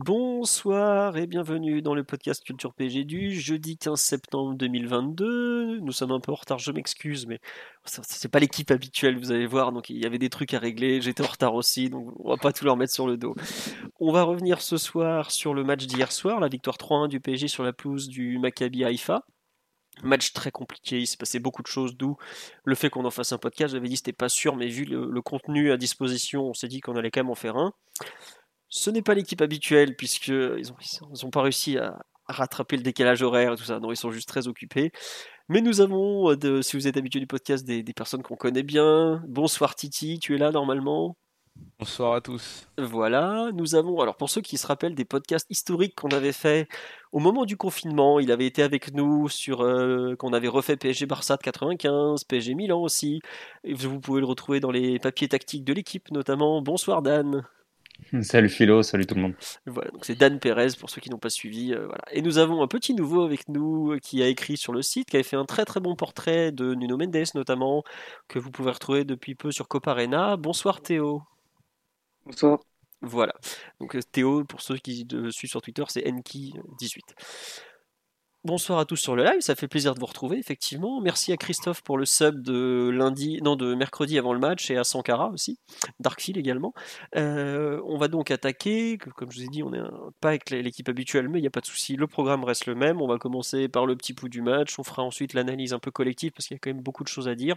Bonsoir et bienvenue dans le podcast Culture PG du jeudi 15 septembre 2022. Nous sommes un peu en retard, je m'excuse, mais c'est pas l'équipe habituelle, vous allez voir. Donc il y avait des trucs à régler, j'étais en retard aussi, donc on va pas tout leur mettre sur le dos. On va revenir ce soir sur le match d'hier soir, la victoire 3-1 du PSG sur la pelouse du Maccabi Haïfa. Match très compliqué, il s'est passé beaucoup de choses, d'où le fait qu'on en fasse un podcast. J'avais dit c'était pas sûr, mais vu le contenu à disposition, on s'est dit qu'on allait quand même en faire un. Ce n'est pas l'équipe habituelle, puisqu'ils n'ont ils ont pas réussi à, rattraper le décalage horaire et tout ça, non, ils sont juste très occupés. Mais nous avons, de, si vous êtes habitué du podcast, des, des personnes qu'on connaît bien. Bonsoir Titi, tu es là normalement? Bonsoir à tous. Voilà, nous avons, alors pour ceux qui se rappellent des podcasts historiques qu'on avait fait au moment du confinement, il avait été avec nous sur, euh, qu'on avait refait PSG Barça de 95, PSG Milan aussi, et vous pouvez le retrouver dans les papiers tactiques de l'équipe notamment. Bonsoir Dan. Salut Philo, salut tout le monde. Voilà, donc c'est Dan Perez pour ceux qui n'ont pas suivi. euh, voilà. Et nous avons un petit nouveau avec nous euh, qui a écrit sur le site, qui avait fait un très très bon portrait de Nuno Mendes notamment, que vous pouvez retrouver depuis peu sur Coparena. Bonsoir Théo. Bonsoir. Voilà. Donc euh, Théo, pour ceux qui le suivent sur Twitter, c'est Enki18. Bonsoir à tous sur le live, ça fait plaisir de vous retrouver effectivement. Merci à Christophe pour le sub de lundi, non de mercredi avant le match et à Sankara aussi, Darkfield également. Euh, on va donc attaquer, que- comme je vous ai dit, on est un- pas avec l'équipe habituelle, mais il n'y a pas de souci, le programme reste le même. On va commencer par le petit pouls du match, on fera ensuite l'analyse un peu collective parce qu'il y a quand même beaucoup de choses à dire,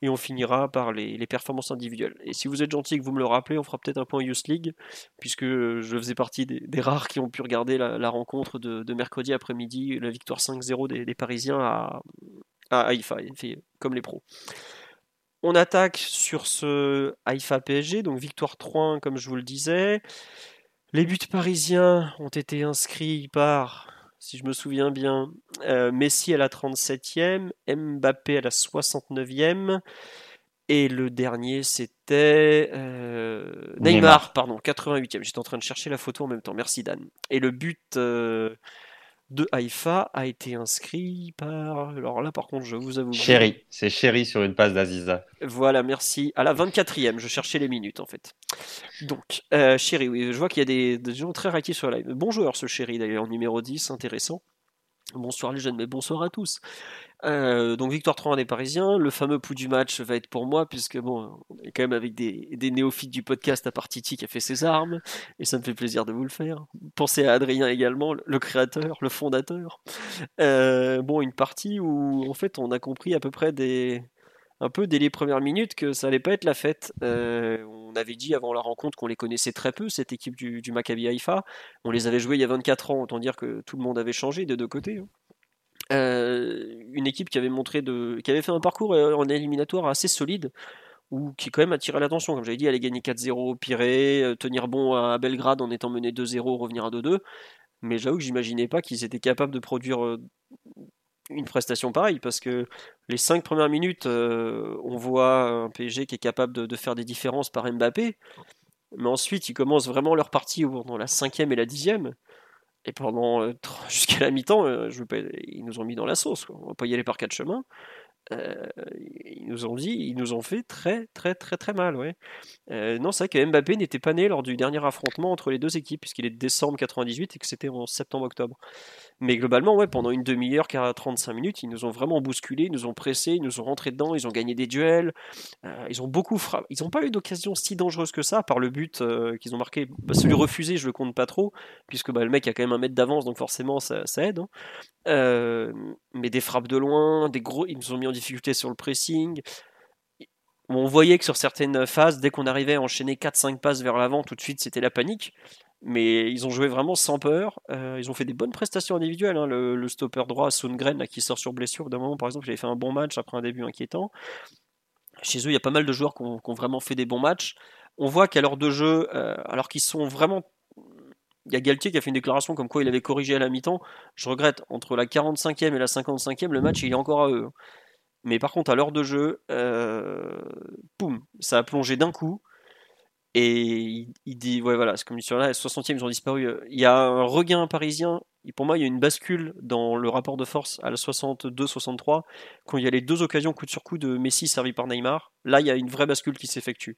et on finira par les, performances individuelles. Et si vous êtes gentil et que vous me le rappelez, on fera peut-être un point Youth League, puisque je faisais partie des, rares qui ont pu regarder la, rencontre de, de mercredi après-midi, la 5-0 des, des Parisiens à, à Haïfa, comme les pros. On attaque sur ce Haïfa PSG, donc victoire 3 comme je vous le disais. Les buts parisiens ont été inscrits par, si je me souviens bien, euh, Messi à la 37e, Mbappé à la 69e, et le dernier c'était euh, Neymar, Neymar. pardon, 88e. J'étais en train de chercher la photo en même temps, merci Dan. Et le but euh, de Haïfa a été inscrit par. Alors là, par contre, je vous avoue. Chéri, c'est Chéri sur une passe d'Aziza. Voilà, merci. À la 24e, je cherchais les minutes en fait. Donc, euh, Chéri, oui, je vois qu'il y a des, des gens très réactifs sur la live. Bon joueur ce Chéri d'ailleurs, numéro 10, intéressant. Bonsoir les jeunes, mais bonsoir à tous. Euh, donc victoire 3 des Parisiens, le fameux pouls du match va être pour moi, puisque bon, on est quand même avec des, néophytes du podcast à part Titi qui a fait ses armes, et ça me fait plaisir de vous le faire. Pensez à Adrien également, le créateur, le fondateur. Euh, bon, une partie où en fait on a compris à peu près des, un peu dès les premières minutes que ça allait pas être la fête. Euh, on avait dit avant la rencontre qu'on les connaissait très peu, cette équipe du, Maccabi Haïfa. On les avait joués il y a 24 ans, autant dire que tout le monde avait changé des deux côtés. hein. Euh, une équipe qui avait montré qui avait fait un parcours euh, en éliminatoire assez solide, ou qui quand même attirait l'attention. Comme j'avais dit, aller gagner 4-0 au Pirée, tenir bon à Belgrade en étant mené 2-0, revenir à 2-2. Mais j'avoue que j'imaginais pas qu'ils étaient capables de produire une prestation pareille, parce que les 5 premières minutes, euh, on voit un PSG qui est capable de, faire des différences par Mbappé, mais ensuite ils commencent vraiment leur partie dans la cinquième et la dixième. Et pendant euh, jusqu'à la mi-temps, euh, ils nous ont mis dans la sauce. Quoi. On va pas y aller par quatre chemins. Ils nous ont dit, ils nous ont fait très très très très mal. Non, c'est vrai que Mbappé n'était pas né lors du dernier affrontement entre les deux équipes, puisqu'il est de décembre 98 et que c'était en septembre-octobre. Mais globalement, ouais, pendant une demi-heure, 35 minutes, ils nous ont vraiment bousculé, ils nous ont pressé, ils nous ont rentré dedans, ils ont gagné des duels, euh, ils ont beaucoup frappé. Ils n'ont pas eu d'occasion si dangereuse que ça, par le but euh, qu'ils ont marqué. Bah, celui refusé, je le compte pas trop, puisque bah, le mec a quand même un mètre d'avance, donc forcément ça, ça aide. hein. Euh, mais des frappes de loin, des gros, ils nous ont mis en difficulté sur le pressing. On voyait que sur certaines phases, dès qu'on arrivait à enchaîner 4-5 passes vers l'avant, tout de suite c'était la panique. Mais ils ont joué vraiment sans peur. Euh, ils ont fait des bonnes prestations individuelles. hein. Le, stopper droit, Sundgren, qui sort sur blessure, d'un moment par exemple, il avait fait un bon match après un début inquiétant. Chez eux, il y a pas mal de joueurs qui ont, qui ont vraiment fait des bons matchs. On voit qu'à l'heure de jeu, euh, alors qu'ils sont vraiment. Il y a Galtier qui a fait une déclaration comme quoi il avait corrigé à la mi-temps. Je regrette, entre la 45e et la 55e, le match il est encore à eux. Mais par contre, à l'heure de jeu, euh, poum, ça a plongé d'un coup. Et il, dit, ouais, voilà, c'est comme sur là, 60e, ils ont disparu. Il y a un regain parisien. Pour moi, il y a une bascule dans le rapport de force à la 62-63, quand il y a les deux occasions coup sur coup de Messi servi par Neymar. Là, il y a une vraie bascule qui s'effectue.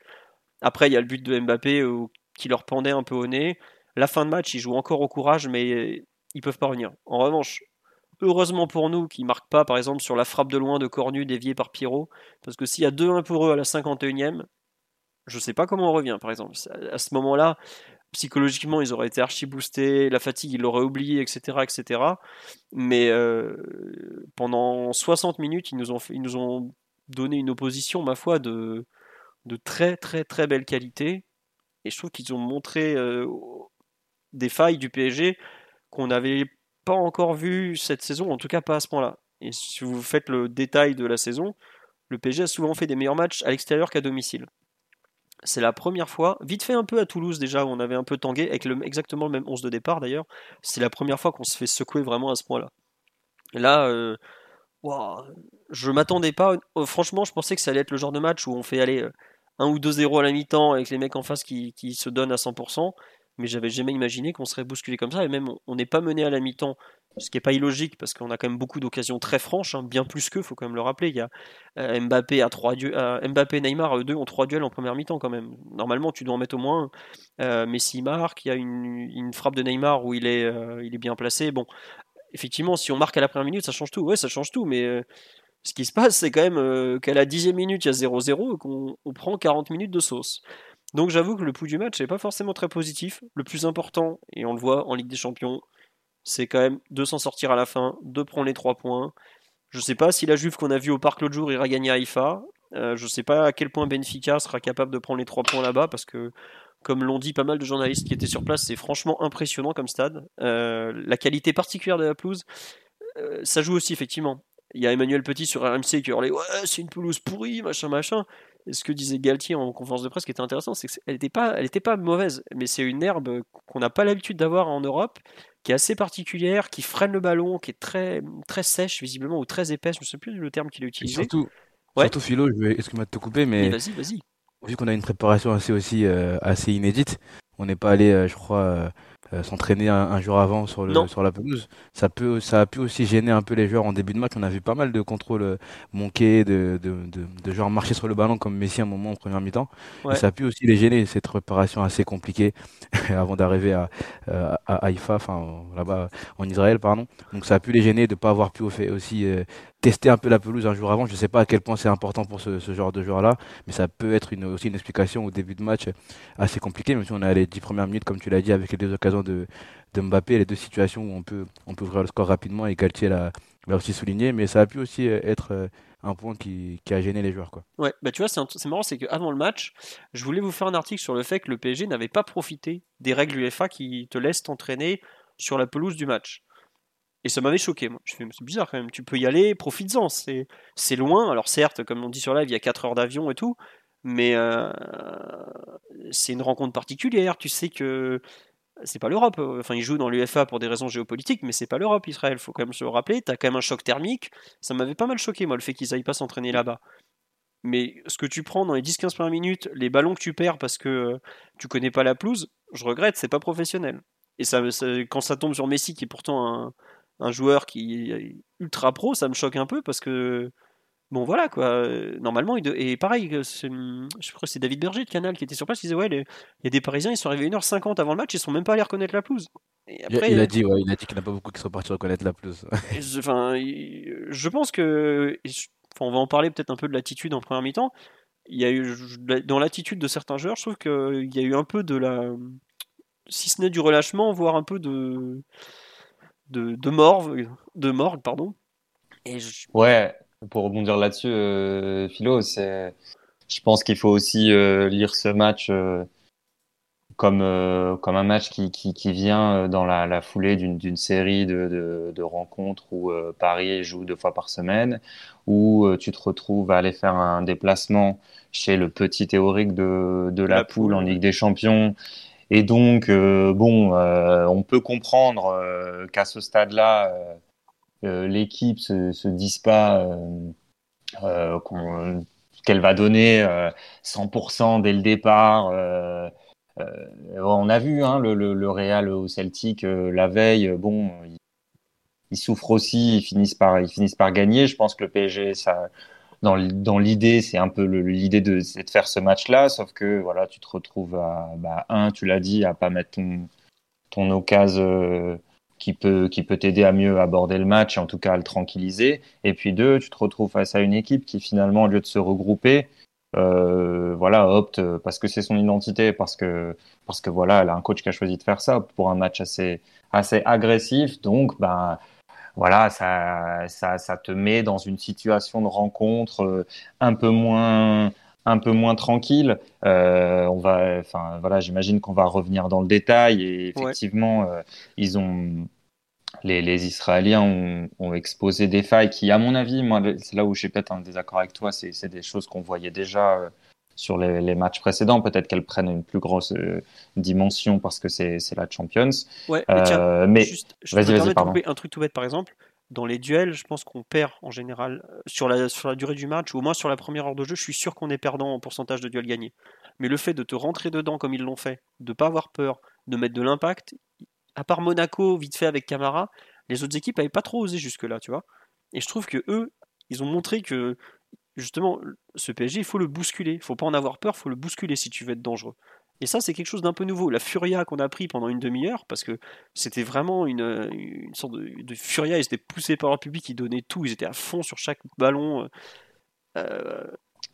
Après, il y a le but de Mbappé euh, qui leur pendait un peu au nez. La fin de match, ils jouent encore au courage, mais ils peuvent pas revenir. En revanche, heureusement pour nous qu'ils marquent pas, par exemple, sur la frappe de loin de Cornu déviée par Pierrot, parce que s'il y a 2-1 pour eux à la 51e, je sais pas comment on revient, par exemple. À ce moment-là, psychologiquement, ils auraient été archi boostés, la fatigue, ils l'auraient oublié, etc., etc. Mais euh, pendant 60 minutes, ils nous ont, donné une opposition, ma foi, de, de très, très, très belle qualité. Et je trouve qu'ils ont montré euh, des failles du PSG qu'on n'avait pas encore vu cette saison, en tout cas pas à ce point-là. Et si vous faites le détail de la saison, le PSG a souvent fait des meilleurs matchs à l'extérieur qu'à domicile. C'est la première fois, vite fait un peu à Toulouse déjà, où on avait un peu tangué, avec exactement le même 11 de départ d'ailleurs. C'est la première fois qu'on se fait secouer vraiment à ce point-là. Là, euh, je m'attendais pas. Euh, franchement, je pensais que ça allait être le genre de match où on fait aller 1 euh, ou 2-0 à la mi-temps avec les mecs en face qui, qui se donnent à 100% mais j'avais jamais imaginé qu'on serait bousculé comme ça. Et même, on n'est pas mené à la mi-temps, ce qui n'est pas illogique parce qu'on a quand même beaucoup d'occasions très franches, hein, bien plus que, faut quand même le rappeler. Il y euh, euh, Mbappé, Neymar, eux deux ont trois duels en première mi-temps quand même. Normalement, tu dois en mettre au moins. Euh, Messi marque, il y a une, frappe de Neymar où il est, il est bien placé. Bon, effectivement, si on marque à la première minute, ça change tout. Ouais, ça change tout, mais ce qui se passe, c'est quand même qu'à la dixième minute, il y a 0-0 et qu'on prend 40 minutes de sauce. Donc j'avoue que le pouls du match n'est pas forcément très positif. Le plus important, et on le voit en Ligue des Champions, c'est quand même de s'en sortir à la fin, de prendre les trois points. Je ne sais pas si la Juve qu'on a vue au parc l'autre jour ira gagner à Haïfa. Euh, je ne sais pas à quel point Benfica sera capable de prendre les trois points là-bas parce que, comme l'ont dit pas mal de journalistes qui étaient sur place, c'est franchement impressionnant comme stade. Euh, la qualité particulière de la pelouse, euh, ça joue aussi effectivement. Il y a Emmanuel Petit sur RMC qui hurlait Ouais, c'est une pelouse pourrie, machin, machin. Ce que disait Galtier en conférence de presse qui était intéressant, c'est qu'elle n'était pas, elle pas mauvaise, mais c'est une herbe qu'on n'a pas l'habitude d'avoir en Europe, qui est assez particulière, qui freine le ballon, qui est très, très sèche visiblement, ou très épaisse, je ne sais plus le terme qu'il a utilisé. surtout, surtout Philo, je vais, excuse-moi de te couper, mais vas-y, vas-y. Vu qu'on a une préparation assez aussi euh, assez inédite, on n'est pas allé, euh, je crois, euh, euh, s'entraîner un, jour avant sur, le, sur la pelouse. Ça, peut, ça a pu aussi gêner un peu les joueurs en début de match. On a vu pas mal de contrôles euh, manqués, de, de, de, de joueurs marcher sur le ballon comme Messi à un moment en première mi-temps. ça a pu aussi les gêner, cette préparation assez compliquée avant d'arriver à, euh, à Haïfa, enfin là-bas en Israël, pardon. Donc ça a pu les gêner de ne pas avoir pu aussi tester un peu la pelouse un jour avant. Je ne sais pas à quel point c'est important pour ce, genre de joueur-là, mais ça peut être aussi une explication au début de match assez compliqué, même si on a les dix premières minutes, comme tu l'as dit, avec les deux occasions de, Mbappé, les deux situations où on peut, ouvrir le score rapidement et Galtier l'a aussi souligné, mais ça a pu aussi euh, être euh, un point qui, qui, a gêné les joueurs. Quoi. Ouais, bah tu vois, c'est marrant, c'est qu'avant le match, je voulais vous faire un article sur le fait que le PSG n'avait pas profité des règles UEFA qui te laissent t'entraîner sur la pelouse du match. Et ça m'avait choqué, moi. Je fais, c'est bizarre quand même, tu peux y aller, profites-en. C'est, c'est loin, alors certes, comme on dit sur live, il y a 4 heures d'avion et tout, mais euh, c'est une rencontre particulière. Tu sais que c'est pas l'Europe. Enfin, ils jouent dans l'UFA pour des raisons géopolitiques, mais c'est pas l'Europe, Israël. Faut quand même se le rappeler. T'as quand même un choc thermique. Ça m'avait pas mal choqué, moi, le fait qu'ils aillent pas s'entraîner là-bas. Mais ce que tu prends dans les 10-15 premières minutes, les ballons que tu perds parce que euh, tu connais pas la pelouse, je regrette, c'est pas professionnel. Et ça, quand ça tombe sur Messi, qui est pourtant un, un joueur qui est ultra pro, ça me choque un peu parce que bon voilà quoi. Normalement, et pareil, je crois que c'est David Berger de Canal qui était sur place, il disait ouais, il y a des Parisiens, ils sont arrivés 1h50 avant le match, ils sont même pas allés reconnaître la pelouse. après, il, a dit, ouais, il a dit qu'il n'y en a pas beaucoup qui sont partis reconnaître la pelouse. enfin, je pense que, on va en parler peut-être un peu de l'attitude en première mi-temps. Il y a eu dans l'attitude de certains joueurs, je trouve qu'il y a eu un peu de la, si ce n'est du relâchement, voire un peu de de, de morgue, de morgue pardon. Et Ouais, pour rebondir là-dessus, euh, Philo, c'est, je pense qu'il faut aussi euh, lire ce match euh, comme, euh, comme un match qui, qui, qui vient dans la, la foulée d'une série de, de, de, rencontres où euh, Paris joue deux fois par semaine, où tu te retrouves à aller faire un déplacement chez le petit théorique de, de la, poule, en Ligue des Champions. Et donc, bon, on peut comprendre qu'à ce stade-là, l'équipe se, se dise pas qu'elle va donner 100% dès le départ. Euh, on a vu hein, le, le, Real au Celtic euh, la veille. Euh, bon, ils, souffrent aussi, ils finissent par, ils finissent par gagner. Je pense que le PSG, ça, dans, l'idée, c'est un peu l'idée de, de faire ce match-là, sauf que voilà, tu te retrouves à bah, un, tu l'as dit, à pas mettre ton ton occasion qui peut qui peut t'aider à mieux aborder le match, en tout cas à le tranquilliser. Et puis deux, tu te retrouves face à une équipe qui finalement, au lieu de se regrouper, euh, voilà, opte parce que c'est son identité, parce que parce que voilà, elle a un coach qui a choisi de faire ça pour un match assez assez agressif. Donc, ben voilà, ça ça ça te met dans une situation de rencontre euh, un peu moins un peu moins tranquille. Euh, on va, enfin voilà, j'imagine qu'on va revenir dans le détail et effectivement, euh, ils ont les, les Israéliens ont, ont, exposé des failles qui, à mon avis, moi, c'est là où j'ai peut-être un désaccord avec toi, c'est des choses qu'on voyait déjà sur les, les matchs précédents. Peut-être qu'elles prennent une plus grosse euh, dimension parce que c'est la Champions. Ouais, mais, tiens, euh, mais... Juste, je vas-y, vas-y, pardon. Un truc tout bête, par exemple. Dans les duels, je pense qu'on perd en général sur la, sur la durée du match, ou au moins sur la première heure de jeu, je suis sûr qu'on est perdant en pourcentage de duels gagnés. Mais le fait de te rentrer dedans comme ils l'ont fait, de pas avoir peur, de mettre de l'impact, à part Monaco, vite fait avec Camara, les autres équipes n'avaient pas trop osé jusque-là, tu vois. Et je trouve que eux, ils ont montré que justement, ce PSG, il faut le bousculer. Il faut pas en avoir peur, il faut le bousculer si tu veux être dangereux. Et ça, c'est quelque chose d'un peu nouveau. La Furia qu'on a pris pendant une demi-heure, parce que c'était vraiment une, sorte de, Furia, ils étaient poussés par leur public, ils donnaient tout, ils étaient à fond sur chaque ballon. Euh,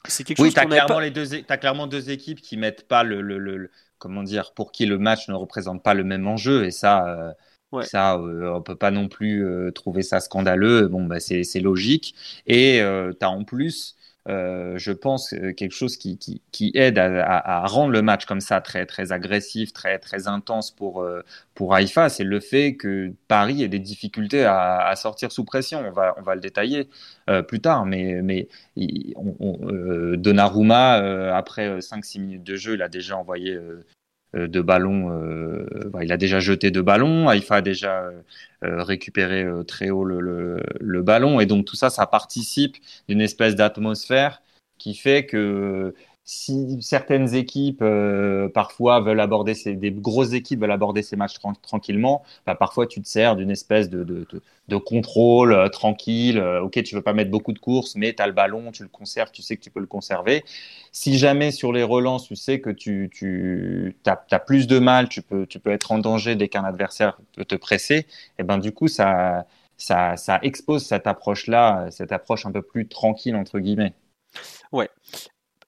c'est quelque oui, chose clairement pas... les deux, as clairement deux équipes qui mettent pas le, le, comment dire, pour qui le match ne représente pas le même enjeu, et ça. Euh, ça, euh, on peut pas non plus euh, trouver ça scandaleux. Bon, bah, c'est logique. Et euh, tu as en plus, euh, je pense, quelque chose qui, aide à, rendre le match comme ça très, très agressif, très, très intense pour, pour Haïfa. C'est le fait que Paris ait des difficultés à, sortir sous pression. On va, on va le détailler plus tard. Mais, mais on, on, Donnarumma, après 5-6 minutes de jeu, il a déjà envoyé euh, de ballons. Euh, bah, il a déjà jeté deux ballons. Haïfa a déjà euh, récupéré très haut le, le, ballon. Et donc tout ça, ça participe d'une espèce d'atmosphère qui fait que si certaines équipes euh, parfois veulent aborder ces, des grosses équipes veulent aborder ces matchs tranquillement, bah, parfois tu te sers d'une espèce de, de, de, contrôle euh, tranquille. Euh, ok, tu veux pas mettre beaucoup de courses, mais tu as le ballon, tu le conserves, tu sais que tu peux le conserver. Si jamais sur les relances, tu sais que tu, tu as, as, plus de mal, tu peux, tu peux être en danger dès qu'un adversaire peut te presser, et eh ben du coup ça, ça, ça expose cette approche-là, cette approche un peu plus tranquille entre guillemets. Ouais.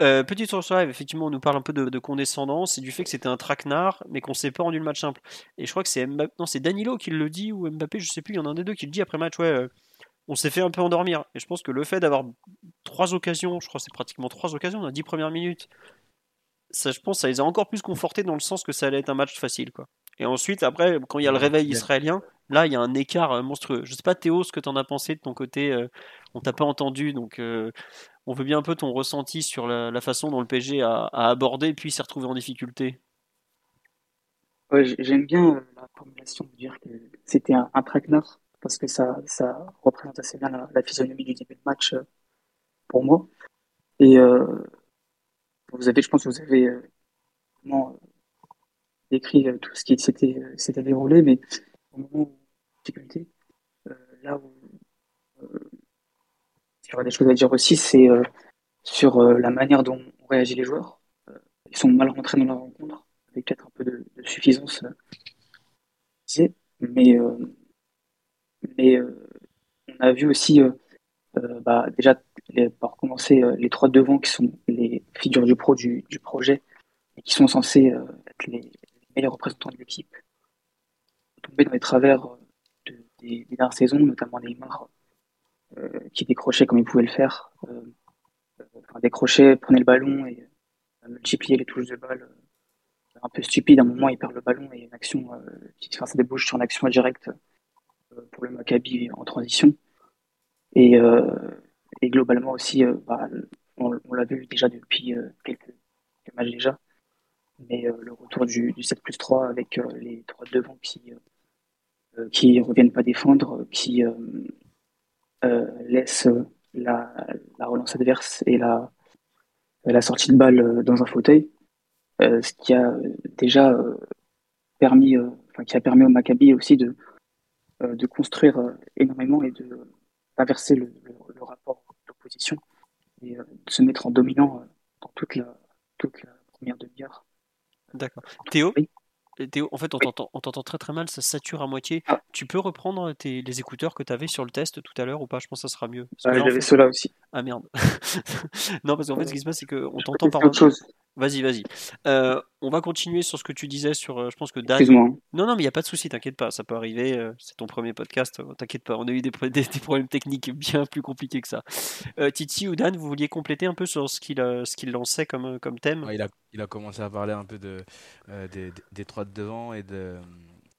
Euh, petite source live, effectivement, on nous parle un peu de, condescendance et du fait que c'était un traquenard, mais qu'on s'est pas rendu le match simple. Et je crois que c'est non, c'est Danilo qui le dit ou Mbappé, je sais plus, il y en a un des deux qui le dit après match. Ouais, euh, on s'est fait un peu endormir. Et je pense que le fait d'avoir trois occasions, je crois que c'est pratiquement trois occasions dans les dix premières minutes, ça, je pense, ça les a encore plus confortés dans le sens que ça allait être un match facile, quoi. Et ensuite, après, quand il y a le réveil israélien, là, il y a un écart euh, monstrueux. Je sais pas, Théo, ce que tu en as pensé de ton côté. on t'a pas entendu, donc on veut bien un peu ton ressenti sur la, façon dont le PSG a, abordé puis s'est retrouvé en difficulté. J'aime bien euh, la formulation de dire que c'était un, un traquenard parce que ça, représente assez bien la, physionomie du début de match euh, pour moi. Et euh, vous avez, je pense que vous avez vraiment décrit tout ce qui s'était déroulé, mais au moment où difficulté, là où j'aurais des choses à dire aussi, c'est euh, sur euh, la manière dont ont réagi les joueurs. Euh, ils sont mal rentrés dans la rencontre, avec peut-être un peu de, suffisance, mais, mais on a vu aussi, bah, déjà, les, commencer, les trois devants qui sont les figures du pro du, projet et qui sont censés être les, meilleurs représentants de l'équipe, tomber dans les travers des, dernières saisons, notamment Neymar, qui décrochait comme il pouvait le faire. Euh, enfin, décrochait, prenait le ballon et multipliait les touches de balle un peu stupide. À un moment, il perd le ballon et une action, qui enfin, ça débouche sur une action directe pour le Maccabi en transition. Et, et globalement aussi, bah, on, l'a vu déjà depuis quelques, matchs déjà, mais le retour du, du 7 plus 3 avec les trois devant qui qui reviennent pas défendre, qui laissent la, la, relance adverse et la, la sortie de balle dans un fauteuil, ce qui a déjà permis, enfin, qui a permis au Maccabi aussi de, de construire énormément et de inverser le, le, rapport d'opposition et de se mettre en dominant dans toute la, toute la première demi-heure. D'accord. Théo, Théo, en fait, on t'entend très très mal, ça sature à moitié. Ah. Tu peux reprendre tes, les écouteurs que tu avais sur le test tout à l'heure ou pas? Je pense que ça sera mieux. Ah, J'avais ceux-là aussi. Ah merde. non, parce qu'en fait, ce qui se passe, c'est qu'on t'entend par. Vas-y, vas-y. Euh, on va continuer sur ce que tu disais sur. Euh, je pense que Dan. Excuse-moi. Non, non, mais il n'y a pas de souci, t'inquiète pas, ça peut arriver. Euh, c'est ton premier podcast, t'inquiète pas. On a eu des, problèmes techniques bien plus compliqués que ça. Titi ou Dan, vous vouliez compléter un peu sur ce qu'il qu'il lançait comme, comme thème? Il, a, il a commencé à parler un peu de, des, des, trois de devant et de,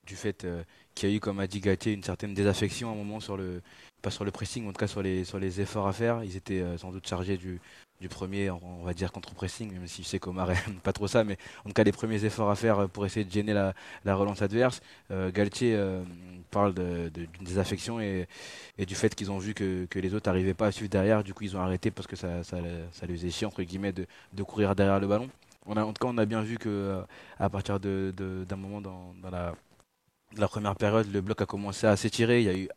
du fait qu'il y a eu, comme a dit Gatier, une certaine désaffection à un moment sur le. Pas sur le pressing, en tout cas sur les, sur les efforts à faire. Ils étaient sans doute chargés du, du premier, on va dire contre-pressing, même si je sais qu'Omar n'aime pas trop ça, mais en tout cas les premiers efforts à faire pour essayer de gêner la, relance adverse. Euh, Galtier euh, parle d'une de, désaffection et, du fait qu'ils ont vu que, les autres n'arrivaient pas à suivre derrière, du coup ils ont arrêté parce que ça, ça, les faisait chier entre guillemets de, courir derrière le ballon. On a, en tout cas on a bien vu que euh, à partir d'un moment dans, la, première période, le bloc a commencé à s'étirer, il y a eu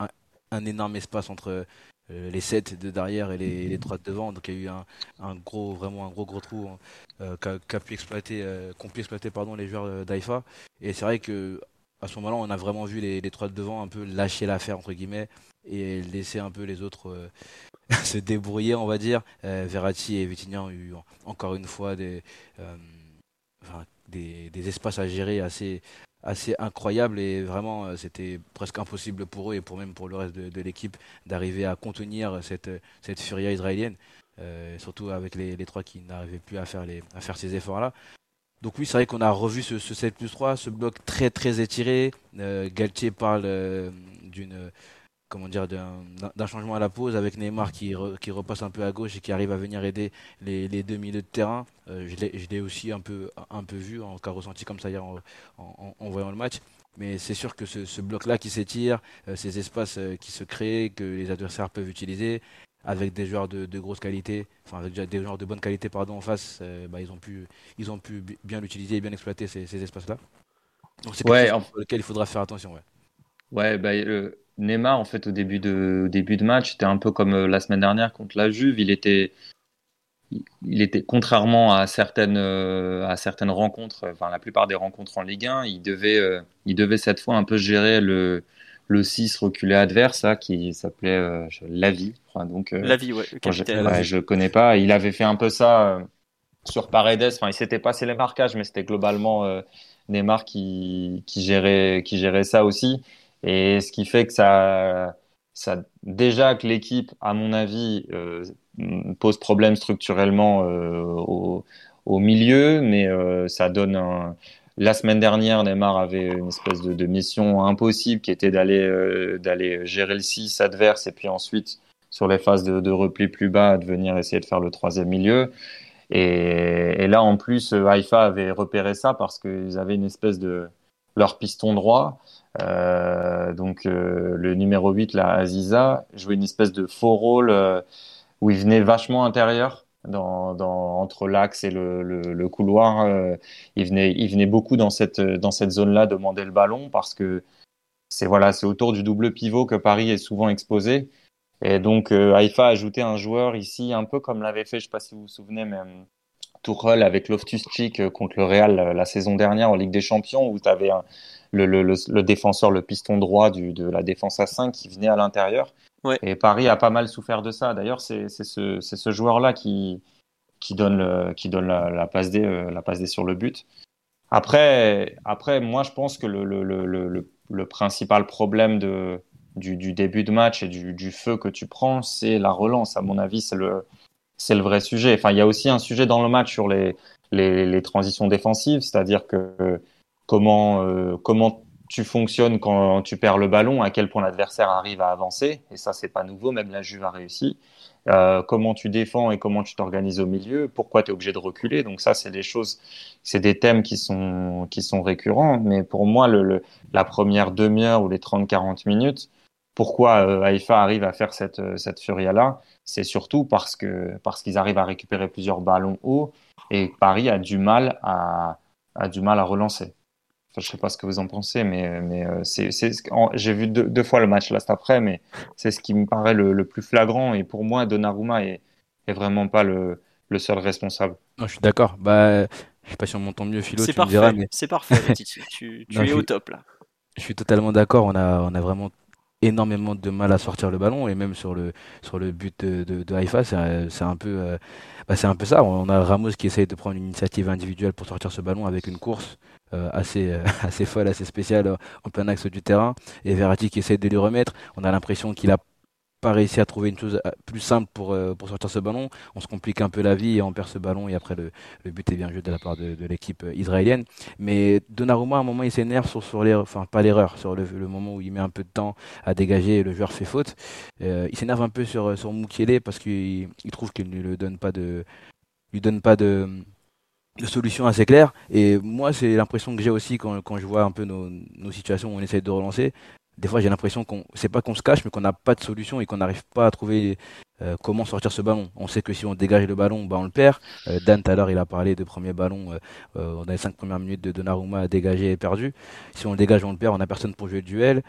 un, énorme espace entre euh, les 7 de derrière et les, les 3 de devant. Donc il y a eu un, un gros, vraiment un gros gros trou hein, euh, qu'a pu exploiter, euh, qu'ont pu exploiter pardon, les joueurs d'AIFA. Et c'est vrai que à ce moment-là, on a vraiment vu les, les 3 de devant un peu lâcher l'affaire entre guillemets et laisser un peu les autres se débrouiller, on va dire. Verratti et Vitignan ont eu encore une fois des, des, espaces à gérer assez, assez incroyable et vraiment euh, c'était presque impossible pour eux et pour même pour le reste de, l'équipe d'arriver à contenir cette, cette furia israélienne, euh, surtout avec les, trois qui n'arrivaient plus à faire, les, à faire ces efforts-là. Donc oui, c'est vrai qu'on a revu ce, ce, 7 plus 3, ce bloc très très étiré. Euh, Galtier parle euh, d'une comment dire, d'un changement à la pause avec Neymar qui, qui repasse un peu à gauche et qui arrive à venir aider les, les deux milieux de terrain. Euh, je l'ai aussi un peu, un peu vu, en cas ressenti comme ça hier en, en, voyant le match. Mais c'est sûr que ce, ce bloc-là qui s'étire, euh, ces espaces euh, qui se créent, que les adversaires peuvent utiliser, avec des joueurs de, de grosse qualité, enfin avec des joueurs de bonne qualité pardon en face, bah, ils ont pu, ils ont pu bien l'utiliser et bien exploiter ces, ces espaces-là. Donc c'est quelque ouais, chose sur lequel il faudra faire attention. Ouais, ouais bah, Neymar, en fait, au début de, début de match, c'était un peu comme euh, la semaine dernière contre la Juve. Il était, il était contrairement à certaines, euh, à certaines rencontres, enfin la plupart des rencontres en Ligue 1, il devait, euh, il devait cette fois un peu gérer le, le 6 reculé adverse, qui s'appelait euh, Lavi. Donc, Lavi, ouais, le je connais pas. Il avait fait un peu ça sur Paredes. Enfin, il s'était passé les marquages, mais c'était globalement Neymar qui, qui, gérait, qui gérait ça aussi. Et ce qui fait que ça, déjà que l'équipe, à mon avis, euh, pose problème structurellement euh, au, milieu, mais euh, ça donne un. La semaine dernière, Neymar avait une espèce de, mission impossible qui était d'aller d'aller gérer le 6 adverse et puis ensuite sur les phases de, repli plus bas, de venir essayer de faire le troisième milieu. Et, là, en plus, Haïfa avait repéré ça parce qu'ils avaient une espèce de leur piston droit donc euh, le numéro 8, là, Aziza, jouait une espèce de faux rôle euh, où il venait vachement intérieur. Dans, entre l'axe et le, couloir. il, venait, beaucoup dans cette, dans cette zone-là demander le ballon parce que c'est voilà, autour du double pivot que Paris est souvent exposé. Et donc Haïfa a ajouté un joueur ici, un peu comme l'avait fait, je ne sais pas si vous vous souvenez, mais Tourelle avec Loftus-Cheek contre le Real la saison dernière en Ligue des Champions, où tu avais un, le, le, défenseur, le piston droit du, de la défense à 5 qui venait à l'intérieur. Et Paris a pas mal souffert de ça. D'ailleurs, c'est ce, ce joueur-là qui, qui donne, le, qui donne la, la, passe D, euh, la passe D sur le but. Après, après, moi, je pense que le, le, le, le principal problème de, du, du, début de match et du, du feu que tu prends, c'est la relance. À mon avis, c'est le, c'est le vrai sujet. Enfin, il y a aussi un sujet dans le match sur les, les, transitions défensives, c'est-à-dire que comment, comment tu fonctionnes quand tu perds le ballon, à quel point l'adversaire arrive à avancer, et ça c'est pas nouveau, même la Juve a réussi. Euh, comment tu défends et comment tu t'organises au milieu, pourquoi tu es obligé de reculer. Donc ça, c'est des choses, c'est des thèmes qui sont, qui sont récurrents. Mais pour moi, le, la première demi-heure ou les 30-40 minutes, pourquoi euh, arrive à faire cette, cette furia-là, c'est surtout parce que parce qu'ils arrivent à récupérer plusieurs ballons hauts et Paris a du mal à, a du mal à relancer je sais pas ce que vous en pensez, mais, mais euh, c'est, j'ai vu deux, fois le match là cet après, mais c'est ce qui me paraît le, plus flagrant. Et pour moi, Donnarumma est, est vraiment pas le, le seul responsable. Non, je suis d'accord. Bah, je sais pas si on m'entend mieux, Philo. C'est parfait. Mais... C'est parfait. tu, tu es au top là. Je suis totalement d'accord. On a, on a vraiment énormément de mal à sortir le ballon et même sur le sur le but de, Haïfa c'est un peu euh, bah, un peu ça on a Ramos qui essaye de prendre une initiative individuelle pour sortir ce ballon avec une course euh, assez, euh, assez folle, assez spéciale en plein axe du terrain. Et Verratti qui essaie de lui remettre. On a l'impression qu'il a réussi à trouver une chose plus simple pour, pour sortir ce ballon. On se complique un peu la vie et on perd ce ballon et après le, but est bien joué de la part de, l'équipe israélienne. Mais Donnarumma à un moment il s'énerve sur, sur l'erreur, enfin pas l'erreur, sur le, moment où il met un peu de temps à dégager et le joueur fait faute. Euh, il s'énerve un peu sur, sur parce qu'il il trouve qu'il ne lui donne pas de lui donne pas de de solutions assez claires. Et moi, c'est l'impression que j'ai aussi quand, quand, je vois un peu nos, nos situations où on essaie de relancer. Des fois, j'ai l'impression qu'on, c'est pas qu'on se cache, mais qu'on n'a pas de solution et qu'on n'arrive pas à trouver euh, comment sortir ce ballon? On sait que si on dégage le ballon, bah on le perd. Euh, Dan tout à l'heure, il a parlé de premier ballon. Euh, on a les cinq premières minutes de Donnarumma à dégager et perdu. Si on le dégage, on le perd. On n'a personne pour jouer le duel.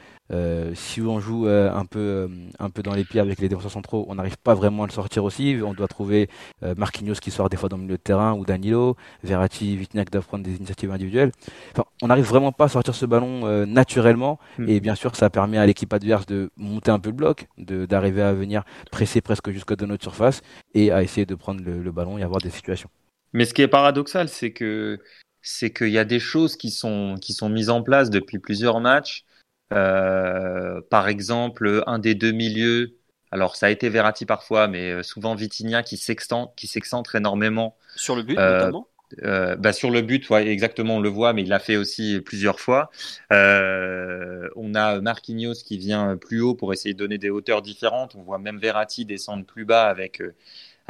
si on joue un peu un peu dans les pieds avec les défenseurs centraux, on n'arrive pas vraiment à le sortir aussi. On doit trouver Marquinhos qui sort des fois dans le milieu de terrain ou Danilo, Verratti, Vitinac doivent prendre des initiatives individuelles. Enfin, on n'arrive vraiment pas à sortir ce ballon naturellement. Hmm. Et bien sûr, ça permet à l'équipe adverse de monter un peu le bloc, d'arriver à venir presser presque presque jusqu'à de notre surface et à essayer de prendre le, ballon et avoir des situations. Mais ce qui est paradoxal, c'est que c'est qu'il y a des choses qui sont qui sont mises en place depuis plusieurs matchs. Euh, par exemple, un des deux milieux. Alors, ça a été Verratti parfois, mais euh, souvent Vitinha qui s'excentre énormément. Sur le but, euh, notamment? Euh, bah sur le but, exactement, on le voit, mais il l'a fait aussi plusieurs fois. Euh, on a Marquinhos qui vient plus haut pour essayer de donner des hauteurs différentes. On voit même Verratti descendre plus bas avec euh,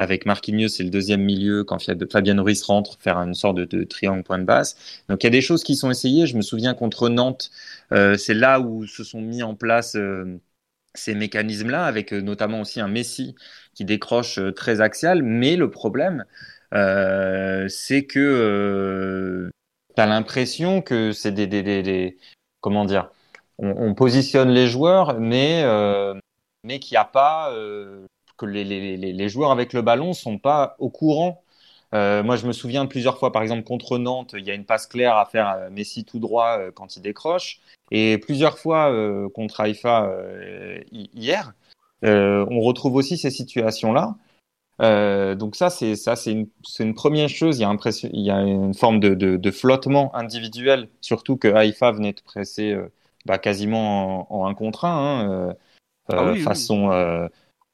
avec Marquinhos, c'est le deuxième milieu quand Fabien Ruiz rentre, faire une sorte de, de, triangle point de basse. Donc il y a des choses qui sont essayées. Je me souviens contre Nantes, euh, c'est là où se sont mis en place ces mécanismes-là, avec notamment aussi un Messi qui décroche très axial. Mais le problème, c'est que euh, tu as l'impression que c'est des, des, des, comment dire on, on, positionne les joueurs mais euh, mais qu'il n'y a pas que les, les, les, joueurs avec le ballon sont pas au courant euh, moi, je me souviens plusieurs fois, par exemple, contre Nantes, il y a une passe claire à faire à Messi tout droit euh, quand il décroche. Et plusieurs fois euh, contre Haïfa hier, on retrouve aussi ces situations-là. Euh, donc ça, c'est ça, c'est une, une, première chose. Il y a, il y a une forme de, de, de, flottement individuel, surtout que Haïfa venait de presser euh, bah, quasiment en, en, un contre un, hein, euh, ah oui, façon. Oui.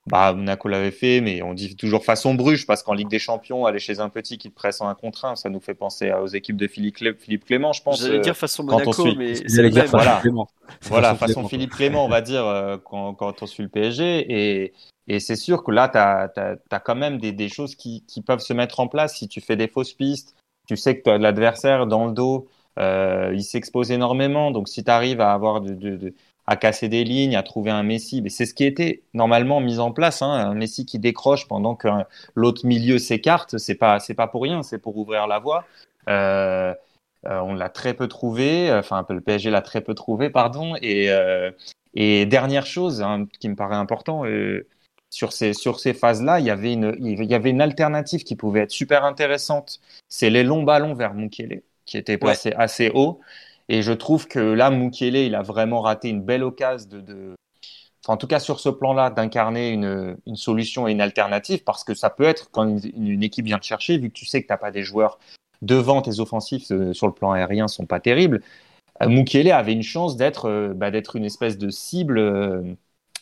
Bah, Monaco l'avait fait, mais on dit toujours façon Bruges, parce qu'en Ligue des Champions, aller chez un petit qui te presse en un contre un, ça nous fait penser aux équipes de Philippe, Philippe Clément, je pense. J'allais dire façon Monaco, mais c'est voilà, voilà façon Philippe Clément, on va dire, quand, quand on suit le PSG. Et, et c'est sûr que là, tu as, as, quand même des, des choses qui, qui, peuvent se mettre en place. Si tu fais des fausses pistes, tu sais que l'adversaire dans le dos, euh, il s'expose énormément. Donc si tu arrives à avoir de, de, de, à casser des lignes, à trouver un Messi, mais c'est ce qui était normalement mis en place. Hein, un Messi qui décroche pendant que l'autre milieu s'écarte, c'est pas c'est pas pour rien, c'est pour ouvrir la voie. Euh, euh, on l'a très peu trouvé, enfin le PSG l'a très peu trouvé, pardon. Et, euh, et dernière chose hein, qui me paraît important, euh, sur ces, sur ces phases-là, il y avait une, il y avait une alternative qui pouvait être super intéressante. C'est les longs ballons vers Mukiele, qui étaient placés assez haut. Et je trouve que là, Mukiele, il a vraiment raté une belle occasion de, de enfin, en tout cas sur ce plan-là, d'incarner une, une solution et une alternative, parce que ça peut être quand une, une équipe vient te chercher, vu que tu sais que tu n'as pas des joueurs devant tes offensifs euh, sur le plan aérien sont pas terribles. Euh, Mukiele avait une chance d'être euh, bah, d'être une espèce de cible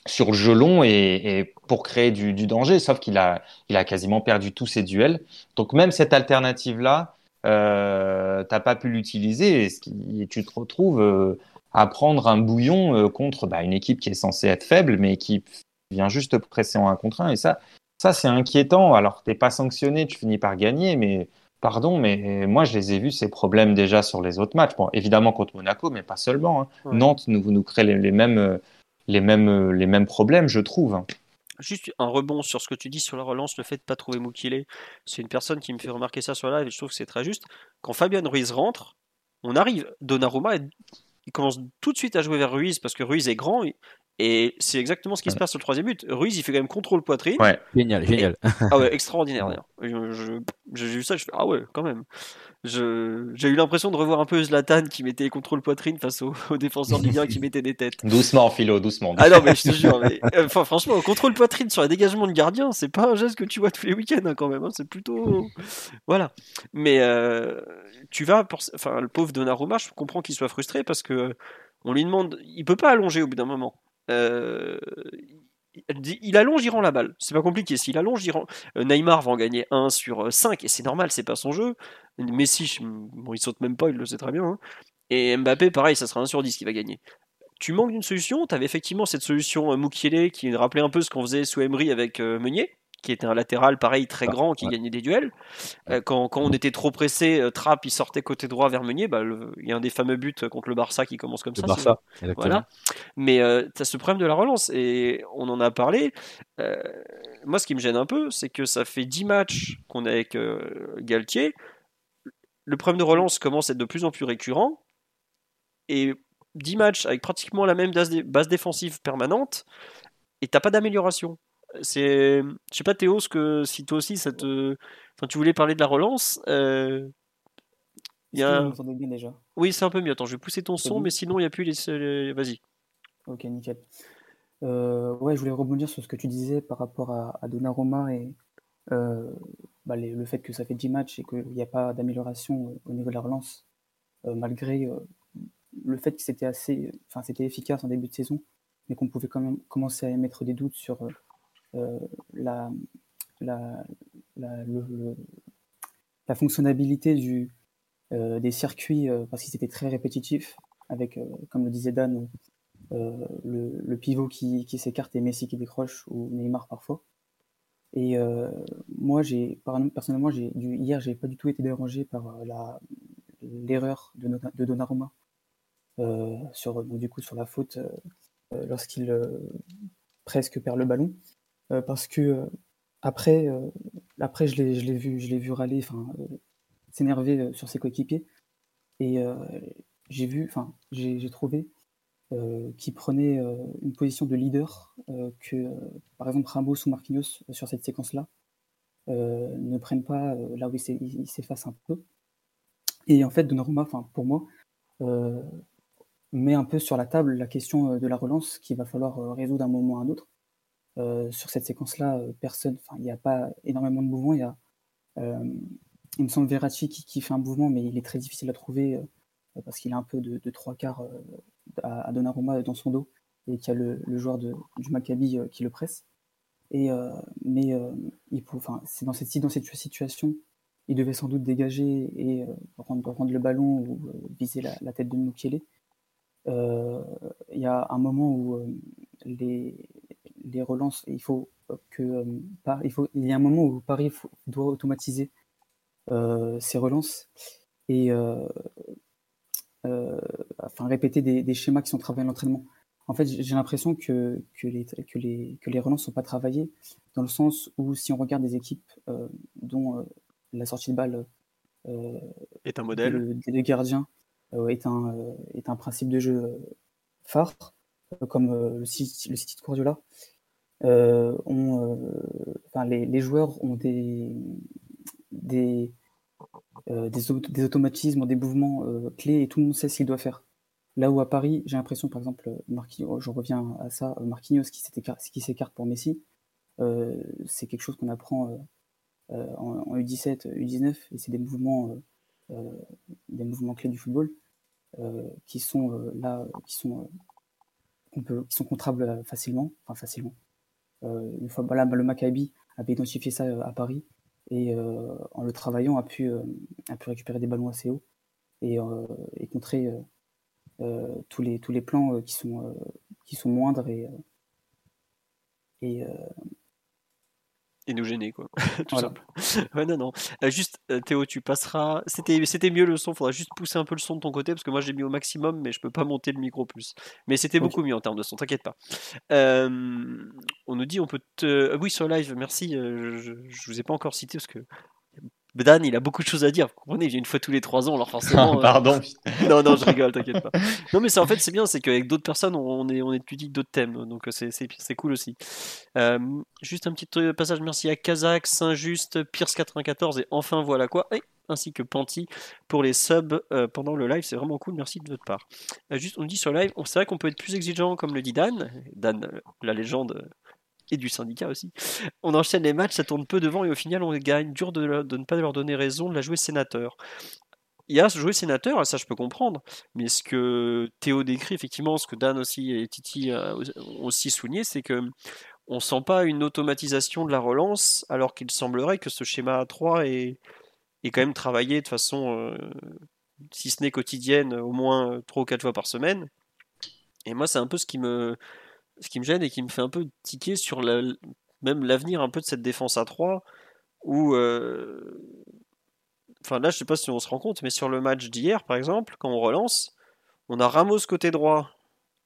sur le jeu long et, et pour créer du, du, danger, sauf qu'il a, il a quasiment perdu tous ses duels. Donc même cette alternative-là, euh, t'as pas pu l'utiliser et, tu te retrouves euh, à prendre un bouillon euh, contre bah, une équipe qui est censée être faible, mais qui vient juste presser en un contre un. Et ça, ça c'est inquiétant. Alors, t'es pas sanctionné, tu finis par gagner, mais pardon, mais moi, je les ai vus ces problèmes déjà sur les autres matchs. Bon, évidemment contre Monaco, mais pas seulement. Hein. Nantes nous, nous crée les, mêmes, les, mêmes, les mêmes problèmes, je trouve. Juste un rebond sur ce que tu dis sur la relance, le fait de ne pas trouver Moukile. C'est une personne qui me fait remarquer ça sur la live et je trouve que c'est très juste. Quand Fabien Ruiz rentre, on arrive. Donnarumma, il commence tout de suite à jouer vers Ruiz parce que Ruiz est grand. Et c'est exactement ce qui se passe sur le troisième but. Ruiz, il fait quand même contrôle poitrine. Ouais, génial, génial. ah ouais, extraordinaire d'ailleurs. J'ai vu ça, je fais ah ouais, quand même. J'ai eu l'impression de revoir un peu Zlatan qui mettait les contrôles poitrine face aux, défenseurs libyens qui mettaient des têtes. Doucement, Philo, doucement. Ah non, mais je te jure. Euh, enfin, franchement, contrôle poitrine sur les dégagements de gardien, c'est pas un geste que tu vois tous les week-ends hein, quand même. Hein, c'est plutôt. Voilà. Mais euh, tu vas. Pour... Enfin, le pauvre Donnarumma, je comprends qu'il soit frustré parce que on lui demande. Il peut pas allonger au bout d'un moment. Euh, il allonge, il rend la balle. C'est pas compliqué. S'il allonge, il rend. Euh, Neymar va en gagner 1 sur 5 et c'est normal, c'est pas son jeu. Messi, bon, il saute même pas, il le sait très bien. Hein. Et Mbappé, pareil, ça sera 1 sur 10 qui va gagner. Tu manques d'une solution? Tu avais effectivement cette solution Moukielé qui rappelait un peu ce qu'on faisait sous Emery avec Meunier? Qui était un latéral pareil très ah, grand qui gagnait des duels. Euh, quand, quand, on était trop pressé, euh, Trapp il sortait côté droit vers Meunier. Bah, il y a un des fameux buts contre le Barça qui commence comme ça. Barça, voilà. Mais euh, tu as ce problème de la relance et on en a parlé. moi, ce qui me gêne un peu, c'est que ça fait 10 matchs qu'on est avec Galtier. Le problème de relance commence à être de plus en plus récurrent. Et 10 matchs avec pratiquement la même base défensive permanente et t'as pas d'amélioration c'est, je sais pas Théo, ce que si toi aussi ça te, enfin tu voulais parler de la relance. Euh... Y a... bien déjà? Oui, c'est un peu mieux. Attends, je vais pousser ton son, mais sinon il n'y a plus les. Vas-y. Ok, nickel. Euh, ouais, je voulais rebondir sur ce que tu disais par rapport à, à Donnarumma et euh, bah, le fait que ça fait 10 matchs et qu'il n'y a pas d'amélioration euh, au niveau de la relance, malgré le fait que c'était assez, enfin c'était efficace en début de saison, mais qu'on pouvait quand même commencer à émettre des doutes sur euh, la, la, la, fonctionnalité du, euh, des circuits, euh, parce qu'ils étaient très répétitifs, avec, comme le disait Dan, le, le, pivot qui, qui s'écarte et Messi qui décroche, ou Neymar parfois. Et moi, j'ai, personnellement, j'ai, du, hier, j'ai pas du tout été dérangé par la, l'erreur de, de Donnarumma sur, du coup, sur la faute lorsqu'il presque perd le ballon. Euh, parce que euh, après, euh, après je l'ai, vu, je l'ai vu râler, enfin, s'énerver sur ses coéquipiers, et j'ai vu, enfin, j'ai, trouvé qu'il prenait une position de leader que, par exemple, Ramos ou Marquinhos sur cette séquence-là ne prennent pas là où il s'efface un peu. Et en fait, Donnarumma, pour moi, met un peu sur la table la question de la relance qu'il va falloir résoudre d'un moment à un autre. Euh, sur cette séquence-là, euh, personne, enfin, il n'y a pas énormément de mouvements. Il y a, euh, il me semble Verratti qui, fait un mouvement, mais il est très difficile à trouver parce qu'il a un peu de, trois quarts à, Donnarumma dans son dos et qu'il y a le, joueur de, du Maccabi qui le presse. Et, mais enfin, c'est dans cette, dans cette situation, il devait sans doute dégager et rendre, rendre, le ballon ou viser la, tête de Mukele. Il y a un moment où les, les relances, il faut que euh, il, faut, il y a un moment où Paris doit automatiser euh, ses relances et euh, enfin répéter des, schémas qui sont travaillés à l'entraînement. En fait, j'ai l'impression que, que, les, que, les, que les relances sont pas travaillées dans le sens où si on regarde des équipes dont la sortie de balle est un modèle, des gardiens est, un, est un principe de jeu phare, comme le, City, le City de Guardiola, euh, euh, enfin, les, les, joueurs ont des, des, euh, des, des, automatismes, des mouvements clés et tout le monde sait ce qu'il doit faire. Là où à Paris, j'ai l'impression, par exemple, Marquinhos, je reviens à ça, Marquinhos qui s'écarte pour Messi, c'est quelque chose qu'on apprend en, U17, U19, et c'est des mouvements, des mouvements clés du football qui sont là, qui sont, peut, qui sont contrables facilement, enfin facilement, une fois, voilà, le Maccabi avait identifié ça euh, à Paris. et en le travaillant a pu, récupérer des ballons assez hauts et, et contrer tous, les, plans qui, sont, moindres et et nous gêner quoi. Tout simple. Ouais non non. Euh, juste euh, Théo tu passeras. C'était c'était mieux le son. Faudra juste pousser un peu le son de ton côté parce que moi j'ai mis au maximum mais je peux pas monter le micro plus. Mais c'était beaucoup mieux en termes de son t'inquiète pas. Euh, on nous dit on peut te oui sur live merci. Je, je, vous ai pas encore cité parce que Dan, il a beaucoup de choses à dire. Vous comprenez, il vient une fois tous les trois ans, alors forcément. Euh, Pardon. non, non, je rigole, t'inquiète pas. Non, mais en fait, c'est bien, c'est qu'avec d'autres personnes, on, est, on étudie d'autres thèmes, donc euh, c'est cool aussi. Euh, juste un petit passage, merci à Kazakh, Saint-Just, Pierce94 et enfin voilà quoi. ainsi que Panty pour les subs pendant le live, c'est vraiment cool, merci de votre part. juste, on dit sur live, c'est vrai qu'on peut être plus exigeant, comme le dit Dan, Dan, la légende et du syndicat aussi. On enchaîne les matchs, ça tourne peu devant et au final on gagne. Dur de, ne pas leur donner raison de la jouer sénateur. Il y a ce jouer sénateur, ça je peux comprendre, mais ce que Théo décrit, effectivement, ce que Dan aussi et Titi ont aussi souligné, c'est que on sent pas une automatisation de la relance, alors qu'il semblerait que ce schéma 3 est, est quand même travaillé de façon, euh, si ce n'est quotidienne, au moins 3 ou 4 fois par semaine. Et moi, c'est un peu ce qui me, ce qui me gêne et qui me fait un peu tiquer sur même l'avenir un peu de cette défense à 3 où euh, enfin là je sais pas si on se rend compte mais sur le match d'hier par exemple quand on relance on a Ramos côté droit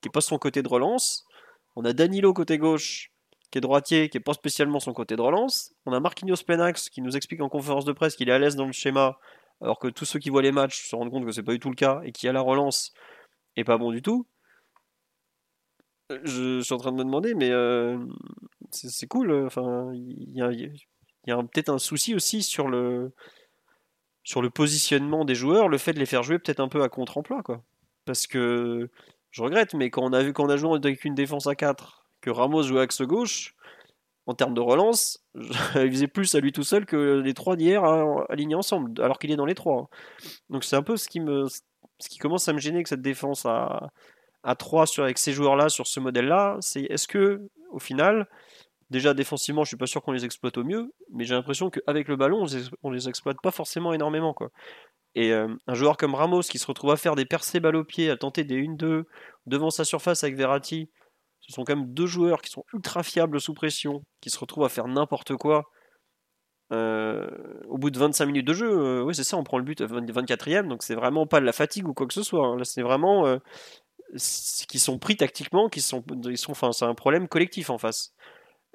qui est pas son côté de relance. On a Danilo côté gauche qui est droitier qui est pas spécialement son côté de relance. On a Marquinhos Penax qui nous explique en conférence de presse qu'il est à l'aise dans le schéma alors que tous ceux qui voient les matchs se rendent compte que c'est pas du tout le cas et qui à la relance est pas bon du tout je, suis en train de me demander, mais euh, c'est cool. Euh, enfin, il y a, peut-être un souci aussi sur le positionnement des joueurs, le fait de les faire jouer peut-être un peu à contre-emploi, quoi. Parce que je regrette, mais quand on a vu qu'on a joué avec une défense à 4, que Ramos jouait axe gauche, en termes de relance, il faisait plus à lui tout seul que les trois d'hier alignés ensemble, alors qu'il est dans les trois. Donc c'est un peu ce qui me, ce qui commence à me gêner que cette défense à, à 3 sur, avec ces joueurs-là, sur ce modèle-là, c'est est-ce que, au final, déjà défensivement, je suis pas sûr qu'on les exploite au mieux, mais j'ai l'impression qu'avec le ballon, on les, exploite pas forcément énormément. Quoi. Et euh, un joueur comme Ramos qui se retrouve à faire des percées balles au pied, à tenter des 1-2 devant sa surface avec Verratti, ce sont quand même deux joueurs qui sont ultra fiables sous pression, qui se retrouvent à faire n'importe quoi. Euh, au bout de 25 minutes de jeu, euh, oui c'est ça, on prend le but 24ème, donc c'est vraiment pas de la fatigue ou quoi que ce soit. Hein. Là c'est vraiment qui sont pris tactiquement, qui sont, ils sont, enfin, c'est un problème collectif en face.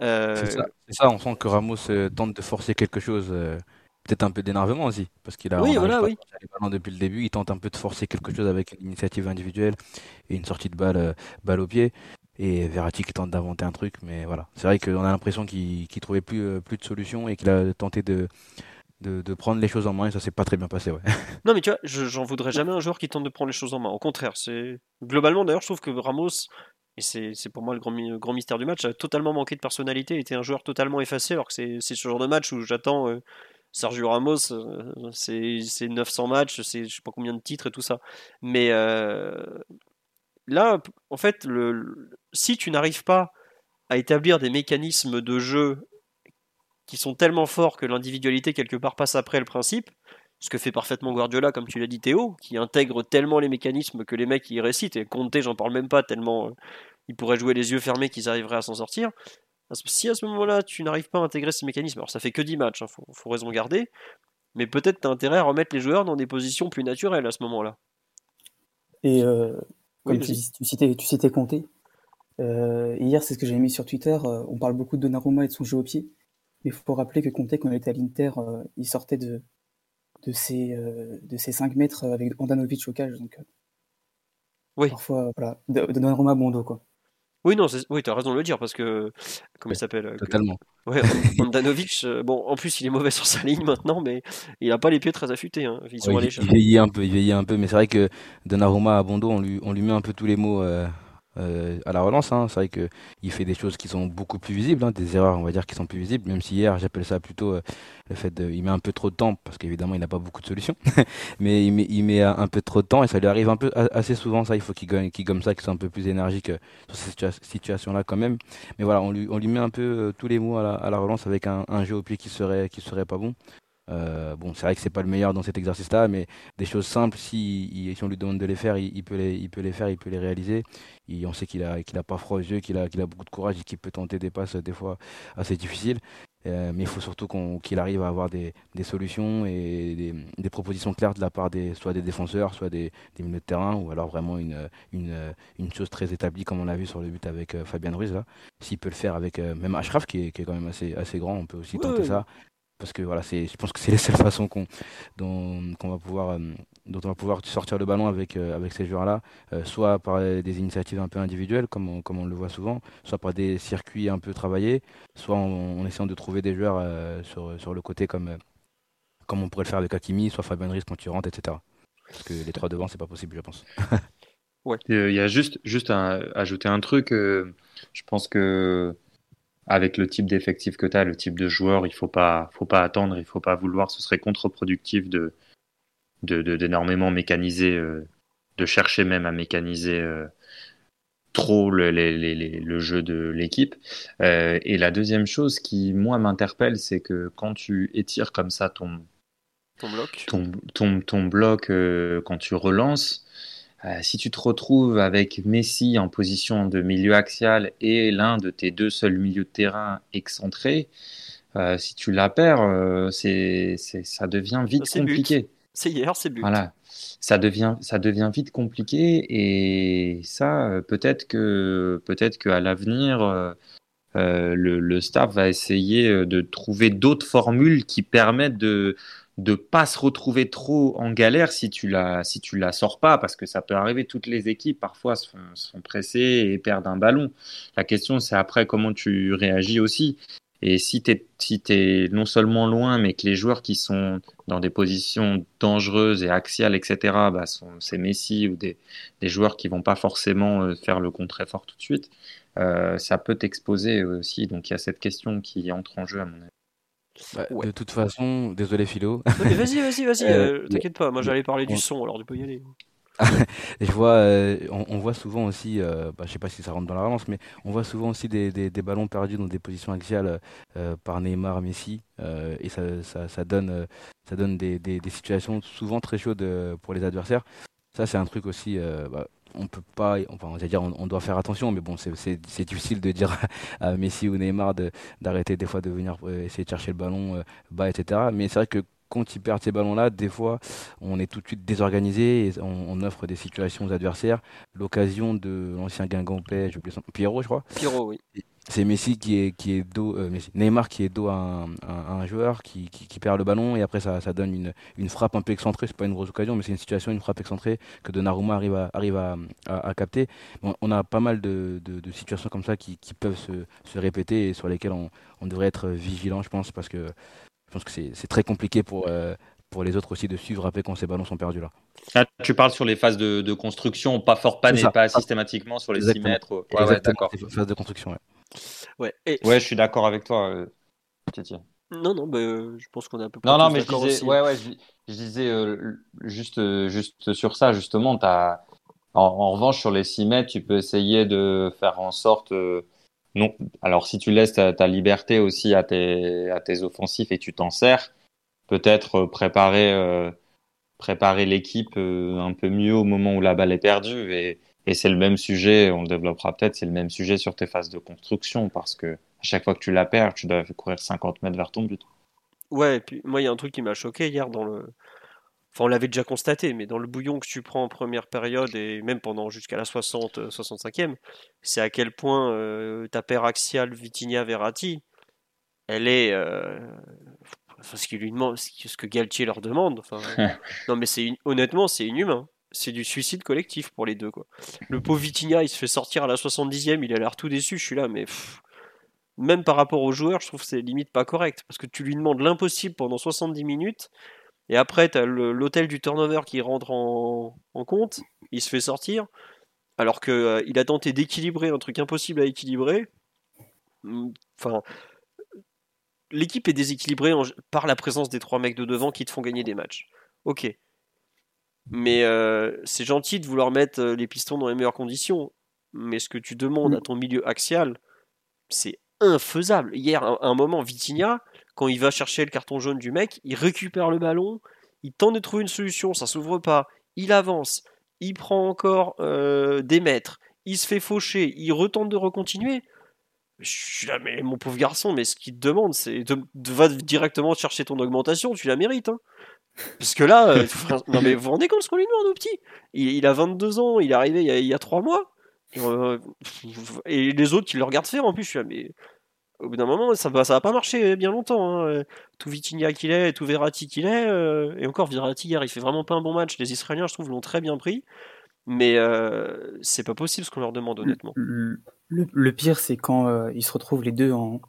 Euh, c'est ça, on sent que Ramos euh, tente de forcer quelque chose, euh, peut-être un peu d'énervement aussi, parce qu'il a oui, voilà, oui. depuis le début, il tente un peu de forcer quelque chose avec une initiative individuelle et une sortie de balle, balle au pied. Et Verratti qui tente d'inventer un truc, mais voilà. C'est vrai qu'on a l'impression qu'il qu trouvait plus, plus de solutions et qu'il a tenté de, de, prendre les choses en main et ça s'est pas très bien passé. Ouais. Non, mais tu vois, j'en voudrais jamais un joueur qui tente de prendre les choses en main. Au contraire, c'est globalement d'ailleurs, je trouve que Ramos, et c'est pour moi le grand, grand, mystère du match, a totalement manqué de personnalité, était un joueur totalement effacé, alors que c'est ce genre de match où j'attends euh, Sergio Ramos, euh, c'est 900 matchs, c'est je sais pas combien de titres et tout ça. Mais euh, là, en fait, le, si tu n'arrives pas à établir des mécanismes de jeu qui sont tellement forts que l'individualité quelque part passe après le principe, ce que fait parfaitement Guardiola, comme tu l'as dit Théo, qui intègre tellement les mécanismes que les mecs y récitent, et Conte j'en parle même pas, tellement euh, ils pourraient jouer les yeux fermés qu'ils arriveraient à s'en sortir. Si à ce moment-là tu n'arrives pas à intégrer ces mécanismes, alors ça fait que 10 matchs, il hein, faut, raison garder, mais peut-être tu as intérêt à remettre les joueurs dans des positions plus naturelles à ce moment-là. Et euh, comme tu, citais, tu citais Conte, euh, hier c'est ce que j'ai mis sur Twitter, on parle beaucoup de Donnarumma et de son jeu au pied, il faut rappeler que Conte, quand il était à l'Inter, euh, il sortait de, de, ses, euh, de ses 5 mètres avec Andanovic au cage. Donc, euh, oui. Parfois, voilà, de, de Donnarumma Bondo, quoi. Oui, non, oui, tu as raison de le dire parce que. Comment il s'appelle Totalement. Ouais, Andanovic, bon, en plus, il est mauvais sur sa ligne maintenant, mais il n'a pas les pieds très affûtés. Hein. Ils sont il, vieillit un peu, il vieillit un peu, mais c'est vrai que Donnarumma à Bondo, on lui, on lui met un peu tous les mots euh, à la relance. Hein. C'est vrai qu'il fait des choses qui sont beaucoup plus visibles, hein, des erreurs, on va dire, qui sont plus visibles, même si hier, j'appelle ça plutôt euh, le fait de. Met un peu trop de temps, parce qu'évidemment, il n'a pas beaucoup de solutions, mais il met, un peu trop de temps et ça lui arrive un peu assez souvent. Ça, il faut qu'il gomme, ça, qu'il soit un peu plus énergique euh, sur cette situation-là quand même. Mais voilà, on lui, met un peu tous les mots à la, relance avec un, un, jeu au pied qui serait, qui serait pas bon. Euh, bon, c'est vrai que c'est pas le meilleur dans cet exercice-là, mais des choses simples, si, si on lui demande de les faire, il, peut, les, il peut les faire, il peut les réaliser. on sait qu'il a, qu'il a pas froid aux yeux, qu'il a, qu'il a beaucoup de courage et qu'il peut tenter des passes des fois assez difficiles. Euh, mais il faut surtout qu'il arrive à avoir des, des solutions et des, des, propositions claires de la part des, soit des défenseurs, soit des, des milieux de terrain, ou alors vraiment une, une, une, chose très établie comme on l'a vu sur le but avec euh, Fabien Ruiz. S'il peut le faire avec même Ashraf, qui est, qui est, quand même assez, assez grand, on peut aussi tenter ça parce que voilà, c'est, je pense que c'est la seule façon qu'on, dont, qu'on va pouvoir, euh, dont on va pouvoir sortir le ballon avec, euh, avec ces joueurs-là, euh, soit par des initiatives un peu individuelles, comme on, comme on le voit souvent, soit par des circuits un peu travaillés, soit en, essayant de trouver des joueurs sur, sur le côté comme, comme on pourrait le faire avec Hakimi, soit Fabien Ruiz quand tu rentres, etc. Parce que les trois devant, c'est pas possible, je pense. ouais. Il y a juste, juste à ajouter un truc. je pense que avec le type d'effectif que tu as, le type de joueur, il faut pas, faut pas attendre, il faut pas vouloir. Ce serait contre-productif de, d'énormément de, mécaniser, euh, de chercher même à mécaniser euh, trop le, le, jeu de l'équipe. Euh, et la deuxième chose qui, moi, m'interpelle, c'est que quand tu étires comme ça ton, ton bloc, ton, ton, ton bloc quand tu relances, euh, si tu te retrouves avec Messi en position de milieu axial et l'un de tes deux seuls milieux de terrain excentrés, euh, si tu la perds, euh, c'est, ça devient vite compliqué. C'est hier, c'est but. Voilà, ça devient, ça devient vite compliqué et ça, peut-être que, peut-être qu'à l'avenir, le, le, staff va essayer de trouver d'autres formules qui permettent de, de pas se retrouver trop en galère si tu la si tu la sors pas parce que ça peut arriver toutes les équipes parfois sont, sont pressées et perdent un ballon. La question c'est après comment tu réagis aussi. Et si tu es, si non seulement loin mais que les joueurs qui sont dans des positions dangereuses et axiales etc bah c'est Messi ou des, des joueurs qui vont pas forcément euh, faire le contre-effort tout de suite euh, ça peut t'exposer aussi. Donc il y a cette question qui entre en jeu à mon avis bah, de toute façon, désolé Philo. vas-y, vas-y, vas-y, euh, euh, t'inquiète pas, moi j'allais parler du son, alors tu peux y aller. je vois, euh, on, voit souvent aussi, bah, je sais pas si ça rentre dans la balance, mais on voit souvent aussi des, des, ballons perdus dans des positions axiales par Neymar, Messi, et ça, ça, ça, donne, ça donne des, des, situations souvent très chaudes pour les adversaires. Ça, c'est un truc aussi. Bah, on peut pas, enfin, on va dire, on, doit faire attention, mais bon, c'est difficile de dire à Messi ou Neymar d'arrêter des fois de venir euh, essayer de chercher le ballon euh, bas, etc. Mais c'est vrai que quand ils perdent ces ballons-là, des fois, on est tout de suite désorganisé et on, offre des situations aux adversaires. L'occasion de l'ancien Guingampais, je Pierrot, je crois. Pierrot, oui c'est Messi qui est, qui est dos, euh, Neymar qui est dos à un, joueur qui, qui, perd le ballon et après ça, ça donne une, une frappe un peu excentrée. C'est pas une grosse occasion, mais c'est une situation, une frappe excentrée que Donnarumma arrive à, arrive à, à, capter. on a pas mal de, de, situations comme ça qui, qui peuvent se, se, répéter et sur lesquelles on, on, devrait être vigilant, je pense, parce que je pense que c'est très compliqué pour, euh, pour les autres aussi de suivre après quand ces ballons sont perdus là. Ah, tu parles sur les phases de, de construction, pas fort pas, pas systématiquement sur les 6 mètres. Ouais, d'accord. Phases de construction, ouais. Ouais, ouais, je suis d'accord avec toi, euh, Non, non, bah, euh, je pense qu'on est un peu Non, non, mais je disais, ouais, ouais, je, disais euh, juste, juste sur ça, justement, as, en, revanche, sur les 6 mètres, tu peux essayer de faire en sorte. non, alors si tu laisses ta, liberté aussi à tes, à tes offensifs et tu t'en sers, peut-être préparer, préparer l'équipe un peu mieux au moment où la balle est perdue et et c'est le même sujet, on le développera peut-être, c'est le même sujet sur tes phases de construction parce que à chaque fois que tu la perds, tu dois courir 50 mètres vers ton but. Ouais, et puis moi, il y a un truc qui m'a choqué hier dans le. Enfin, on l'avait déjà constaté, mais dans le bouillon que tu prends en première période et même pendant jusqu'à la 60, 65e, c'est à quel point euh, ta paire axiale Vitinha-Verratti, elle est. Euh, enfin, ce, lui demande, ce que Galtier leur demande. Enfin, non, mais c'est honnêtement, c'est inhumain c'est du suicide collectif pour les deux. Quoi. Le pauvre Vitinha, il se fait sortir à la 70e, il a l'air tout déçu. Je suis là, mais même par rapport aux joueurs, je trouve que c'est limite pas correct. Parce que tu lui demandes l'impossible pendant 70 minutes, et après, tu l'hôtel du turnover qui rentre en, compte, il se fait sortir. alors qu'il euh, a tenté d'équilibrer un truc impossible à équilibrer. Hmm, enfin, l'équipe est déséquilibrée par la présence des trois mecs de devant qui te font gagner des matchs. Ok. Mais euh, c'est gentil de vouloir mettre les pistons dans les meilleures conditions. Mais ce que tu demandes à ton milieu axial, c'est infaisable. Hier, à un moment, Vitinha, quand il va chercher le carton jaune du mec, il récupère le ballon, il tente de trouver une solution, ça s'ouvre pas, il avance, il prend encore euh, des mètres, il se fait faucher, il retente de recontinuer. Je suis là, mais mon pauvre garçon, mais ce qu'il te demande, c'est de, va directement chercher ton augmentation, tu la mérites. Hein. Parce que là, euh, non mais vous vous rendez compte ce qu'on lui demande au petit? Il, a 22 ans, il est arrivé il y a, 3 mois. Euh, et les autres qui le regardent faire en plus, je suis là, mais au bout d'un moment, ça va, ça va pas marcher bien longtemps. Hein. Tout Vitinha qu'il est, tout Verratti qu'il est, euh, et encore Verratti hier, il fait vraiment pas un bon match. Les Israéliens, je trouve, l'ont très bien pris, mais euh, c'est pas possible ce qu'on leur demande honnêtement. Le, pire, c'est quand euh, ils se retrouvent les deux en,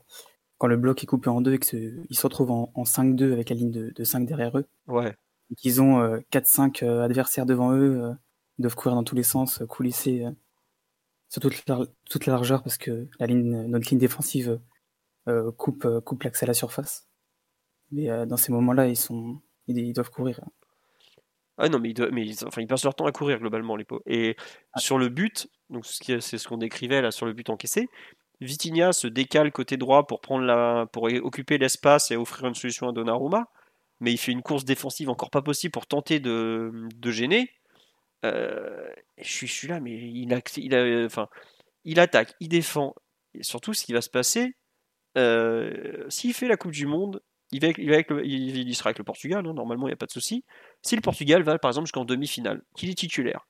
quand le bloc est coupé en deux et qu'ils se retrouvent en, 5-2 avec la ligne de, 5 derrière eux. Ouais. Ils ont 4-5 adversaires devant eux, ils doivent courir dans tous les sens, coulisser sur toute la, toute la largeur parce que la ligne, notre ligne défensive euh, coupe, euh, coupe l'accès à la surface. Mais euh, dans ces moments-là, ils, sont, ils, doivent courir. Ah non, mais, ils, mais enfin, ils passent leur temps à courir globalement, les pots. Et ah. sur le but, donc c'est ce qu'on décrivait là sur le but encaissé, Vitinha se décale côté droit pour, prendre la, pour occuper l'espace et offrir une solution à Donnarumma, mais il fait une course défensive encore pas possible pour tenter de, gêner. je, suis, je, suis, là, mais il, attaque, il défend. Et surtout, ce qui va se passer, euh, s'il fait la Coupe du Monde, il, va il, sera avec le Portugal, hein, normalement il n'y a pas de souci. Si le Portugal va par exemple jusqu'en demi-finale, qu'il est titulaire,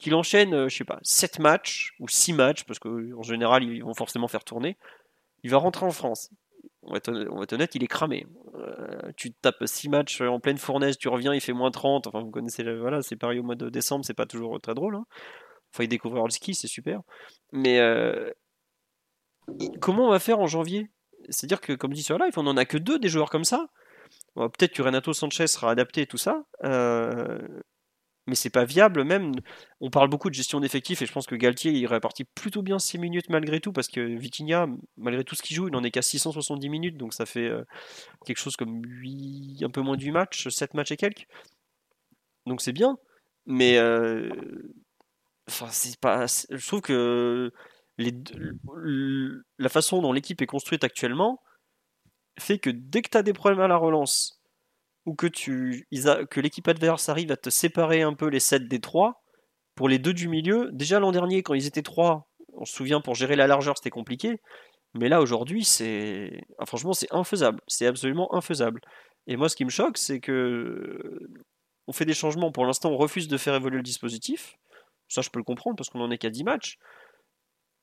qu'il enchaîne, euh, je sais pas, 7 matchs ou 6 matchs, parce qu'en général ils vont forcément faire tourner, il va rentrer en France. On va être, honnête, il est cramé. Euh, tu tapes 6 matchs en pleine fournaise, tu reviens, il fait moins 30. Enfin, vous connaissez, voilà, c'est pareil au mois de décembre, c'est pas toujours très drôle. Hein. Enfin, il découvrir le ski, c'est super. Mais comment on va faire en janvier? C'est-à-dire que, comme dit sur live, on n'en a que deux des joueurs comme ça. Peut-être que Renato Sanchez sera adapté et tout ça. Euh, mais c'est pas viable même. On parle beaucoup de gestion d'effectifs et je pense que Galtier il répartit plutôt bien 6 minutes malgré tout parce que Vitinha, malgré tout ce qu'il joue, il n'en est qu'à 670 minutes donc ça fait euh, quelque chose comme 8, un peu moins du match, 7 matchs et quelques. Donc c'est bien. Mais euh, pas. Je trouve que la façon dont l'équipe est construite actuellement fait que dès que tu as des problèmes à la relance ou que, l'équipe adverse arrive à te séparer un peu les 7 des 3, pour les deux du milieu, déjà l'an dernier quand ils étaient 3, on se souvient pour gérer la largeur c'était compliqué, mais là aujourd'hui c'est ah, franchement c'est infaisable, c'est absolument infaisable. Et moi ce qui me choque c'est que on fait des changements, pour l'instant on refuse de faire évoluer le dispositif, ça je peux le comprendre parce qu'on en est qu'à 10 matchs,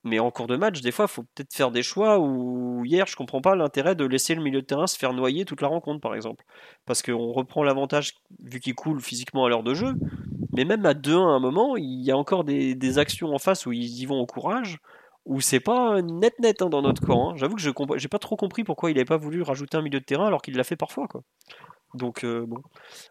mais en cours de match, des fois, il faut peut-être faire des choix où hier, je comprends pas l'intérêt de laisser le milieu de terrain se faire noyer toute la rencontre, par exemple. Parce qu'on reprend l'avantage vu qu'il coule physiquement à l'heure de jeu. Mais même à 2-1 à un moment, il y a encore des, actions en face où ils y vont au courage, où c'est pas net net hein, dans notre camp. Hein. J'avoue que je n'ai pas trop compris pourquoi il n'avait pas voulu rajouter un milieu de terrain alors qu'il l'a fait parfois. Quoi. Donc, euh, bon.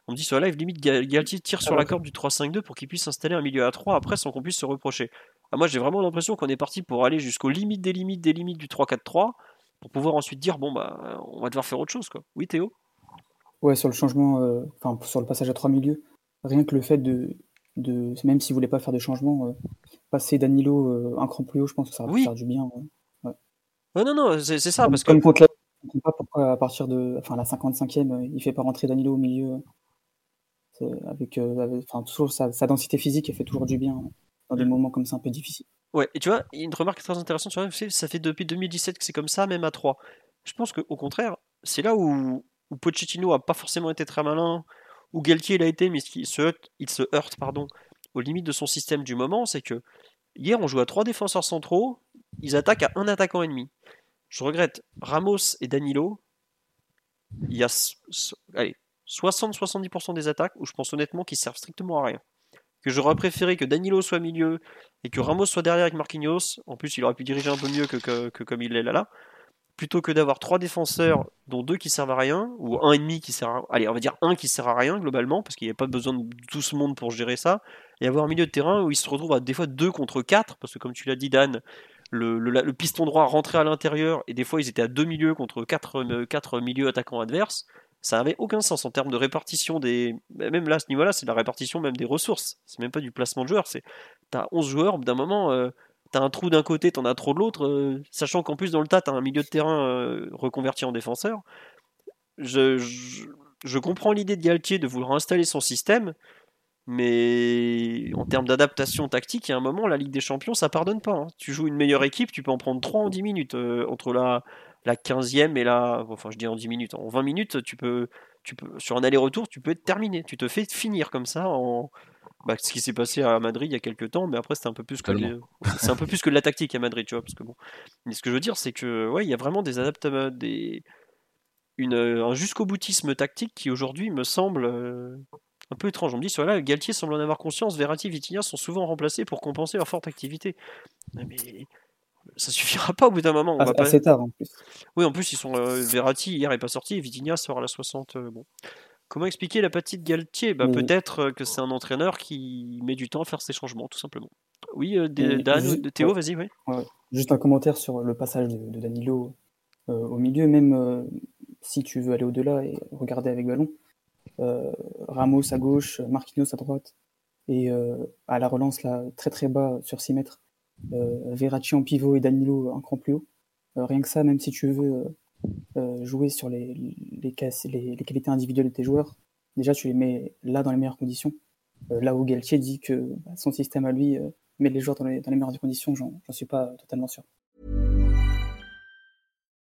On me dit sur la live, limite, Galtier tire sur la corde du 3-5-2 pour qu'il puisse installer un milieu à 3 après sans qu'on puisse se reprocher. Ah, moi, j'ai vraiment l'impression qu'on est parti pour aller jusqu'aux limites des limites des limites du 3-4-3 pour pouvoir ensuite dire, bon, bah, on va devoir faire autre chose, quoi. Oui, Théo? Ouais, sur le changement, euh, enfin, sur le passage à 3 milieux, rien que le fait de, de même s'il voulait pas faire de changement, euh, passer Danilo un cran plus haut, je pense que ça va faire du bien. Ouais. non, non, c'est ça. parce que... Je ne comprends pas pourquoi à partir de enfin, la 55e, euh, il fait pas rentrer Danilo au milieu. Avec, euh, enfin, toujours sa, densité physique, elle fait toujours du bien hein, dans des mm. moments comme ça un peu difficiles. Ouais, et tu vois, une remarque très intéressante sur ça fait depuis 2017 que c'est comme ça, même à 3. Je pense qu'au contraire, c'est là où, où Pochettino a pas forcément été très malin, où Galtier l'a été, mais il se heurte, il se heurte pardon, aux limites de son système du moment, c'est que hier on joue à trois défenseurs centraux, ils attaquent à un attaquant ennemi je regrette Ramos et Danilo. Il y a 60-70% des attaques où je pense honnêtement qu'ils servent strictement à rien. Que j'aurais préféré que Danilo soit milieu et que Ramos soit derrière avec Marquinhos. En plus, il aurait pu diriger un peu mieux que, comme il l'est là là. Plutôt que d'avoir trois défenseurs, dont deux qui servent à rien, ou un ennemi qui sert à... Allez, on va dire un qui sert à rien globalement, parce qu'il n'y a pas besoin de tout ce monde pour gérer ça. et avoir un milieu de terrain où il se retrouve à des fois 2 contre 4, parce que comme tu l'as dit Dan, le, piston droit rentrait à l'intérieur et des fois ils étaient à deux milieux contre quatre, quatre milieux attaquants adverses. Ça n'avait aucun sens en termes de répartition des. Même là, à ce niveau-là, c'est la répartition même des ressources. C'est même pas du placement de joueurs. C'est t'as 11 joueurs, d'un moment, euh, t'as un trou d'un côté, t'en as trop de l'autre. Euh, sachant qu'en plus, dans le tas, t'as un milieu de terrain euh, reconverti en défenseur. Je, je comprends l'idée de Galtier de vouloir installer son système, mais en termes d'adaptation tactique, il y a un moment, la Ligue des Champions, ça pardonne pas. Hein. Tu joues une meilleure équipe, tu peux en prendre 3 en 10 minutes. Euh, entre la, la 15e et la. Enfin, je dis en 10 minutes. En 20 minutes, tu peux, tu peux, sur un aller-retour, tu peux être terminé. Tu te fais finir comme ça en. Bah, ce qui s'est passé à Madrid il y a quelques temps, mais après c'était un peu plus que c'est un peu plus que de la tactique à Madrid, tu vois, parce que bon. Mais ce que je veux dire, c'est que ouais, il y a vraiment des adaptations, des une, un jusqu'au boutisme tactique qui aujourd'hui me semble euh, un peu étrange. On me dit, là, Galtier semble en avoir conscience, Verratti et Vitinha sont souvent remplacés pour compenser leur forte activité. Mais ça suffira pas au bout d'un moment. On va assez tard en plus. Oui, en plus, ils sont euh, Verratti hier n'est pas sorti et Vitinha sort à la 60. Euh, bon. Comment expliquer la petite Galtier? Bah, Peut-être euh, que c'est un entraîneur qui met du temps à faire ses changements, tout simplement. Oui, Dan, Théo, vas-y. Oui. Juste un commentaire sur le passage de, Danilo au milieu, même si tu veux aller au-delà et regarder avec ballon. Euh, Ramos à gauche, Marquinhos à droite, et euh, à la relance là très très bas sur 6 mètres, euh, Verratti en pivot et Danilo un cran plus haut. rien que ça, même si tu veux jouer sur les, les, qualités individuelles de tes joueurs, déjà tu les mets là dans les meilleures conditions. là où Galtier dit que bah, son système à lui met les joueurs dans les meilleures conditions, j'en suis pas totalement sûr.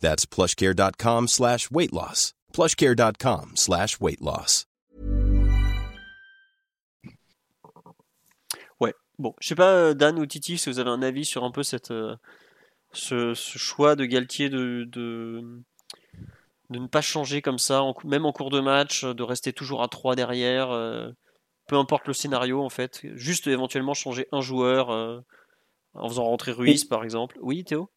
That's plushcare.com slash weight loss. plushcare.com slash weight loss. Ouais, bon, je sais pas, euh, Dan ou Titi, si vous avez un avis sur un peu cette, euh, ce, choix de Galtier de, de, de, ne pas changer comme ça, même en cours de match, de rester toujours à 3 derrière, euh, peu importe le scénario en fait, juste éventuellement changer un joueur en faisant rentrer Ruiz par exemple. Oui, Théo?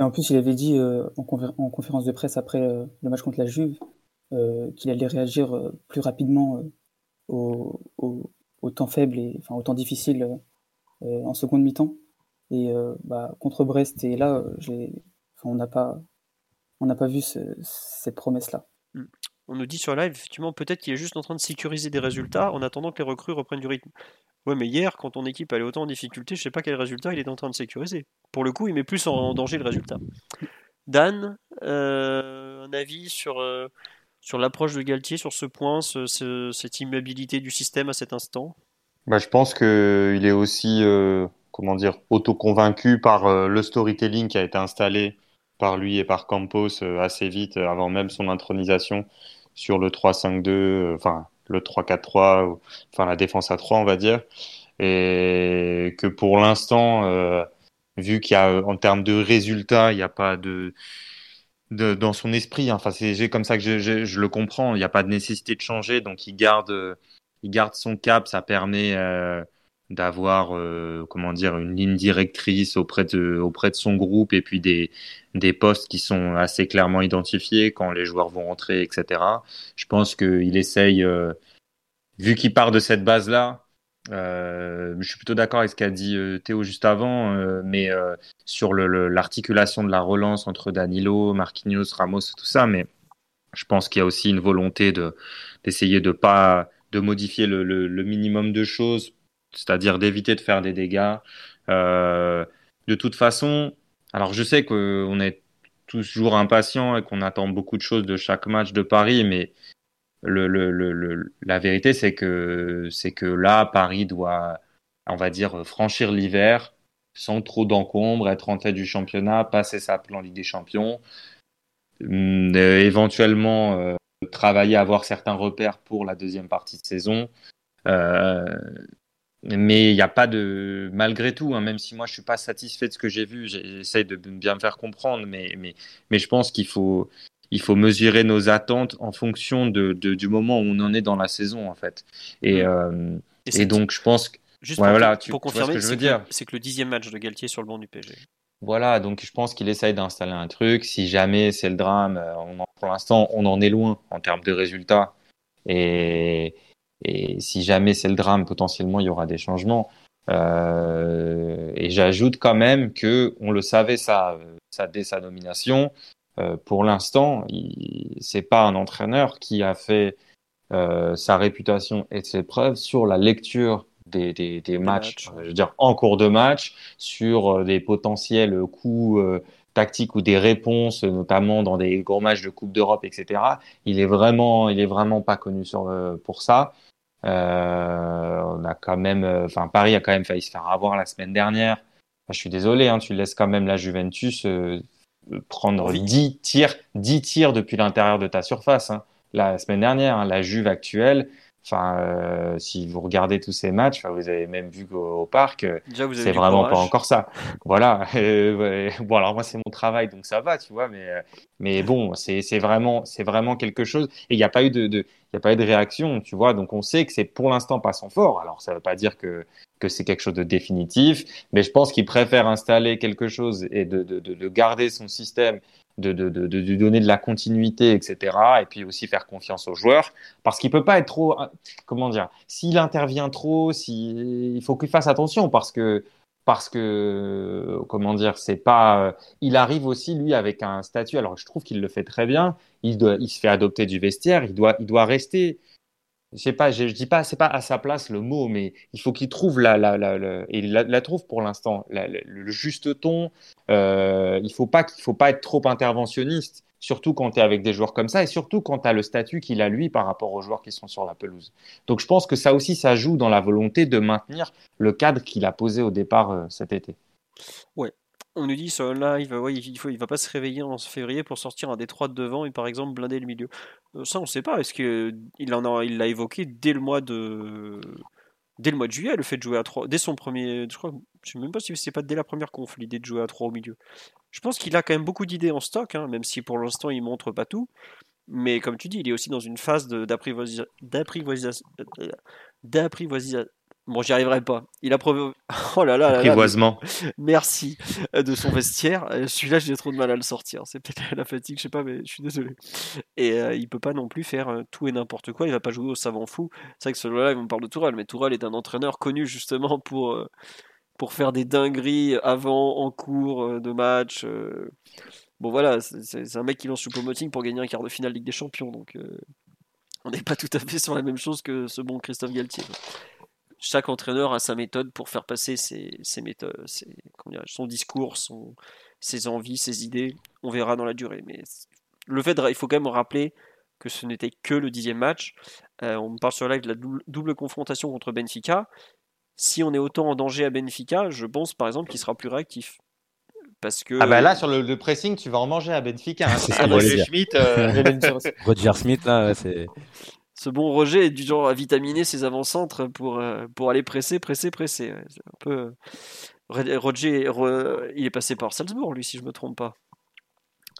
Et en plus, il avait dit euh, en, conférence de presse après euh, le match contre la Juve euh, qu'il allait réagir plus rapidement au, temps faible et enfin au temps difficile en seconde mi-temps. Et bah, contre Brest et là, on n'a pas pas vu cette promesse-là. Hmm. On nous dit sur live, effectivement, peut-être qu'il est juste en train de sécuriser des résultats en attendant que les recrues reprennent du rythme. Ouais, mais hier, quand ton équipe allait autant en difficulté, je sais pas quel résultat il est en train de sécuriser. Pour le coup, il met plus en danger le résultat. Dan, euh, un avis sur, euh, sur l'approche de Galtier sur ce point, cette immobilité du système à cet instant? Bah, Je pense qu'il est aussi, euh, comment dire, auto-convaincu par le storytelling qui a été installé par lui et par Campos assez vite, avant même son intronisation sur le 3-5-2, enfin le 3-4-3, enfin la défense à 3, on va dire. Et que pour l'instant, euh, vu qu'il y a, en termes de résultats, il n'y a pas de, de, dans son esprit, hein, enfin c'est comme ça que je, le comprends, il n'y a pas de nécessité de changer, donc il garde, il garde son cap, ça permet euh, d'avoir, euh, comment dire, une ligne directrice auprès de, auprès de son groupe et puis des, des postes qui sont assez clairement identifiés quand les joueurs vont rentrer, etc. Je pense qu'il essaye, euh, vu qu'il part de cette base-là, euh, je suis plutôt d'accord avec ce qu'a dit Théo juste avant, mais sur l'articulation de la relance entre Danilo, Marquinhos, Ramos, tout ça, mais je pense qu'il y a aussi une volonté de d'essayer de pas de modifier le, le, minimum de choses, c'est-à-dire d'éviter de faire des dégâts. de toute façon, Alors je sais qu'on est toujours impatients et qu'on attend beaucoup de choses de chaque match de Paris, mais le, le, le, la vérité c'est que c'est que là Paris doit, on va dire, franchir l'hiver sans trop d'encombre, être en tête du championnat, passer sa plan Ligue des Champions, hum, euh, éventuellement euh, travailler à avoir certains repères pour la deuxième partie de saison. Euh, mais il n'y a pas de. Malgré tout, hein, même si moi je ne suis pas satisfait de ce que j'ai vu, j'essaie de bien me faire comprendre, mais, mais, mais je pense qu'il faut, il faut mesurer nos attentes en fonction de, du moment où on en est dans la saison, en fait. Et, mmh. et, donc, je pense que. Juste pour, voilà, tu, pour confirmer, c'est que, c'est que le dixième match de Galtier sur le banc du PSG. Voilà, donc je pense qu'il essaye d'installer un truc. Si jamais c'est le drame, euh, pour l'instant, on en est loin en termes de résultats. Et, et si jamais c'est le drame, potentiellement, il y aura des changements. Euh, et j'ajoute quand même que on le savait ça, ça dès sa nomination. Euh, pour l'instant, c'est pas un entraîneur qui a fait euh, sa réputation et ses preuves sur la lecture des, des, des matchs, je veux dire en cours de match, sur euh, des potentiels coups euh, tactiques ou des réponses, notamment dans des gros matchs de Coupe d'Europe, etc. Il est vraiment, il est vraiment pas connu sur, pour ça. Euh, on a quand même, enfin Paris a quand même failli se faire avoir la semaine dernière. je suis désolé, hein, tu laisses quand même la Juventus prendre 10 tirs, 10 tirs depuis l'intérieur de ta surface. Hein. La semaine dernière, hein, la Juve actuelle, Enfin, euh, si vous regardez tous ces matchs, vous avez même vu qu'au parc, c'est vraiment pas encore ça. Voilà. bon, alors moi c'est mon travail, donc ça va, tu vois. Mais mais bon, c'est c'est vraiment c'est vraiment quelque chose. Et il n'y a pas eu de, de il y a pas eu de réaction, tu vois. Donc on sait que c'est pour l'instant pas son fort. Alors ça veut pas dire que que c'est quelque chose de définitif, mais je pense qu'il préfère installer quelque chose et de, de, de, garder son système de, de, de, donner de la continuité, etc. Et puis aussi faire confiance aux joueurs, parce qu'il peut pas être trop, comment dire, s'il intervient trop, si, il faut qu'il fasse attention, parce que parce que comment dire, c'est pas, il arrive aussi lui avec un statut. Alors je trouve qu'il le fait très bien. Il doit, il se fait adopter du vestiaire. Il doit, il doit rester je sais pas, je, dis pas, c'est pas à sa place le mot, mais il faut qu'il trouve la, la, la, la, et il la, trouve pour l'instant, le juste ton. Euh, il faut pas qu'il faut pas être trop interventionniste, surtout quand tu es avec des joueurs comme ça, et surtout quand tu as le statut qu'il a lui par rapport aux joueurs qui sont sur la pelouse. Donc je pense que ça aussi, ça joue dans la volonté de maintenir le cadre qu'il a posé au départ euh, cet été. Ouais, on nous dit sur il, faut, il va pas se réveiller en février pour sortir un des trois de devant et par exemple blinder le milieu. Euh, ça, on sait pas. Est-ce que il en a, il l'a évoqué dès le mois de, dès le mois de juillet, le fait de jouer à 3 dès son premier, je crois, sais même pas si c'est pas dès la première conf l'idée de jouer à 3 au milieu. Je pense qu'il a quand même beaucoup d'idées en stock, hein, même si pour l'instant il montre pas tout. Mais comme tu dis, il est aussi dans une phase d'apprivoisation, Bon, j'y arriverai pas. Il a prouvé. Oh là là, là, Merci euh, de son vestiaire. Euh, celui-là, j'ai trop de mal à le sortir. C'est peut-être la fatigue, je sais pas, mais je suis désolé. Et euh, il peut pas non plus faire tout et n'importe quoi. Il va pas jouer au savant fou. C'est vrai que celui-là, on parle de Tourelle, mais Tourelle est un entraîneur connu justement pour pour faire des dingueries avant, en cours de match. Bon voilà, c'est un mec qui lance Choupo-Moting pour gagner un quart de finale Ligue des Champions, donc on n'est pas tout à fait sur la même chose que ce bon Christophe Galtier chaque entraîneur a sa méthode pour faire passer ses, méthodes, son discours, son, ses envies, ses idées. On verra dans la durée. Mais le fait, il faut quand même rappeler que ce n'était que le dixième match. Euh, on me parle sur live de la double, confrontation contre Benfica. Si on est autant en danger à Benfica, je pense par exemple qu'il sera plus réactif. Parce que... Ah bah là sur le, pressing tu vas en manger à Benfica. Hein. c'est Roger Schmidt. Euh, Roger Schmidt là c'est ce bon Roger est du genre à vitaminer ses avant-centres pour, euh, pour aller presser, presser, presser. un peu... Euh, Roger, il est passé par Salzbourg, lui, si je me trompe pas.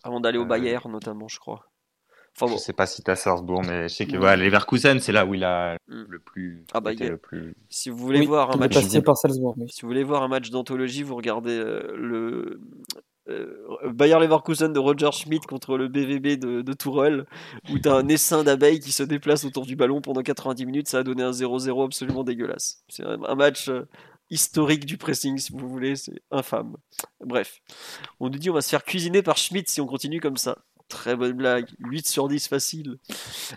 Avant d'aller au euh, Bayern, notamment, je crois. Enfin, bon. Je sais pas si tu as Salzbourg, mais je sais que ouais, Leverkusen, c'est là où il a mm. le plus. Ah bah, le plus... Si vous voulez voir un match, par Salzbourg, si vous voulez voir un match d'anthologie, vous regardez le Bayer Leverkusen de Roger Schmidt contre le BVB de, de Tourelle, où tu as un essaim d'abeilles qui se déplace autour du ballon pendant 90 minutes. Ça a donné un 0-0 absolument dégueulasse. C'est un, match euh, historique du pressing, si vous voulez. C'est infâme. Bref, on nous dit on va se faire cuisiner par Schmidt si on continue comme ça. Très bonne blague. 8 sur 10 facile.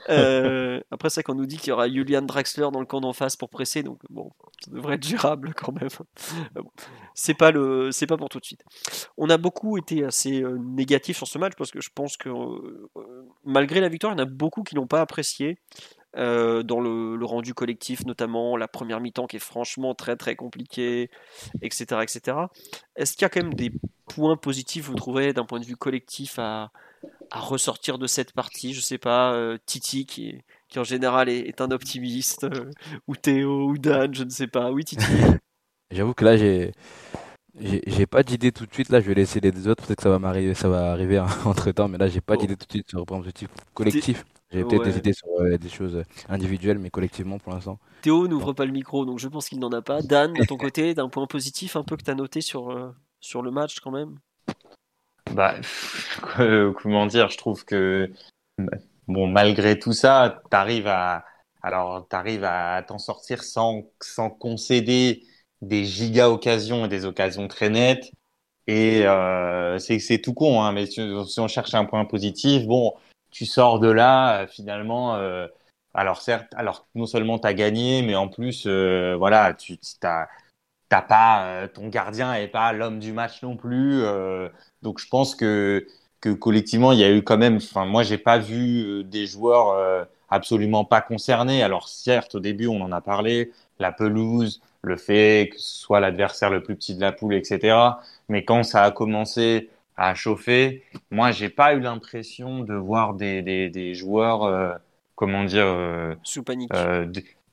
Euh, après ça, qu'on nous dit qu'il y aura Julian Draxler dans le camp d'en face pour presser, donc bon, ça devrait être gérable quand même. c'est pas le, c'est pas pour tout de suite. On a beaucoup été assez euh, négatifs sur ce match parce que je pense que euh, malgré la victoire, il y en a beaucoup qui n'ont pas apprécié. dans le, rendu collectif, notamment la première mi-temps qui est franchement très très compliquée, etc. etc. Est-ce qu'il y a quand même des points positifs, vous trouvez, d'un point de vue collectif à, à ressortir de cette partie. Je sais pas, euh, Titi qui, qui en général est, un optimiste, euh, ou Théo, ou Dan, je ne sais pas. Oui, Titi. J'avoue que là, j'ai. J'ai pas d'idée tout de suite, là je vais laisser les deux autres, peut-être que ça va m'arriver, ça va arriver entre temps, mais là j'ai pas d'idée tout de suite sur le point positif collectif. J'ai peut-être des idées sur euh, des choses individuelles, mais collectivement pour l'instant. Théo n'ouvre pas le micro, donc je pense qu'il n'en a pas. Dan, de ton côté, d'un point positif un peu que tu as noté sur, sur le match quand même? Bah, comment dire, je trouve que bon, malgré tout ça, tu à alors t'arrives à t'en sortir sans sans concéder des giga occasions et des occasions très nettes. Et euh, c'est tout con, hein, mais si, on cherche un point positif, bon, tu sors de là finalement. Euh, alors certes, alors non seulement tu as gagné, mais en plus, euh, voilà, tu t'as t'as pas euh, ton gardien est pas l'homme du match non plus. Euh, donc je pense que que collectivement il y a eu quand même. Enfin moi j'ai pas vu euh, des joueurs absolument pas concernés. Alors certes au début on en a parlé, la pelouse, le fait que ce soit l'adversaire le plus petit de la poule, etc. Mais quand ça a commencé à chauffer, moi j'ai pas eu l'impression de voir des des, des joueurs comment dire sous panique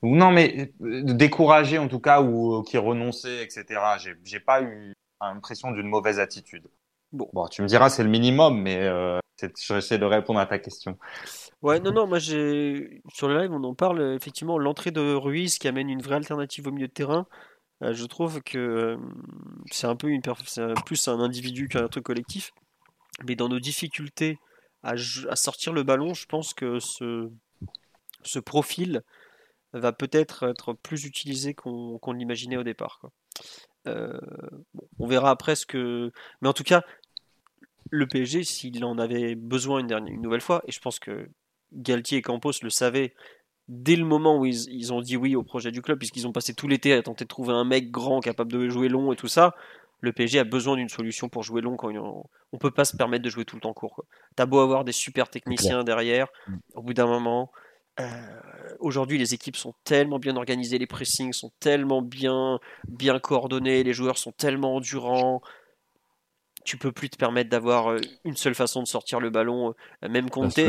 ou non, mais euh, découragé en tout cas, ou euh, qui renonçait, etc. J'ai pas eu l'impression d'une mauvaise attitude. Bon. bon, tu me diras, c'est le minimum, mais euh, j'essaie de répondre à ta question. Ouais, non, non, moi j'ai sur le live, on en parle effectivement. L'entrée de Ruiz qui amène une vraie alternative au milieu de terrain. je trouve que c'est un peu une plus un individu qu'un truc collectif. Mais dans nos difficultés à, à, sortir le ballon, je pense que ce, ce profil va peut-être être plus utilisé qu'on l'imaginait au départ. Euh, on verra après ce que. Mais en tout cas, le PSG, s'il en avait besoin une, dernière, une nouvelle fois, et je pense que Galtier et Campos le savaient dès le moment où ils, ont dit oui au projet du club, puisqu'ils ont passé tout l'été à tenter de trouver un mec grand capable de jouer long et tout ça, le PSG a besoin d'une solution pour jouer long quand on, ne peut pas se permettre de jouer tout le temps court. T'as beau avoir des super techniciens derrière, mm. au bout d'un moment, euh, aujourd'hui, les équipes sont tellement bien organisées, les pressings sont tellement bien, bien coordonnés, les joueurs sont tellement endurants. Tu peux plus te permettre d'avoir euh, une seule façon de sortir le ballon, euh, même compter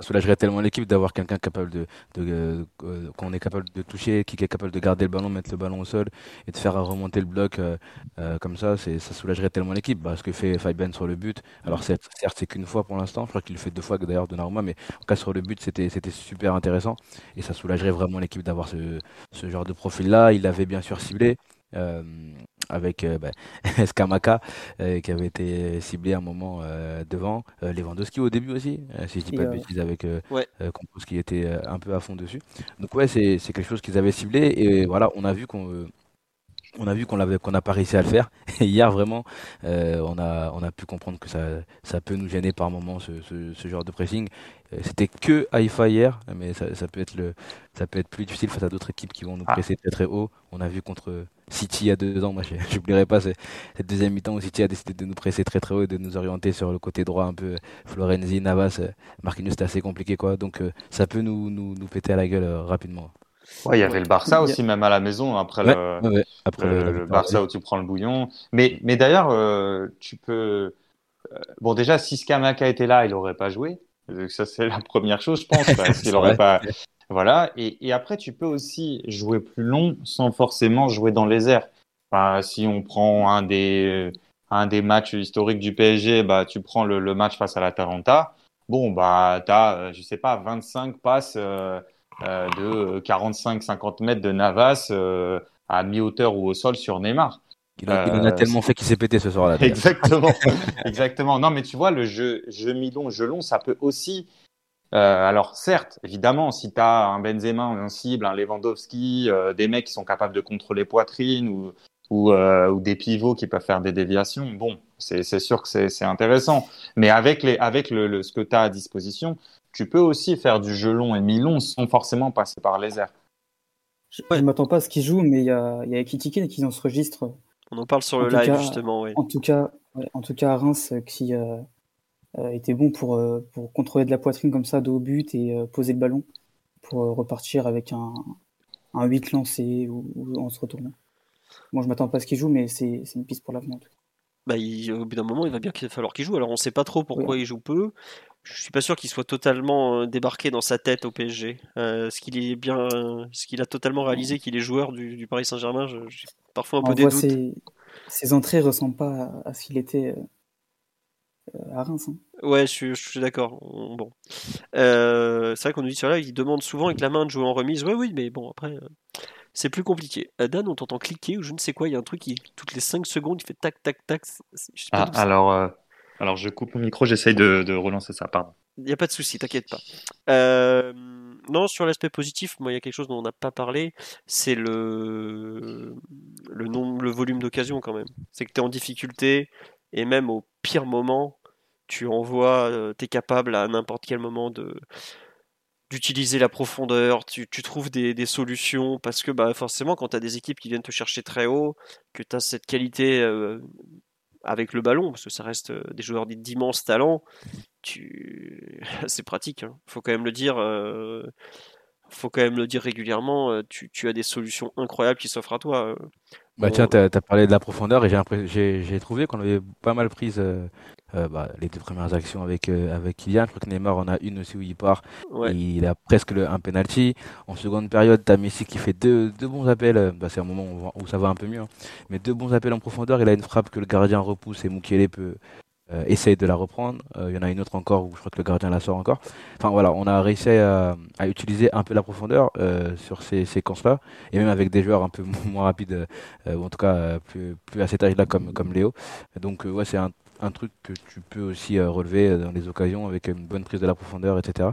ça soulagerait tellement l'équipe d'avoir quelqu'un capable de, de euh, qu'on est capable de toucher, qui est capable de garder le ballon, mettre le ballon au sol et de faire remonter le bloc euh, euh, comme ça, ça soulagerait tellement l'équipe. Bah, ce que fait Faiben sur le but, alors certes c'est qu'une fois pour l'instant, je crois qu'il le fait deux fois d'ailleurs de Naruma, mais en cas sur le but c'était super intéressant et ça soulagerait vraiment l'équipe d'avoir ce, genre de profil là. Il l'avait bien sûr ciblé. Euh, avec euh, bah, Skamaka euh, qui avait été ciblé un moment devant Lewandowski au début aussi si je dis pas de bêtises avec ouais. qui était un peu à fond dessus donc ouais c'est quelque chose qu'ils avaient ciblé et voilà on a vu qu'on on a vu qu'on n'a pas réussi à le faire. Et hier vraiment, on a on a pu comprendre que ça ça peut nous gêner par moment ce, ce, genre de pressing. C'était que Haïfa hier, mais ça, ça, peut être le ça peut être plus difficile face à d'autres équipes qui vont nous ah. presser très très haut. On a vu contre City il y a deux ans. Moi, je n'oublierai pas cette deuxième mi-temps où City a décidé de nous presser très très haut et de nous orienter sur le côté droit un peu Florenzi, Navas, euh, Marquinhos, c'était assez compliqué quoi. Donc euh, ça peut nous, nous, nous, péter à la gueule euh, rapidement. Ouais, il y avait le Barça aussi, même à la maison, après, le, après le, Barça où tu prends le bouillon. Mais, mais d'ailleurs, tu peux. Bon, déjà, si Skamaka était là, il n'aurait pas joué. Ça, c'est la première chose, je pense, parce qu'il n'aurait pas, voilà. Et, et, après, tu peux aussi jouer plus long sans forcément jouer dans les airs. Enfin, si on prend un des, un des matchs historiques du PSG, bah, tu prends le, le match face à la Taranta. Bon, bah, tu as, euh, je sais pas, 25 passes euh, euh, de 45-50 mètres de Navas euh, à mi-hauteur ou au sol sur Neymar. Il, a, en a tellement fait qu'il s'est pété ce soir-là. Exactement, exactement. Non, mais tu vois, le jeu, jeu mi-long, jeu long, ça peut aussi euh, alors certes, évidemment, si tu as un Benzema cible, un Lewandowski, euh, des mecs qui sont capables de contrôler poitrine ou ou, ou, des pivots qui peuvent faire des déviations, bon, c'est sûr que c'est intéressant. Mais avec, les, avec le, ce que tu as à disposition, tu peux aussi faire du jeu long et mi-long sans forcément passer par les airs. Je ne m'attends pas à ce qu'ils jouent, mais il y a, y a qui est dans ce registre. On en parle sur le live, justement. Oui. En, tout cas, en tout cas, Reims, qui euh, était bon pour, euh, pour contrôler de la poitrine comme ça, dos au but et euh, poser le ballon pour euh, repartir avec un, un 8 lancé ou, en se retournant. Moi, je m'attends pas à ce qu'il joue, mais c'est une piste pour l'avenir. Bah, au bout d'un moment, il va bien qu'il falloir qu'il joue. Alors, on ne sait pas trop pourquoi il joue peu je suis pas sûr qu'il soit totalement euh, débarqué dans sa tête au PSG. Euh, ce qu'il est bien, ce qu'il a totalement réalisé qu'il est joueur du, Paris Saint-Germain. J'ai parfois un peu des doutes. Ses, ses, entrées ressemblent pas à, ce qu'il était euh, à Reims. Hein. Ouais, je, suis d'accord. Bon, c'est vrai qu'on nous dit sur là, il demande souvent avec la main de jouer en remise. Ouais, oui, mais bon après. C'est plus compliqué. Dan, on t'entend cliquer ou je ne sais quoi. Il y a un truc qui, toutes les 5 secondes, il fait tac, tac, tac. ah, alors, alors je coupe mon micro, j'essaye de, relancer ça, pardon. Il n'y a pas de souci, t'inquiète pas. Euh, non, sur l'aspect positif, moi il y a quelque chose dont on n'a pas parlé, c'est le, le, nombre, le volume d'occasions quand même. C'est que tu es en difficulté et même au pire moment, tu envoies, euh, tu es capable à n'importe quel moment de d'utiliser la profondeur, tu, trouves des, solutions, parce que bah, forcément quand tu as des équipes qui viennent te chercher très haut, que tu as cette qualité euh, avec le ballon, parce que ça reste euh, des joueurs d'immenses talents, tu... c'est pratique. Il hein. faut quand même le dire. Euh, faut quand même le dire régulièrement. Tu, tu as des solutions incroyables qui s'offrent à toi. Bah tiens, tu as, parlé de la profondeur et j'ai trouvé qu'on avait pas mal prise euh, bah, les deux premières actions avec, euh, avec Kylian. Je crois que Neymar en a une aussi où il part. il a presque le, un penalty. En seconde période, tu as Messi qui fait deux, deux bons appels. Bah, c'est un moment où, ça va un peu mieux. Hein. Mais deux bons appels en profondeur. Il a une frappe que le gardien repousse et Mukele peut, euh, essaye de la reprendre. Il y en a une autre encore où je crois que le gardien la sort encore. Enfin voilà, on a réussi à, à utiliser un peu la profondeur sur ces séquences-là, et même avec des joueurs un peu moins rapides, ou en tout cas plus, plus à cet âge-là comme, comme Léo. Donc ouais, c'est un un truc que tu peux aussi euh, relever euh, dans les occasions avec une bonne prise de la profondeur, etc.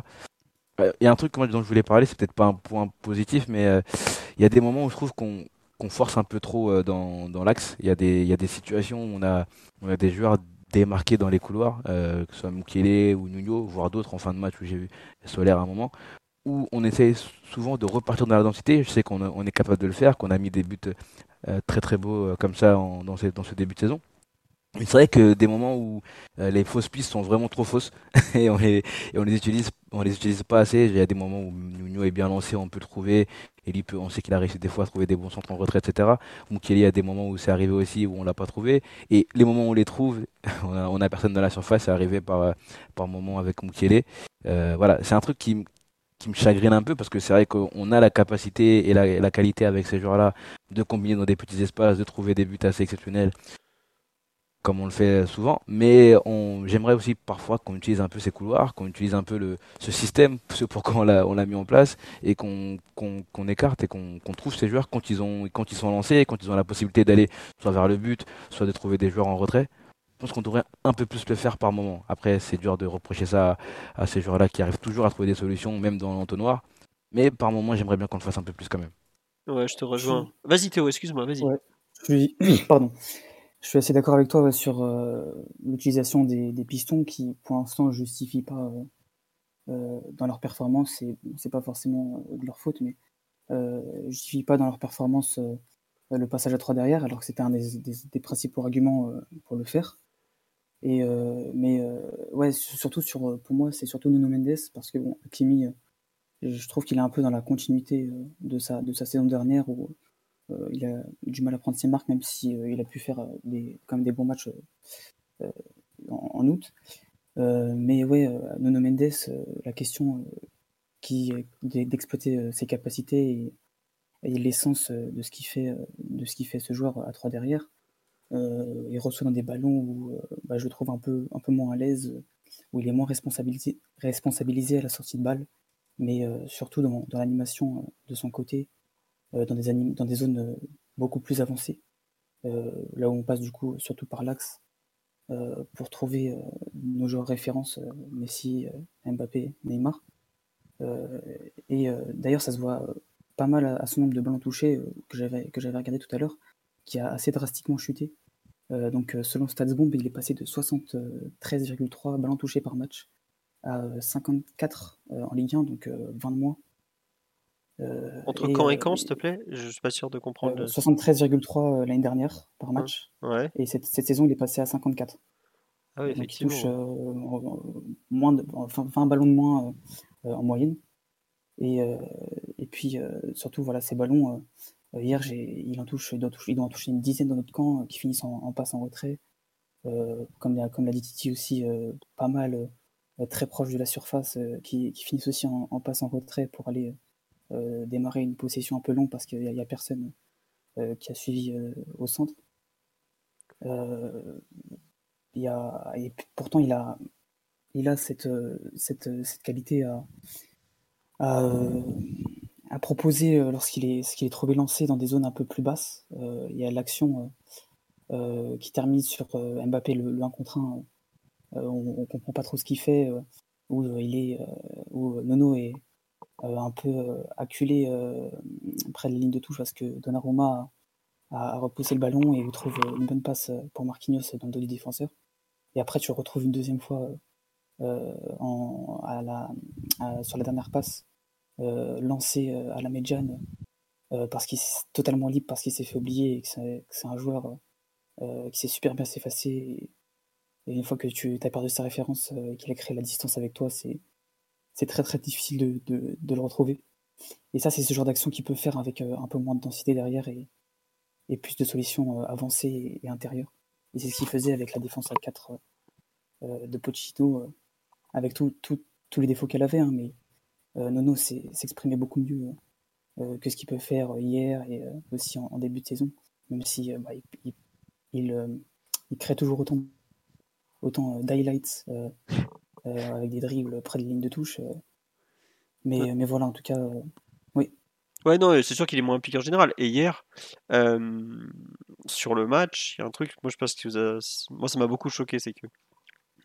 Euh, il y a un truc dont je voulais parler, c'est peut-être pas un point positif, mais il y a des moments où je trouve qu'on force un peu trop dans, l'axe. Il y, a des, situations où on a, des joueurs démarqués dans les couloirs, que ce soit Mukele ou Nuno, voire d'autres en fin de match où j'ai vu Solaire à un moment, où on essaie souvent de repartir dans la densité. Je sais qu'on on est capable de le faire, qu'on a mis des buts très très beaux comme ça dans ce début de saison c'est vrai que des moments où euh, les fausses pistes sont vraiment trop fausses et on les, on les utilise on les utilise pas assez. Il y a des moments où Nuno est bien lancé, on peut le trouver. Et lui, on sait qu'il a réussi des fois à trouver des bons centres en retrait, etc. Mukele a des moments où c'est arrivé aussi où on l'a pas trouvé. Et les moments où on les trouve, on a, personne dans la surface. C'est arrivé par par moment avec Mukele. Euh, voilà, c'est un truc qui qui me chagrine un peu parce que c'est vrai qu'on a la capacité et la, la qualité avec ces joueurs-là de combiner dans des petits espaces, de trouver des buts assez exceptionnels comme on le fait souvent, mais j'aimerais aussi parfois qu'on utilise un peu ces couloirs, qu'on utilise un peu le, ce système, ce pourquoi on l'a, on l'a mis en place, et qu'on, qu'on, écarte et qu'on, trouve ces joueurs quand ils, ont, quand ils sont lancés, quand ils ont la possibilité d'aller soit vers le but, soit de trouver des joueurs en retrait. Je pense qu'on devrait un peu plus le faire par moment. Après, c'est dur de reprocher ça à, ces joueurs-là qui arrivent toujours à trouver des solutions, même dans l'entonnoir. Mais par moment, j'aimerais bien qu'on le fasse un peu plus quand même. Ouais, je te rejoins. Vas-y Théo, excuse-moi, vas-y. Pardon. Je suis assez d'accord avec toi sur euh, l'utilisation des, pistons qui, pour l'instant, ne justifient pas euh, euh, dans leur performance, et c'est pas forcément de leur faute, mais ne justifient pas dans leur performance le passage à 3 derrière, alors que c'était un des, principaux arguments pour le faire. Et, mais ouais, surtout sur, pour moi, c'est surtout Nuno Mendes, parce que bon, Kimi, je trouve qu'il est un peu dans la continuité de, sa, de sa saison dernière où il a du mal à prendre ses marques, même si euh, il a pu faire euh, des, quand même des bons matchs en, août. mais ouais, Nuno Mendes, la question qui d'exploiter ses capacités et, l'essence de ce qui fait de ce qui fait ce joueur à trois derrière. il reçoit dans des ballons où bah, je le trouve un peu un peu moins à l'aise, où il est moins responsabilisé, à la sortie de balle, mais surtout dans, l'animation de son côté, euh, dans, des dans des zones euh, beaucoup plus avancées, euh, là où on passe du coup surtout par l'axe pour trouver nos joueurs références, Messi, Mbappé, Neymar. et d'ailleurs, ça se voit pas mal à, son nombre de ballons touchés que j'avais que j'avais regardé tout à l'heure. qui a assez drastiquement chuté. donc selon StatsBomb, il est passé de 73,3 ballons touchés par match à 54 en Ligue 1, donc 20 de moins. Entre quand et quand, s'il te plaît? Je suis pas sûr de comprendre. 73,3 l'année dernière par match. Ouais. Et cette, cette, saison, il est passé à 54. Ah oui, effectivement. il touche moins de, enfin, 20 ballons de moins en moyenne. Et, et puis, surtout, voilà, ces ballons, hier, il, en touche, il, doit toucher, il doit en toucher une dizaine dans notre camp qui finissent en, passe en retrait. comme, comme l'a dit Titi aussi, pas mal très proche de la surface, qui, qui, finissent aussi en, en, passe en retrait pour aller démarrer une possession un peu longue parce qu'il n'y a, personne qui a suivi au centre. Et pourtant, il a, cette, qualité à, proposer euh, lorsqu'il est, est trop lancé dans des zones un peu plus basses. Euh, il y a l'action euh, qui termine sur Mbappé le, 1 contre 1. on, ne comprend pas trop ce qu'il fait, où il est, où Nono est un peu acculé près de la ligne de touche parce que Donnarumma a, repoussé le ballon et vous trouve une bonne passe pour Marquinhos dans le dos du défenseur. Et après, tu retrouves une deuxième fois sur la dernière passe euh, lancé euh, à la médiane euh, parce qu'il est totalement libre, parce qu'il s'est fait oublier et que c'est un joueur qui s'est super bien s'effacer. Et, une fois que tu as perdu sa référence et qu'il a créé la distance avec toi, c'est très très difficile de, de, le retrouver. Et ça, c'est ce genre d'action qu'il peut faire avec un peu moins de densité derrière et, et plus de solutions avancées et, intérieures. Et c'est ce qu'il faisait avec la défense à 4 de Pochettino, avec tous les défauts qu'elle avait, hein, mais euh, Nono s'exprimait beaucoup mieux euh, que ce qu'il peut faire hier et euh, aussi en, début de saison, même si bah, il, il, crée toujours autant, autant d'highlights avec des dribbles près de la ligne de touche. mais, mais voilà, en tout cas, oui. Ouais, non, c'est sûr qu'il est moins impliqué en général. Et hier, sur le match, il y a un truc, moi je pense que moi ça m'a beaucoup choqué, c'est que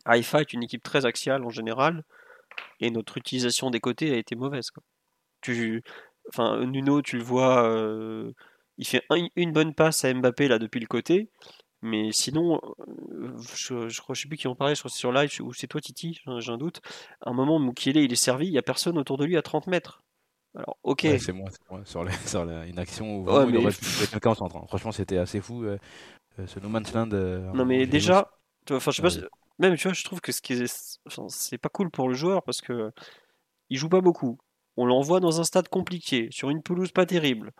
Haïfa est une équipe très axiale en général et notre utilisation des côtés a été mauvaise. Quoi. Tu, enfin, Nuno, tu le vois, euh, il fait une bonne passe à Mbappé là depuis le côté, mais sinon, euh, je, je, je sais plus qui en parlait, je crois c'est sur live, ou c'est toi Titi, j'ai un doute. À un moment, Mukiele il est servi, il n'y a personne autour de lui à 30 mètres. Alors, ok. c'est moi, moi, sur, sur une action où il aurait pu quelqu'un en centre. Hein. Franchement, c'était assez fou euh, ce No Man's Land. non, mais déjà, enfin, je sais pas, même, tu vois, je trouve que ce qui est, c'est pas cool pour le joueur parce que il joue pas beaucoup. On l'envoie dans un stade compliqué, sur une pelouse pas terrible.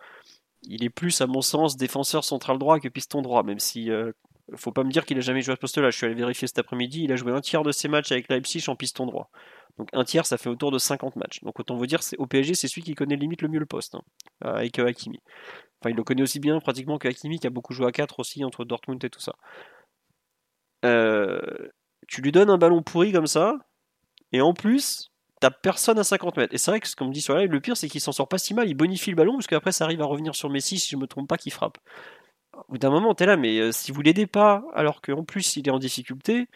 Il est plus, à mon sens, défenseur central droit que piston droit, même si euh, faut pas me dire qu'il a jamais joué à ce poste-là. Je suis allé vérifier cet après-midi, il a joué un tiers de ses matchs avec Leipzig en piston droit. Donc un tiers, ça fait autour de 50 matchs. Donc autant vous dire, au PSG, c'est celui qui connaît limite le mieux le poste, hein, avec euh, Hakimi. Enfin, il le connaît aussi bien pratiquement que Hakimi, qui a beaucoup joué à 4 aussi entre Dortmund et tout ça. Euh, tu lui donnes un ballon pourri comme ça, et en plus, t'as personne à 50 mètres. Et c'est vrai que, comme dit sur live, le pire, c'est qu'il s'en sort pas si mal, il bonifie le ballon, parce qu'après, ça arrive à revenir sur Messi, si je me trompe pas, qui frappe. Au bout d'un moment, t'es là, mais euh, si vous l'aidez pas, alors qu'en plus, il est en difficulté,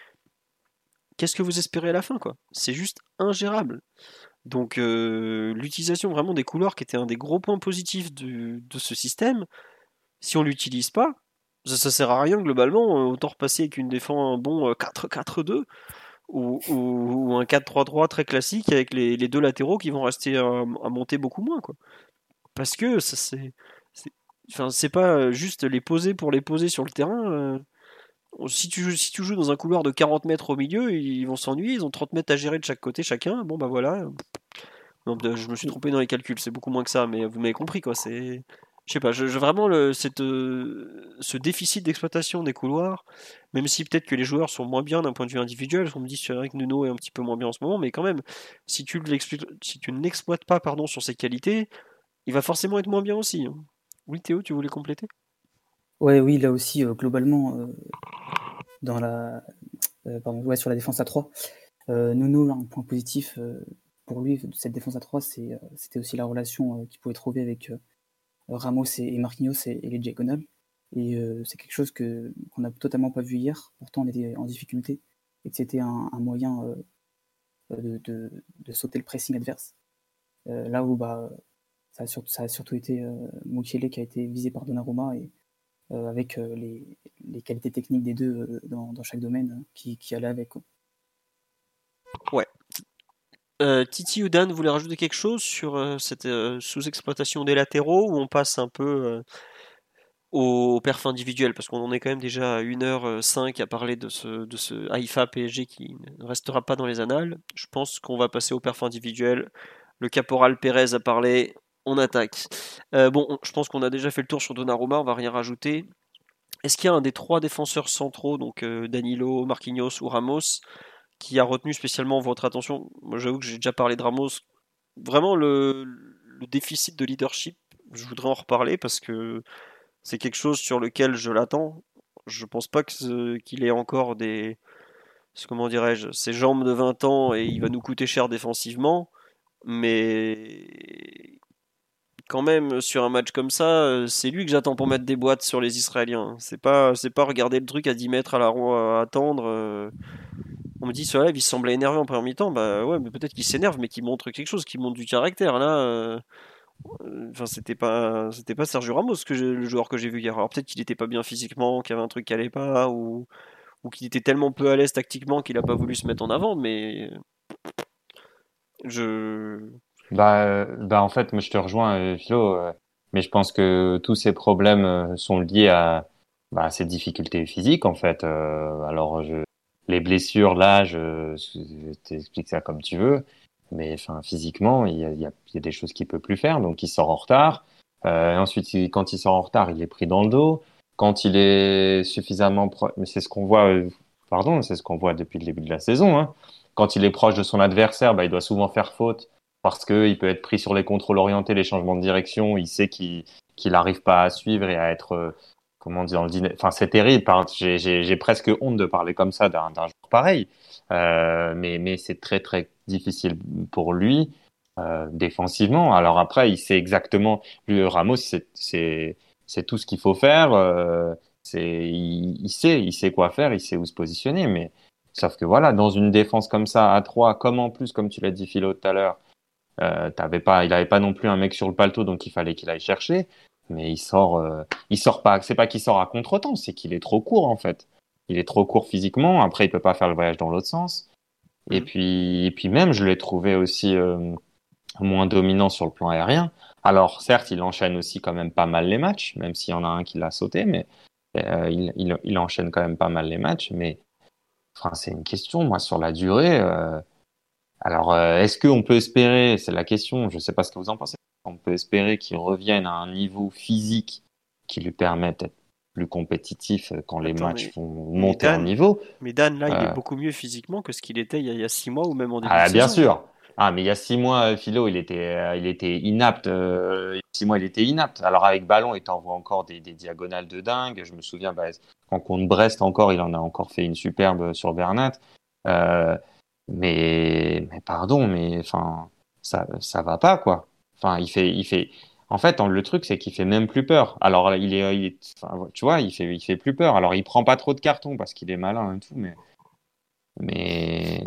qu'est-ce que vous espérez à la fin, quoi? C'est juste ingérable. Donc, euh, l'utilisation vraiment des couleurs, qui était un des gros points positifs de, de ce système, si on l'utilise pas, ça, sert à rien globalement, euh, autant repasser avec une défense un bon 4-4-2 euh, ou, un 4-3-3 très classique avec les, deux latéraux qui vont rester à, monter beaucoup moins quoi. Parce que ça c'est enfin c'est pas juste les poser pour les poser sur le terrain. Euh, si tu, joues, si tu joues dans un couloir de 40 mètres au milieu, ils vont s'ennuyer, ils ont 30 mètres à gérer de chaque côté chacun. Bon bah voilà. Non, je me suis trompé dans les calculs, c'est beaucoup moins que ça, mais vous m'avez compris quoi. C'est je sais pas, je, vraiment le, cette, euh, ce déficit d'exploitation des couloirs, même si peut-être que les joueurs sont moins bien d'un point de vue individuel, on me dit que Nuno est un petit peu moins bien en ce moment, mais quand même, si tu, si tu ne l'exploites pas pardon, sur ses qualités, il va forcément être moins bien aussi. Hein. Oui Théo, tu voulais compléter? Ouais, oui, là aussi, euh, globalement, euh, dans la, pardon, ouais, sur la défense à 3, Nuno, un point positif pour lui, cette défense à 3, c'était aussi la relation qu'il pouvait trouver avec Ramos et, Marquinhos et, les diagonales. Et euh, c'est quelque chose que qu'on n'a totalement pas vu hier. Pourtant, on était en difficulté et que c'était un, moyen euh, de, de, sauter le pressing adverse. Euh, là où bah, ça, a surtout, ça a surtout été Mukiele qui a été visé par Donnarumma et, avec les, les, qualités techniques des deux dans, dans, chaque domaine qui, qui allaient avec. Ouais. Titi ou Dan voulait rajouter quelque chose sur cette sous-exploitation des latéraux ou on passe un peu au perf individuel? Parce qu'on en est quand même déjà à 1h05 à parler de ce, de Haïfa PSG qui ne restera pas dans les annales. Je pense qu'on va passer au perf individuel. Le caporal Pérez a parlé, on attaque. Euh, bon, je pense qu'on a déjà fait le tour sur Donnarumma, on va rien rajouter. Est-ce qu'il y a un des trois défenseurs centraux, donc euh, Danilo, Marquinhos ou Ramos, qui a retenu spécialement votre attention Moi j'avoue que j'ai déjà parlé de Ramos. Vraiment le, déficit de leadership, je voudrais en reparler parce que c'est quelque chose sur lequel je l'attends. Je pense pas qu'il ait encore des. Comment dirais-je Ses jambes de 20 ans et il va nous coûter cher défensivement. Mais. Quand même, sur un match comme ça, c'est lui que j'attends pour mettre des boîtes sur les Israéliens. C'est pas, pas regarder le truc à 10 mètres à la roue à attendre. On me dit sur live, il semblait énervé en première mi-temps. Bah ouais, mais peut-être qu'il s'énerve, mais qu'il montre quelque chose, qu'il montre du caractère. Là, Enfin, c'était pas, c'était pas Sergio Ramos le joueur que j'ai vu hier. Peut-être qu'il était pas bien physiquement, qu'il y avait un truc qui allait pas, ou, qu'il était tellement peu à l'aise tactiquement qu'il a pas voulu se mettre en avant. Mais je. Bah, bah en fait, je te rejoins, euh, Philo. Euh, mais je pense que tous ces problèmes euh, sont liés à, bah, ces difficultés physiques en fait. alors je, les blessures, l'âge, je t'explique ça comme tu veux mais enfin physiquement, il y a, y a, y a des choses qu'il peut plus faire, donc il sort en retard. Euh, ensuite, quand il sort en retard, il est pris dans le dos. Quand il est suffisamment proche, mais c'est ce qu'on voit, euh, pardon, c'est ce qu'on voit depuis le début de la saison. Hein. Quand il est proche de son adversaire, bah, il doit souvent faire faute parce qu'il peut être pris sur les contrôles orientés, les changements de direction. Il sait qu'il qu'il n'arrive pas à suivre et à être, euh, comment dire, dans le dîner. Enfin, c'est terrible. J'ai presque honte de parler comme ça d'un joueur pareil. Euh, mais c'est très très difficile pour lui euh, défensivement. Alors après, il sait exactement. Lui, Ramos, c'est tout ce qu'il faut faire. Euh, il, sait il sait quoi faire, il sait où se positionner. Mais sauf que voilà, dans une défense comme ça à 3 comme en plus, comme tu l'as dit Philo tout à l'heure, euh, pas, il avait pas non plus un mec sur le paletot, donc il fallait qu'il aille chercher. Mais il sort, euh, il sort pas. C'est pas qu'il sort à contre-temps, c'est qu'il est trop court en fait il est trop court physiquement. Après, il peut pas faire le voyage dans l'autre sens. Et mm. puis, et puis même, je l'ai trouvé aussi euh, moins dominant sur le plan aérien. Alors, certes, il enchaîne aussi quand même pas mal les matchs, même s'il y en a un qui l'a sauté, mais euh, il, il, il, enchaîne quand même pas mal les matchs. Mais enfin, c'est une question, moi, sur la durée. Alors, est-ce qu'on peut espérer, c'est la question, je sais pas ce que vous en pensez, on peut espérer qu'il revienne à un niveau physique qui lui permette d'être plus compétitif euh, quand les matchs vont monter en niveau. Mais Dan, là, il est euh. beaucoup mieux physiquement que ce qu'il était il y, a, six mois ou même en début ah, de bien sûr. Ah, mais il y a six mois, Philo, il était, il était inapte. Euh, six mois, il était inapte. Alors avec ballon, il t'envoie encore des, des, diagonales de dingue. Je me souviens, bah, quand contre Brest encore, il en a encore fait une superbe sur Bernat. Euh, mais, mais pardon, mais enfin, ça, ça va pas quoi. Enfin, il fait, il fait, en fait, le truc, c'est qu'il fait même plus peur. Alors, il est, il est enfin, tu vois, il fait, il fait plus peur. Alors, il prend pas trop de cartons parce qu'il est malin et tout, mais, mais.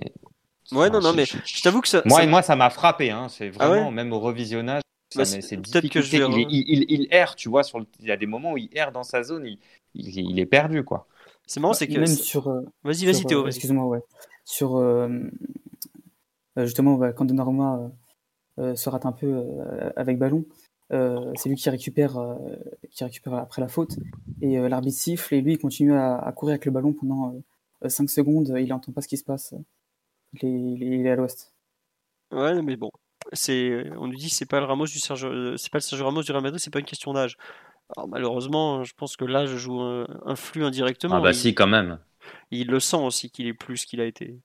Ouais, non, non, mais je, t'avoue que ça. Moi, ça... moi, ça m'a frappé. Hein. C'est ah vraiment, même au revisionnage, bah, c'est difficile. Je vais... il, il, il, erre, tu vois. Sur le... Il y a des moments où il erre dans sa zone, il, il, est perdu, quoi. C'est marrant, c'est que. Même sur. Euh, vas-y, vas-y, Théo. Euh, excuse-moi, ouais. Sur. Euh, justement, bah, quand Donnarumma se rate un peu avec ballon. Euh, c'est lui qui récupère, euh, qui récupère après la faute. Et euh, l'arbitre siffle et lui il continue à, courir avec le ballon pendant 5 secondes. Il n'entend pas ce qui se passe. Il est, il est, à l'ouest. Ouais, mais bon. C'est, on nous dit c'est pas le Ramos du Sergio, c'est pas le Sergio Ramos du Real Madrid, c'est pas une question d'âge. Alors malheureusement, je pense que l'âge joue un, flux indirectement. Ah bah si quand même. Il le sent aussi qu'il est plus qu'il a été.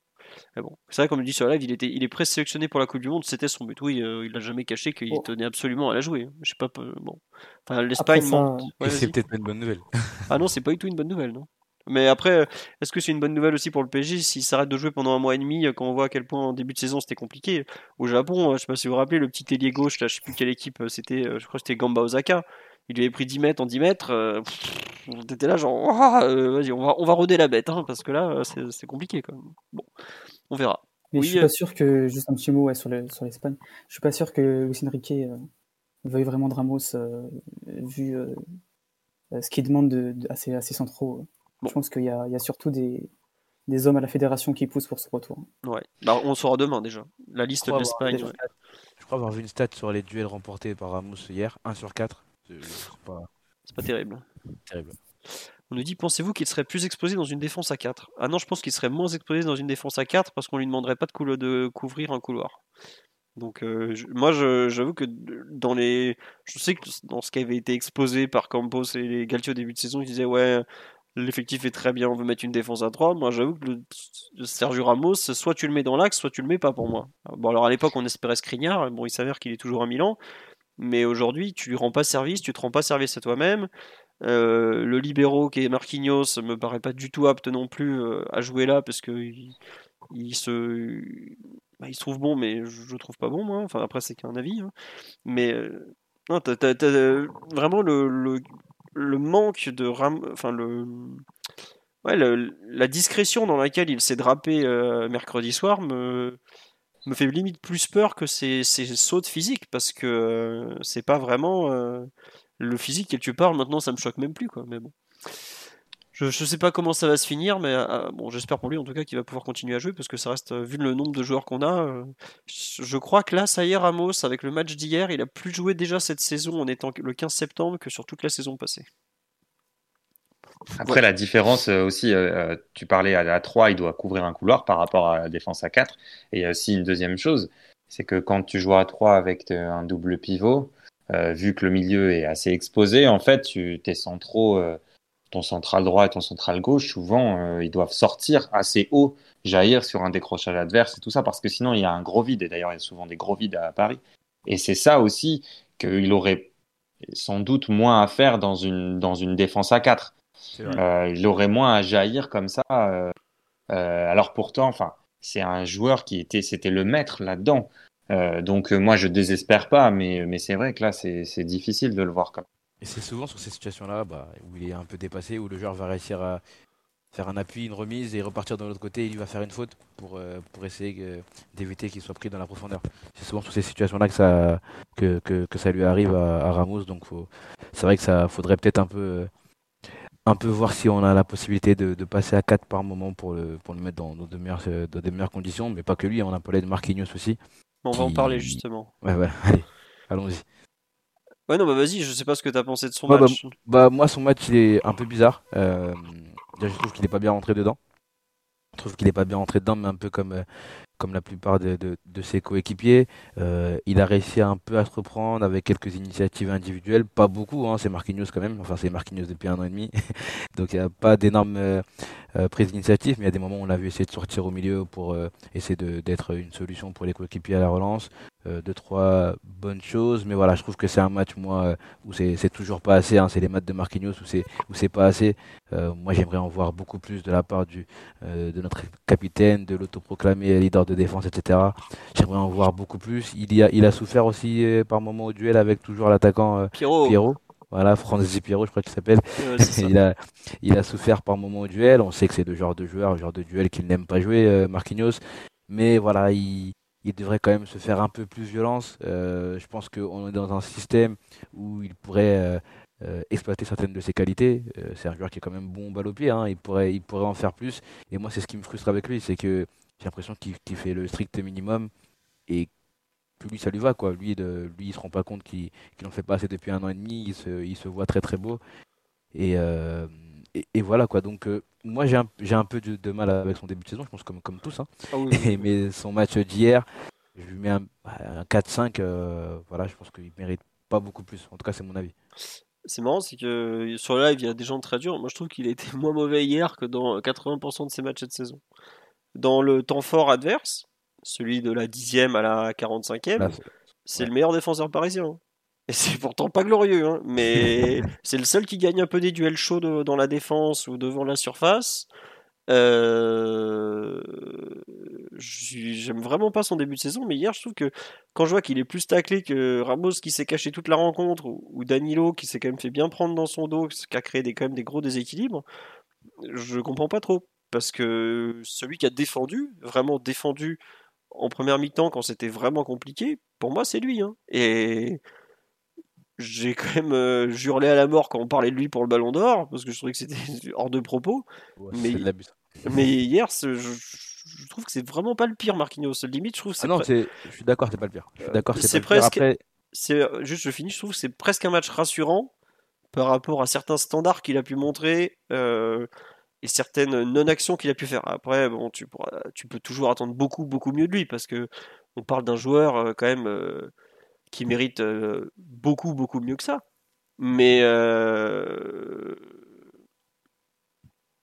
Mais bon, c'est vrai, comme dit sur live, il, était, il est présélectionné pour la Coupe du Monde, c'était son but. Oui, euh, il n'a jamais caché qu'il oh. tenait absolument à la jouer. Je sais pas, bon. Enfin, l'Espagne monte. c'est peut-être pas une bonne nouvelle. ah non, c'est pas du tout une bonne nouvelle, non. Mais après, est-ce que c'est une bonne nouvelle aussi pour le PSG s'il s'arrête de jouer pendant un mois et demi quand on voit à quel point en début de saison c'était compliqué? Au Japon, je sais pas si vous vous rappelez, le petit ailier gauche, là, je sais plus quelle équipe euh, c'était, euh, je crois que c'était Gamba Osaka il lui avait pris 10 mètres en 10 mètres. Euh, T'étais là, genre, vas-y, on va, on va roder la bête, hein, parce que là, c'est compliqué quand même. Bon, on verra. Mais je suis pas sûr que, juste un petit mot sur l'Espagne, je suis pas sûr que Luis Enrique euh, veuille vraiment de Ramos, euh, vu, euh, ce qu'ils demandent de, assez, assez centraux. Je pense qu'il y, y a, surtout des, des hommes à la fédération qui poussent pour ce retour. Ouais. Bah, on saura demain déjà. La liste de l'Espagne. Je crois avoir vu une stat sur les duels remportés par Ramos hier, 1 sur 4. C'est pas... pas terrible. terrible. On nous dit pensez-vous qu'il serait plus exposé dans une défense à 4 Ah non, je pense qu'il serait moins exposé dans une défense à 4 parce qu'on lui demanderait pas de, de couvrir un couloir. Donc euh, moi j'avoue que dans les je sais que dans ce qui avait été exposé par Campos et les Galtier au début de saison, ils disaient ouais, l'effectif est très bien, on veut mettre une défense à 3. Moi j'avoue que le, Sergio Ramos, soit tu le mets dans l'axe, soit tu le mets pas pour moi. Bon alors à l'époque on espérait Skriniar, bon il s'avère qu'il est toujours à Milan, mais aujourd'hui tu lui rends pas service, tu te rends pas service à toi-même. Euh, le libéraux qui est Marquinhos me paraît pas du tout apte non plus euh, à jouer là parce que il, se bah, il se trouve bon mais je, le trouve pas bon moi enfin après c'est qu'un avis hein. mais euh, vraiment le, le, manque de enfin le ouais, la discrétion dans laquelle il s'est drapé mercredi soir me me fait limite plus peur que ses, ses sautes physiques parce que c'est pas vraiment le physique et tu parles maintenant ça me choque même plus quoi mais bon. Je, je sais pas comment ça va se finir mais euh, bon j'espère pour lui en tout cas qu'il va pouvoir continuer à jouer parce que ça reste vu le nombre de joueurs qu'on a euh, je crois que là ça y est Ramos avec le match d'hier il a plus joué déjà cette saison en étant le 15 septembre que sur toute la saison passée après, la différence euh, aussi, tu parlais à, 3, il doit couvrir un couloir par rapport à la défense à 4. Et il y a aussi une deuxième chose, c'est que quand tu joues à 3 avec un double pivot, euh, vu que le milieu est assez exposé, en fait, tu, tes centraux, euh, ton central droit et ton central gauche, souvent, euh, ils doivent sortir assez haut, jaillir sur un décrochage adverse et tout ça, parce que sinon, il y a un gros vide. Et d'ailleurs, il y a souvent des gros vides à Paris. Et c'est ça aussi qu'il aurait sans doute moins à faire dans une, dans une défense à 4. Il aurait moins à jaillir comme ça. alors pourtant, enfin, c'est un joueur qui était, c'était le maître là-dedans. Euh, donc euh, moi je désespère pas, mais, mais c'est vrai que là c'est difficile de le voir comme. Et c'est souvent sur ces situations-là bah, où il est un peu dépassé, où le joueur va réussir à faire un appui, une remise et repartir de l'autre côté, et il va faire une faute pour, euh, pour essayer d'éviter qu'il soit pris dans la profondeur. C'est souvent sur ces situations-là que ça, que, que, que, ça lui arrive à, Ramos, donc c'est vrai que ça faudrait peut-être un peu, un peu voir si on a la possibilité de, de, passer à 4 par moment pour le, pour le mettre dans, dans de, meilleures, dans de meilleures conditions, mais pas que lui, on a parlé de Marquinhos aussi, on va en parler justement. Ouais, ouais, allez, allons-y. Ouais, non, bah vas-y, je sais pas ce que tu as pensé de son match. Bah, bah, moi, son match, il est un peu bizarre. Euh, je trouve qu'il est pas bien rentré dedans. Je trouve qu'il est pas bien rentré dedans, mais un peu comme, euh, comme la plupart de, ses coéquipiers. Euh, il a réussi un peu à se reprendre avec quelques initiatives individuelles, pas beaucoup, hein, c'est Marquinhos quand même, enfin c'est Marquinhos depuis un an et demi, donc il n'y a pas d'énormes euh, euh, prises d'initiative, mais il y a des moments où on l'a vu essayer de sortir au milieu pour essayer d'être une solution pour les coéquipiers à la relance. Euh, deux trois bonnes choses. Mais voilà je trouve que c'est un match moi euh, où c'est toujours pas assez hein, c'est les matchs de Marquinhos où c'est pas assez. Euh, moi j'aimerais en voir beaucoup plus de la part du de notre capitaine de l'autoproclamé leader de défense etc j'aimerais en voir beaucoup plus il y a il a souffert aussi par moment au duel avec toujours l'attaquant Pierrot. Voilà, Franz Pierrot, je crois qu'il s'appelle. il, a, il a souffert par moment au duel. On sait que c'est le genre de joueur, le genre de duel qu'il n'aime pas jouer, Marquinhos. Mais voilà, il, il devrait quand même se faire un peu plus violence. Euh, je pense qu'on est dans un système où il pourrait euh, euh, exploiter certaines de ses qualités. c'est un joueur qui est quand même bon balle au pied, hein. il, pourrait, il pourrait en faire plus. Et moi, c'est ce qui me frustre avec lui, c'est que j'ai l'impression qu'il fait le strict minimum et que lui, ça lui va. Quoi. Lui, de, lui il se rend pas compte qu'il n'en fait pas assez depuis un an et demi, il se, il se voit très très beau. Et, et, voilà quoi. Donc moi j'ai un, j'ai un peu de, mal avec son début de saison, je pense comme, comme tous. Hein. Ah mais son match d'hier, je lui mets un, 4-5. Euh, voilà, je pense qu'il mérite pas beaucoup plus. En tout cas, c'est mon avis. C'est marrant, c'est que sur le live, il y a des gens très durs. Moi, je trouve qu'il a été moins mauvais hier que dans 80% de ses matchs de saison. Dans le temps fort adverse, celui de la 10e à la 45e, c'est le meilleur défenseur parisien. Hein. Et c'est pourtant pas glorieux, hein, mais c'est le seul qui gagne un peu des duels chauds dans la défense ou devant la surface. Euh... J'aime vraiment pas son début de saison, mais hier je trouve que quand je vois qu'il est plus taclé que Ramos qui s'est caché toute la rencontre ou, Danilo qui s'est quand même fait bien prendre dans son dos, qui a créé des, quand même des gros déséquilibres, je comprends pas trop. Parce que celui qui a défendu, vraiment défendu en première mi-temps quand c'était vraiment compliqué, pour moi c'est lui. Hein. Et j'ai quand même euh, juré à la mort quand on parlait de lui pour le Ballon d'Or parce que je trouvais que c'était hors de propos. mais, mais hier, je, trouve que c'est vraiment pas le pire, Marquinhos. Limite, je trouve. Ah non, je suis d'accord, c'est pas le pire. Je suis d'accord, c'est presque. C'est juste, je finis. Je trouve que c'est presque un match rassurant par rapport à certains standards qu'il a pu montrer euh, certaines non-actions qu'il a pu faire. Après, bon, tu, peux toujours attendre beaucoup, beaucoup mieux de lui parce que on parle d'un joueur euh, quand même euh, qui mérite beaucoup, beaucoup mieux que ça. Mais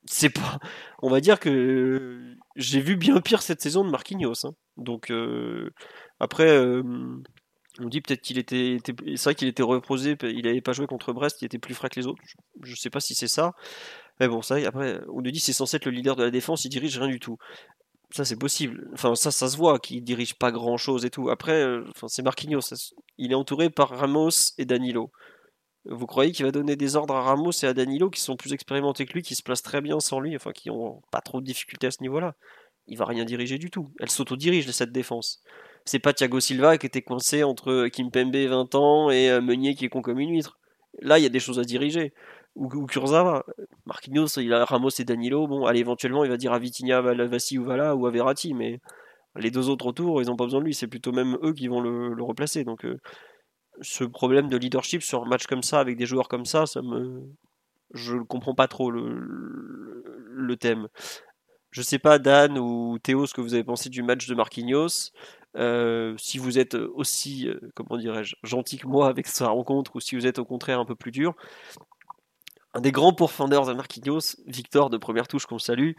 c'est pas. On va dire que j'ai vu bien pire cette saison de Marquinhos. Hein. Donc après on dit peut-être qu'il était, c'est vrai qu'il était reposé, il n'avait pas joué contre Brest, il était plus frais que les autres. Je ne sais pas si c'est ça. Mais bon, ça, après, on nous dit c'est censé être le leader de la défense, il dirige rien du tout. Ça, c'est possible. Enfin, ça, ça se voit qu'il dirige pas grand chose et tout. Après, euh, c'est Marquinhos. il est entouré par Ramos et Danilo. Vous croyez qu'il va donner des ordres à Ramos et à Danilo qui sont plus expérimentés que lui, qui se placent très bien sans lui, enfin, qui ont pas trop de difficultés à ce niveau-là? Il va rien diriger du tout. Elle s'auto-dirige cette défense c'est pas Thiago Silva qui était coincé entre Kimpembe 20 ans et euh, Meunier qui est con comme une huître. Là, il y a des choses à diriger. Ou, ou. Marquinhos, il a Ramos et Danilo. Bon, allez, éventuellement, il va dire à Vitinha, Vassi ou Vala ou à Verratti, mais les deux autres autour, ils n'ont pas besoin de lui. C'est plutôt même eux qui vont le, replacer. Donc, euh, ce problème de leadership sur un match comme ça, avec des joueurs comme ça, ça me. Je ne comprends pas trop le, le, thème. Je sais pas, Dan ou Théo, ce que vous avez pensé du match de Marquinhos. Euh, si vous êtes aussi, euh, comment dirais-je, gentil que moi avec sa rencontre, ou si vous êtes au contraire un peu plus dur. Un des grands pourfendeurs de Marquinhos, Victor de première touche qu'on salue,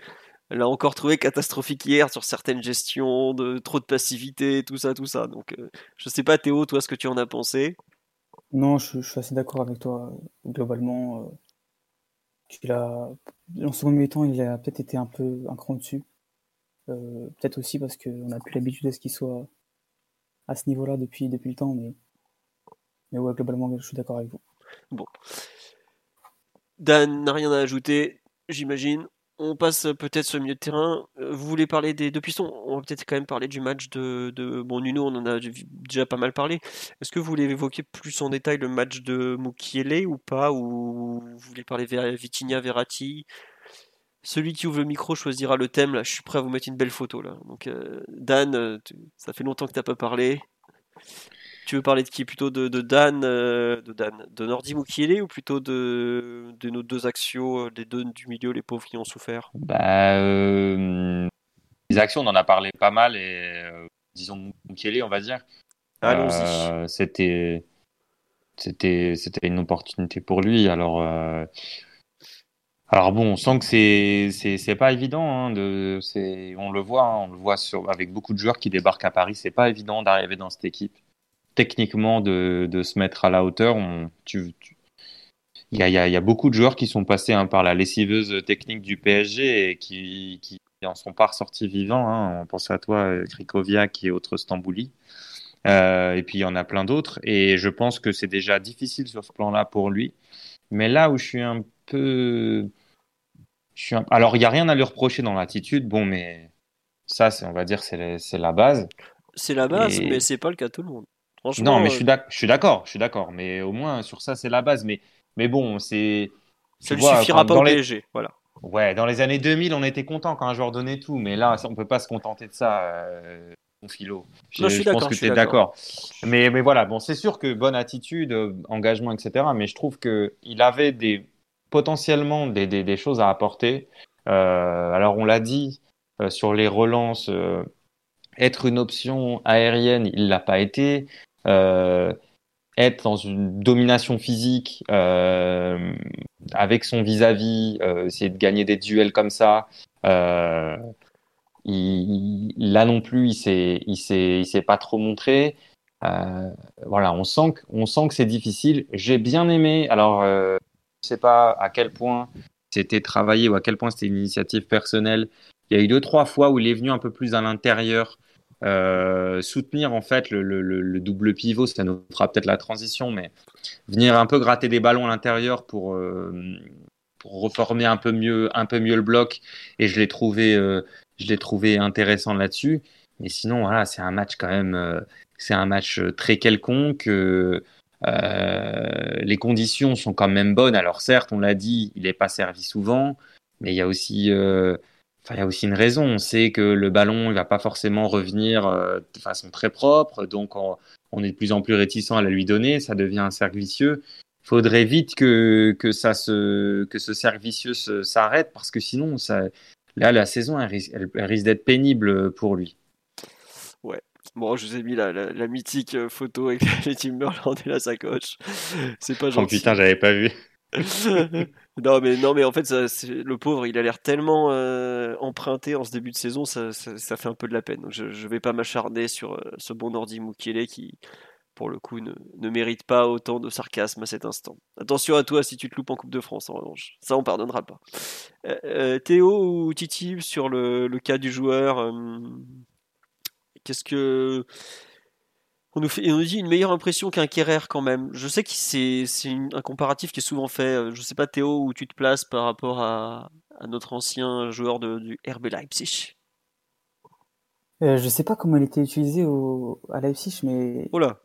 l'a encore trouvé catastrophique hier sur certaines gestions, de trop de passivité, tout ça, tout ça. Donc, euh, je sais pas Théo, toi, ce que tu en as pensé. Non, je, suis assez d'accord avec toi. Globalement, il a, en second temps, il a peut-être été un peu un cran dessus. Euh, peut-être aussi parce qu'on a plus l'habitude à ce qu'il soit à ce niveau-là depuis, depuis le temps, mais, mais ouais, globalement, je suis d'accord avec vous. Bon. Dan n'a rien à ajouter, j'imagine. On passe peut-être sur le milieu de terrain. Euh, vous voulez parler des deux pistons? On va peut-être quand même parler du match de, Bon, Nuno, on en a déjà pas mal parlé. Est-ce que vous voulez évoquer plus en détail le match de Mukiele ou pas? Ou vous voulez parler de Vitinha, Verratti? Celui qui ouvre le micro choisira le thème. Là, je suis prêt à vous mettre une belle photo. Là. Euh, Dan, euh, ça fait longtemps que tu n'as pas parlé. Tu veux parler de qui? Plutôt de, Dan, euh, de Dan, de Nordi Mukiele ou plutôt de, de nos deux axios, des deux du milieu, les pauvres qui ont souffert? Bah, Les actions, on en a parlé pas mal et disons Mukiele, on va dire. Allons-y. c'était, c'était, c'était une opportunité pour lui. Alors alors bon, on sent que c'est c'est pas évident. Hein, de, on le voit, hein, on le voit sur, avec beaucoup de joueurs qui débarquent à Paris. C'est pas évident d'arriver dans cette équipe. Techniquement, de, de se mettre à la hauteur, on, tu, il y, a, y, a, beaucoup de joueurs qui sont passés hein, par la lessiveuse technique du PSG et qui, qui en sont pas ressortis vivants. Hein. On pense à toi, Krikoviak et autres Stambouli. Euh, et puis il y en a plein d'autres. Et je pense que c'est déjà difficile sur ce plan-là pour lui. Mais là où je suis un peu alors, il n'y a rien à lui reprocher dans l'attitude. Bon, mais ça, on va dire, c'est, la base. C'est la base, mais c'est pas le cas de tout le monde. Non, mais je suis, je suis d'accord, je suis d'accord. Mais au moins, sur ça, c'est la base. Mais, mais bon, c'est. Ça ne suffira pas au PSG, voilà. Ouais, dans les années 2000, on était content quand un joueur donnait tout, mais là, on peut pas se contenter de ça, euh, mon philo. Je, je, pense que tu es d'accord. Mais, mais voilà, bon, c'est sûr que bonne attitude, euh, engagement, etc. Mais je trouve qu'il avait des, potentiellement des, des, choses à apporter. Euh, alors on l'a dit euh, sur les relances, euh, être une option aérienne, il l'a pas été. Être dans une domination physique avec son vis-à-vis, essayer de gagner des duels comme ça. Là non plus, il s'est, il s'est, pas trop montré. voilà, on sent que, on sent que c'est difficile. J'ai bien aimé. Alors, je sais pas à quel point c'était travaillé ou à quel point c'était une initiative personnelle. Il y a eu deux, trois fois où il est venu un peu plus à l'intérieur, euh, soutenir en fait le, double pivot, ça nous fera peut-être la transition, mais venir un peu gratter des ballons à l'intérieur pour, euh, reformer un peu mieux, un peu mieux le bloc. Et je l'ai trouvé, euh, je l'ai trouvé intéressant là-dessus. Mais sinon, voilà, c'est un match quand même, c'est un match très quelconque. les conditions sont quand même bonnes. Alors certes, on l'a dit, il n'est pas servi souvent, mais il y a aussi il y a aussi une raison. On sait que le ballon, il va pas forcément revenir de façon très propre, donc on, on, est de plus en plus réticent à la lui donner. Ça devient un cercle vicieux faudrait vite que, que, ça se, que ce cercle vicieux s'arrête parce que sinon, ça, là, la saison, elle, risque d'être pénible pour lui. Ouais. Bon, je vous ai mis la, la, mythique euh, photo avec les Timberland et la sacoche. C'est pas oh, gentil. Oh putain, j'avais pas vu. non mais non mais en fait le pauvre il a l'air tellement euh, emprunté en ce début de saison ça, ça, fait un peu de la peine je, je vais pas m'acharner sur euh, ce bon Nordi Mukele qui pour le coup, ne, ne, mérite pas autant de sarcasme à cet instant. Attention à toi si tu te loupes en Coupe de France, en revanche. Ça, on pardonnera pas. Euh, Théo ou Titi, sur le, le cas du joueur, qu'est-ce que. On nous, fait, on nous dit une meilleure impression qu'un Kerrer quand même. Je sais que c'est un comparatif qui est souvent fait. Je sais pas, Théo, où tu te places par rapport à, à notre ancien joueur de, du RB Leipzig. Euh, je sais pas comment il était utilisé au, à Leipzig, mais. Oh là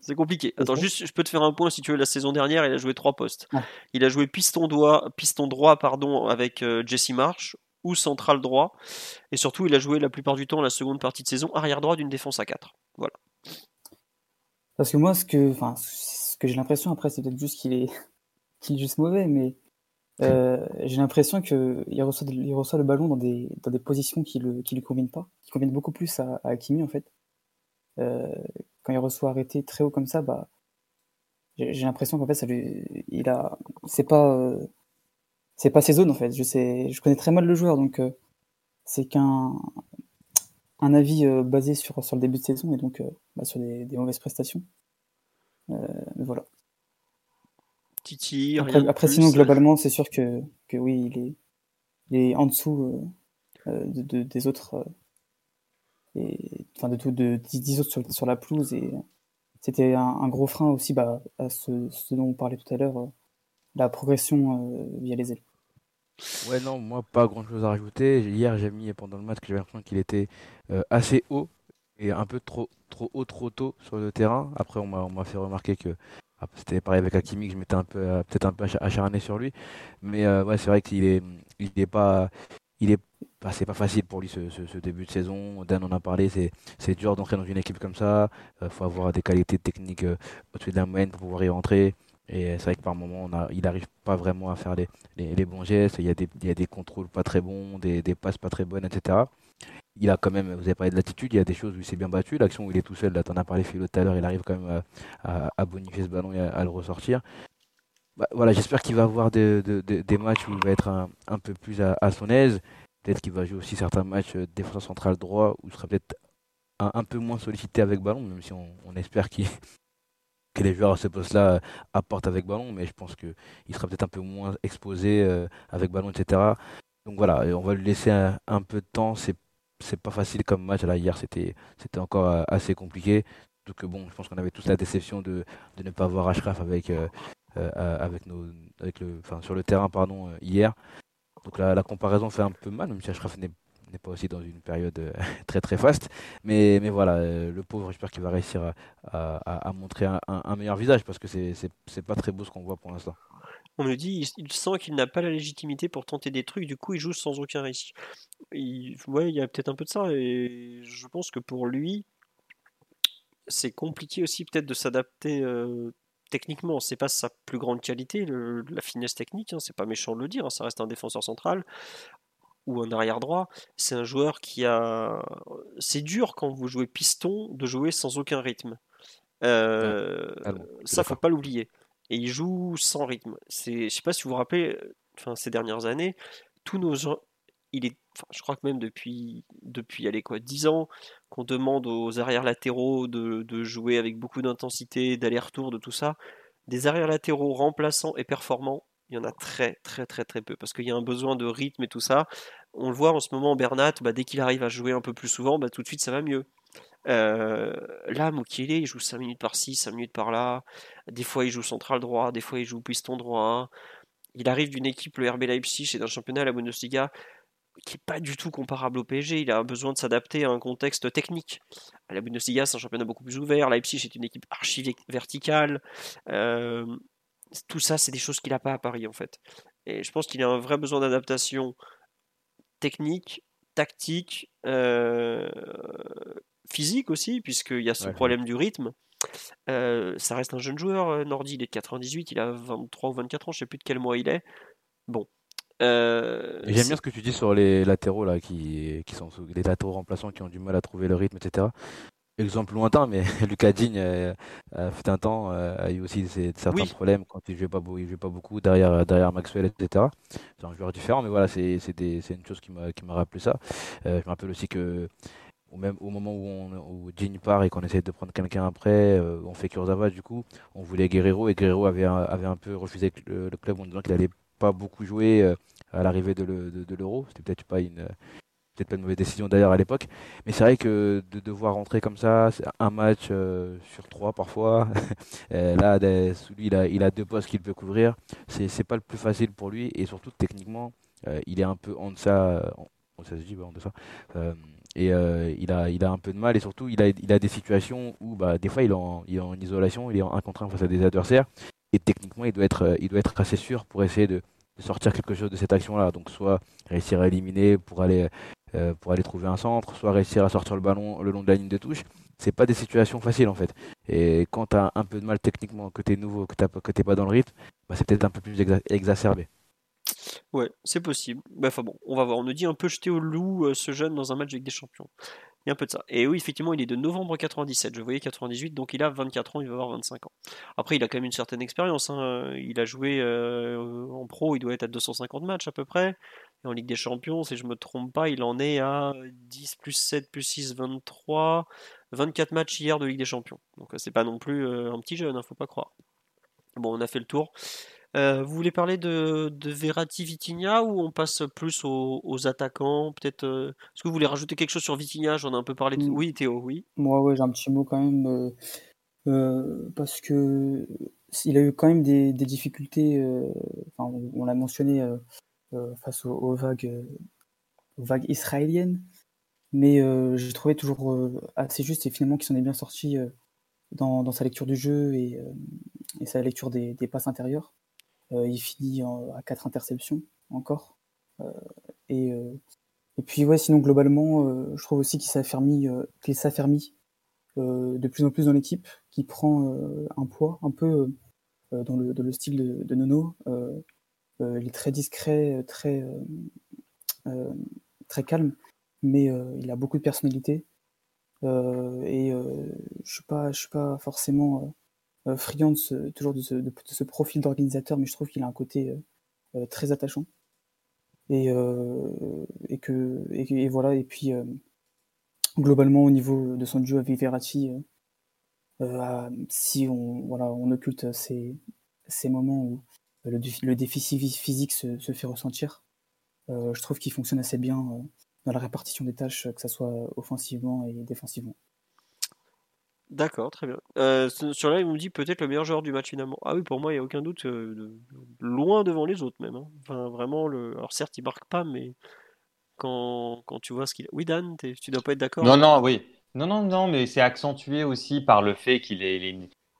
c'est compliqué. Attends, juste, je peux te faire un point si tu veux. La saison dernière, il a joué trois postes. Il a joué piston droit, piston droit pardon, avec euh, Jesse Marsh ou central droit. Et surtout, il a joué la plupart du temps la seconde partie de saison arrière droit d'une défense à 4. Voilà. Parce que moi, ce que, enfin, ce que j'ai l'impression, après, c'est peut-être juste qu'il est, qu'il est juste mauvais, mais euh, j'ai l'impression qu'il reçoit, il reçoit le ballon dans des, dans des positions qui, le, qui lui conviennent pas, qui conviennent beaucoup plus à, à Hakimi, en fait. Euh, quand il reçoit arrêté très haut comme ça, bah, j'ai l'impression qu'en fait, ça lui, il a, c'est pas, euh, c'est pas ses zones en fait. Je sais, je connais très mal le joueur, donc euh, c'est qu'un un avis euh, basé sur sur le début de saison et donc bah, sur des, mauvaises prestations. mais voilà. Titi. Après, après sinon globalement, c'est sûr que que oui, il est, il est en dessous de, des autres et enfin de tout de 10 autres sur, sur, la pelouse et c'était un, gros frein aussi bah, à ce, dont on parlait tout à l'heure, euh, la progression euh, via les ailes. Ouais non, moi pas grand chose à rajouter. Hier j'ai mis pendant le match que j'avais l'impression qu'il était euh, assez haut et un peu trop trop haut trop tôt sur le terrain. Après on m'a fait remarquer que ah, c'était pareil avec Hakimi que je m'étais peu peut-être un peu acharné sur lui. Mais ouais c'est vrai qu'il est il pas il est bah, c'est pas facile pour lui ce, début de saison. Dan en a parlé, c'est dur d'entrer dans une équipe comme ça. Il euh, faut avoir des qualités techniques euh, au-dessus de la moyenne pour pouvoir y rentrer. Et c'est vrai que par moment, on il n'arrive pas vraiment à faire les, les, bons gestes. Il y, a des, il y, a des, contrôles pas très bons, des, des, passes pas très bonnes, etc. Il a quand même, vous avez parlé de l'attitude, il y a des choses où il s'est bien battu. L'action où il est tout seul, là, en as parlé Philo tout à l'heure, il arrive quand même à, à, bonifier ce ballon et à, le ressortir. Bah, voilà, j'espère qu'il va avoir des, des, matchs où il va être un, un peu plus à, son aise. Peut-être qu'il va jouer aussi certains matchs euh, défenseur central droit où il sera peut-être un, peu moins sollicité avec ballon, même si on, espère que les joueurs à ce poste-là euh, apportent avec ballon, mais je pense qu'il sera peut-être un peu moins exposé euh, avec ballon, etc. Donc voilà, on va lui laisser un, peu de temps. C'est pas facile comme match. Là, hier, c'était encore assez compliqué. Donc bon, je pense qu'on avait tous la déception de, de ne pas voir Ashraf avec avec nos avec le sur le terrain pardon hier. Donc la, comparaison fait un peu mal, même si Ashraf n'est pas aussi dans une période euh, très très faste. Mais, mais voilà, euh, le pauvre, j'espère qu'il va réussir à, montrer un, meilleur visage parce que c'est pas très beau ce qu'on voit pour l'instant. On me dit, il, sent qu'il n'a pas la légitimité pour tenter des trucs, du coup il joue sans aucun risque. Il, il y a peut-être un peu de ça, et je pense que pour lui, c'est compliqué aussi peut-être de s'adapter euh, techniquement, c'est pas sa plus grande qualité, la finesse technique, hein, c'est pas méchant de le dire, hein, ça reste un défenseur central ou un arrière droit. C'est un joueur qui a. C'est dur quand vous jouez piston de jouer sans aucun rythme. Euh, ah ça, faut pas l'oublier. Et il joue sans rythme. Je sais pas si vous vous rappelez, enfin ces dernières années, tous nos il est, je crois que même depuis, depuis allez quoi, 10 ans, qu'on demande aux arrières latéraux de, de jouer avec beaucoup d'intensité, d'aller-retour, de tout ça. Des arrières latéraux remplaçants et performants, il y en a très très très très peu parce qu'il y a un besoin de rythme et tout ça. On le voit en ce moment, Bernat, bah, dès qu'il arrive à jouer un peu plus souvent, bah, tout de suite ça va mieux. Euh, là, Mukele, il joue 5 minutes par-ci, 5 minutes par-là. Des fois, il joue central droit, des fois, il joue piston droit. Il arrive d'une équipe, le RB Leipzig, et d'un championnat la Bundesliga qui n'est pas du tout comparable au PSG. Il a besoin de s'adapter à un contexte technique. La Bundesliga, c'est un championnat beaucoup plus ouvert. Leipzig est une équipe archi verticale. Tout ça, c'est des choses qu'il n'a pas à Paris, en fait. Et je pense qu'il a un vrai besoin d'adaptation technique, tactique, physique aussi, puisqu'il y a ce problème du rythme. ça reste un jeune joueur, Nordi, il est de 98, il a 23 ou 24 ans, je sais plus de quel mois il est. Bon. J'aime bien ce que tu dis sur les latéraux là, qui, qui sont les latéraux remplaçants qui ont du mal à trouver le rythme, etc. Exemple lointain, mais Lucas Digne euh, a fait un temps, euh, a eu aussi certains problèmes quand il jouait pas, il jouait pas beaucoup derrière, derrière Maxwell, etc. C'est un joueur différent, mais voilà, c'est une chose qui m'a rappelé ça. Euh, je me rappelle aussi que même au moment où, on, où Digne part et qu'on essaie de prendre quelqu'un après, on fait Kurzawa du coup, on voulait Guerrero et Guerrero avait un, avait un peu refusé le, club en disant qu'il allait pas beaucoup jouer à l'arrivée de l'Euro. C'était peut-être pas une peut-être pas une mauvaise décision d'ailleurs à l'époque. Mais c'est vrai que de devoir rentrer comme ça, un match euh, sur trois parfois, euh, là, lui, il a, deux postes qu'il peut couvrir. C'est, pas le plus facile pour lui et surtout techniquement, euh, il est un peu en deçà. ça se dit, en deçà. et il, a, il a un peu de mal et surtout, il a, il a des situations où bah, des fois, il est, en, il est en isolation, il est en un contre un face à des adversaires. Et techniquement, il doit être, il doit être assez sûr pour essayer de, de sortir quelque chose de cette action-là. Donc soit réussir à éliminer pour aller euh, pour aller trouver un centre, soit réussir à sortir le ballon le long de la ligne de touche. C'est pas des situations faciles en fait. Et quand tu as un peu de mal techniquement, que tu es nouveau, que tu n'es pas dans le rythme, bah, c'est peut-être un peu plus exacerbé. Ouais, c'est possible. Bah, enfin bon, on va voir. On nous dit un peu jeter au loup euh, ce jeune dans un match avec des champions. Il y a un peu de ça. Et oui, effectivement, il est de novembre 97. Je voyais 98, donc il a 24 ans, il va avoir 25 ans. Après, il a quand même une certaine expérience. Hein. Il a joué euh, en pro, il doit être à 250 matchs à peu près. Et en Ligue des Champions, si je me trompe pas, il en est à 10 plus 7 plus 6, 23. 24 matchs hier de Ligue des Champions. Donc c'est pas non plus euh, un petit jeune, ne hein, faut pas croire. Bon, on a fait le tour. Euh, vous voulez parler de, de Verratti Vitinha ou on passe plus aux, attaquants Peut-être. Euh, est-ce que vous voulez rajouter quelque chose sur Vitinha? J'en ai un peu parlé. Mm. Oui, Théo, oui. Moi, ouais, j'ai un petit mot quand même euh, parce que il a eu quand même des, difficultés. Enfin, on, l'a mentionné face aux, vagues, aux vagues israéliennes, mais j'ai trouvé toujours assez juste et finalement qu'il s'en est bien sorti. Dans, sa lecture du jeu et, sa lecture des passes intérieures. Euh, il finit à quatre interceptions encore. Euh, et, euh, et puis ouais, sinon globalement, je trouve aussi qu'il s'affermit, de plus en plus dans l'équipe, qui prend un poids un peu dans le, style de, de Nono. il est très discret, très, très calme, mais il a beaucoup de personnalité. et je suis pas, je suis pas forcément euh, friand toujours de ce, profil d'organisateur, mais je trouve qu'il a un côté euh, euh, très attachant. Et, voilà et puis globalement au niveau de son duo avec Verratti si on voilà on occulte ces, ces moments où le, déficit physique se, se fait ressentir je trouve qu'il fonctionne assez bien dans la répartition des tâches que ce soit offensivement et défensivement D'accord, très bien. Euh, sur là, il me dit peut-être le meilleur joueur du match finalement. Ah oui, pour moi, il n'y a aucun doute, euh, loin devant les autres même. Hein. Enfin, vraiment, le... alors certes, il marque pas, mais quand, quand tu vois ce qu'il a. Oui, Dan, tu dois pas être d'accord Non, non, oui. Non, non, non, mais c'est accentué aussi par le fait qu'il ait,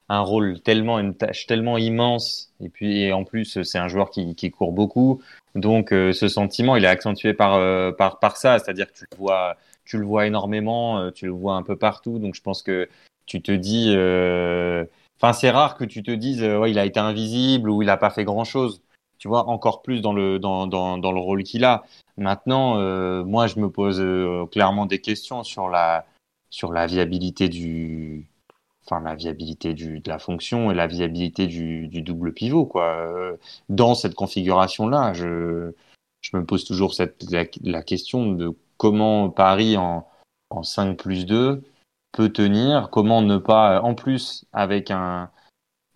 un rôle tellement, une tâche tellement immense. Et puis, en plus, c'est un joueur qui, qui, court beaucoup. Donc, euh, ce sentiment, il est accentué par, par, par ça. C'est-à-dire que tu le vois tu le vois énormément, tu le vois un peu partout. Donc je pense que tu te dis, euh, enfin c'est rare que tu te dises, euh, ouais, il a été invisible ou il n'a pas fait grand chose. Tu vois, encore plus dans le dans, dans, dans le rôle qu'il a. Maintenant, euh, moi, je me pose clairement des questions sur la sur la viabilité du, enfin la viabilité du, de la fonction et la viabilité du, du double pivot quoi. Dans cette configuration là, je je me pose toujours cette la, la question de comment Paris en en 5 plus 2 peut tenir, comment ne pas, en plus, avec un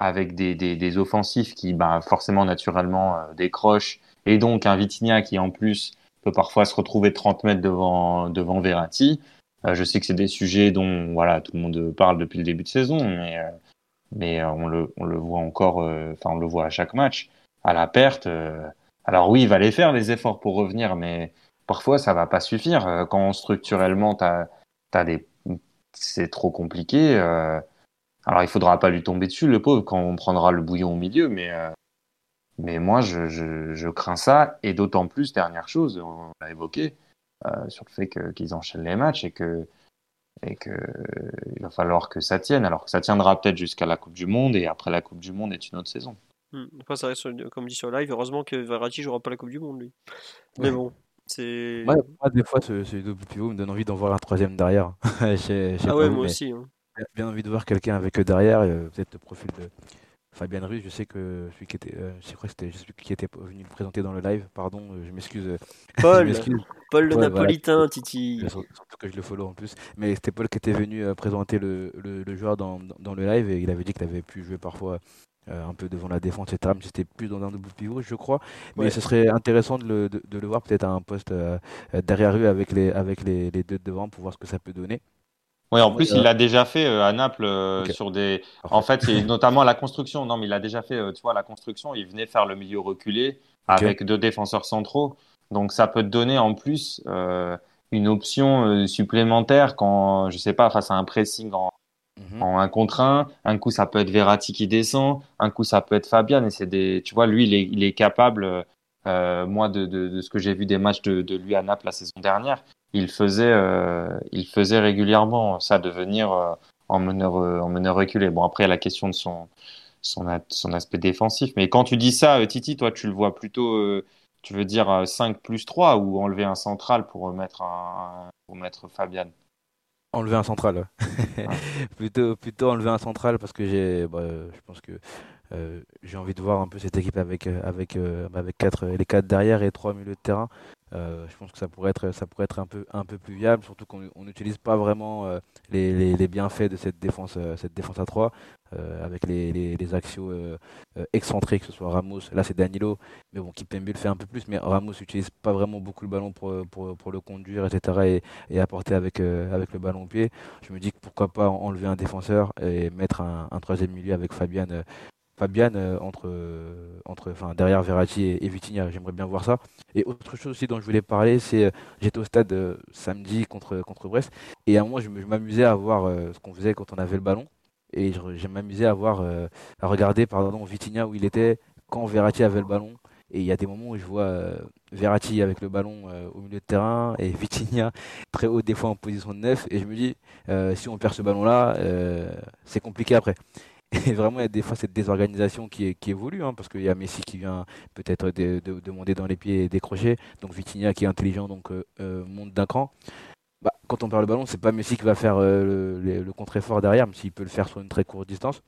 avec des, des, des offensifs qui bah, forcément naturellement euh, décrochent, et donc un Vitinha qui en plus peut parfois se retrouver 30 mètres devant, devant Verratti. Euh, je sais que c'est des sujets dont voilà tout le monde parle depuis le début de saison, mais, euh, mais on, le, on le voit encore, enfin on le voit à chaque match, à la perte. alors oui, il va les faire les efforts pour revenir, mais parfois ça va pas suffire. Quand structurellement t'as as des c'est trop compliqué. alors il faudra pas lui tomber dessus le pauvre quand on prendra le bouillon au milieu, mais mais moi je, je, je crains ça et d'autant plus dernière chose, on l'a évoqué sur le fait qu'ils enchaînent les matchs et que et que il va falloir que ça tienne. Alors que ça tiendra peut-être jusqu'à la Coupe du Monde et après la Coupe du Monde est une autre saison. Hmm. Après, ça reste, comme dit sur live, heureusement que Verratti jouera pas la Coupe du Monde lui. Mais bon, c'est. moi, des fois, ce, ce, double pivot me donne envie d'en voir un troisième derrière. ah ouais, moi aussi. Hein. Bien envie de voir quelqu'un avec eux derrière, peut-être le profil de Fabien Ruiz, je sais que celui qui était, euh, je crois que c'était celui qui était venu le présenter dans le live, pardon, euh, je m'excuse. Euh, Paul, Paul le Napolitain, Titi. Surtout que je le follow en plus. Mais c'était Paul qui était venu présenter le, le, joueur dans, dans, le live et il avait dit qu'il avait pu jouer parfois un peu devant la défense, etc. Mais c'était plus dans un double pivot, je crois. Mais ce serait intéressant de le, de, le voir peut-être à un poste derrière lui avec les, avec les, les deux devant pour voir ce que ça peut donner. Oui, en plus, il l'a déjà fait euh, à Naples euh, sur des. En fait, c'est notamment la construction. Non, mais il a déjà fait, euh, tu vois, la construction. Il venait faire le milieu reculé avec deux défenseurs centraux. Donc, ça peut te donner en plus une option supplémentaire quand, je sais pas, face à un pressing en, en un contre un. Un coup, ça peut être Verratti qui descend. Un coup, ça peut être Fabian. Et c'est des, tu vois, lui, il est, capable. moi, de, ce que j'ai vu des matchs de, lui à Naples la saison dernière, il faisait, euh, il faisait régulièrement ça, de venir euh, en meneur, euh, en meneur reculé. Bon, après, il y a la question de son, son, son aspect défensif. Mais quand tu dis ça, Titi, toi, tu le vois plutôt, tu veux dire 5 plus 3 ou enlever un central pour mettre, un, pour mettre Fabian? Enlever un central, plutôt, plutôt enlever un central parce que j'ai, bah, je pense que j'ai envie de voir un peu cette équipe avec, avec, avec quatre, les 4 derrière et 3 milieux de terrain. Euh, je pense que ça pourrait être, ça pourrait être un, peu, un peu plus viable, surtout qu'on n'utilise pas vraiment euh, les, les, bienfaits de cette défense, euh, cette défense à 3, avec les, les, axios excentrés, que ce soit Ramos, là c'est Danilo, mais bon, Kipembe le fait un peu plus, mais Ramos n'utilise pas vraiment beaucoup le ballon pour, pour, pour le conduire, etc., et, et apporter avec, avec le ballon au pied. Je me dis que pourquoi pas enlever un défenseur et mettre un, un troisième milieu avec Fabian Fabian euh, entre, euh, entre, enfin, derrière Verratti et, Vitinha. J'aimerais bien voir ça. Et autre chose aussi dont je voulais parler, c'est euh, j'étais au stade samedi contre, contre Brest et à un moment je, m'amusais à voir ce qu'on faisait quand on avait le ballon et je, m'amusais à voir à regarder pardon Vitinha où il était quand Verratti avait le ballon. Et il y a des moments où je vois Verratti avec le ballon au milieu de terrain et Vitinha très haut des fois en position de neuf. Et je me dis, si on perd ce ballon-là, c'est compliqué après. Et vraiment, il y a des fois cette désorganisation qui, évolue, hein, parce qu'il y a Messi qui vient peut-être de, demander dans les pieds et décrocher. Donc Vitinha qui est intelligent, donc euh, euh, monte d'un cran. Bah, quand on perd le ballon, c'est pas Messi qui va faire euh, le, contre-effort derrière, même s'il peut le faire sur une très courte distance.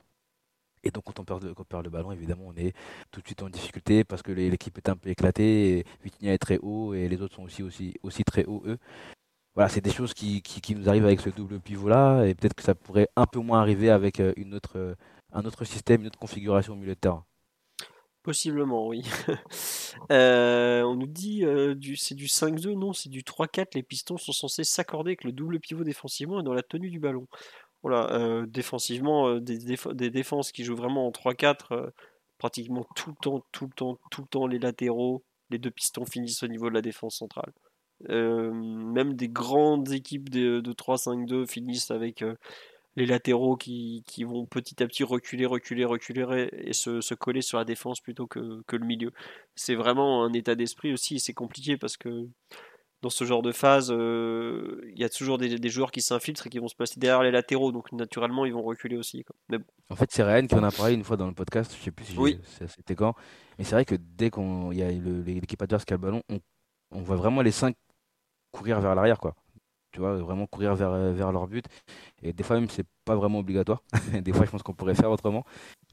Et donc quand on perd, quand on perd le ballon, évidemment, on est tout de suite en difficulté parce que l'équipe est un peu éclatée. Et Vitinha est très haut et les autres sont aussi, aussi, aussi très hauts, eux voilà, c'est des choses qui, nous arrivent avec ce double pivot là, et peut-être que ça pourrait un peu moins arriver avec une autre, un autre système, une autre configuration au milieu de terrain. Possiblement, oui. Euh, on nous dit euh, c'est du 5-2, non, c'est du 3-4. Les pistons sont censés s'accorder avec le double pivot défensivement et dans la tenue du ballon. Voilà, euh, défensivement, des, des, défenses qui jouent vraiment en 3-4, pratiquement tout le temps, tout le temps, tout le temps, les latéraux, les deux pistons finissent au niveau de la défense centrale. Même des grandes équipes de, de 3-5-2 finissent avec les latéraux qui, qui, vont petit à petit reculer, reculer, reculer et se, se coller sur la défense plutôt que, que le milieu. C'est vraiment un état d'esprit aussi, c'est compliqué parce que dans ce genre de phase, euh, il y a toujours des, des joueurs qui s'infiltrent et qui vont se placer derrière les latéraux, donc naturellement ils vont reculer aussi. Mais En fait, c'est Ryan qui en a parlé une fois dans le podcast, je sais plus si c'était quand, mais c'est vrai que dès qu'on y a l'équipe adverse qui a le ballon, on, on voit vraiment les cinq courir vers l'arrière, quoi tu vois, vraiment courir vers, euh, vers leur but. Et des fois même, c'est pas vraiment obligatoire. des fois, je pense qu'on pourrait faire autrement.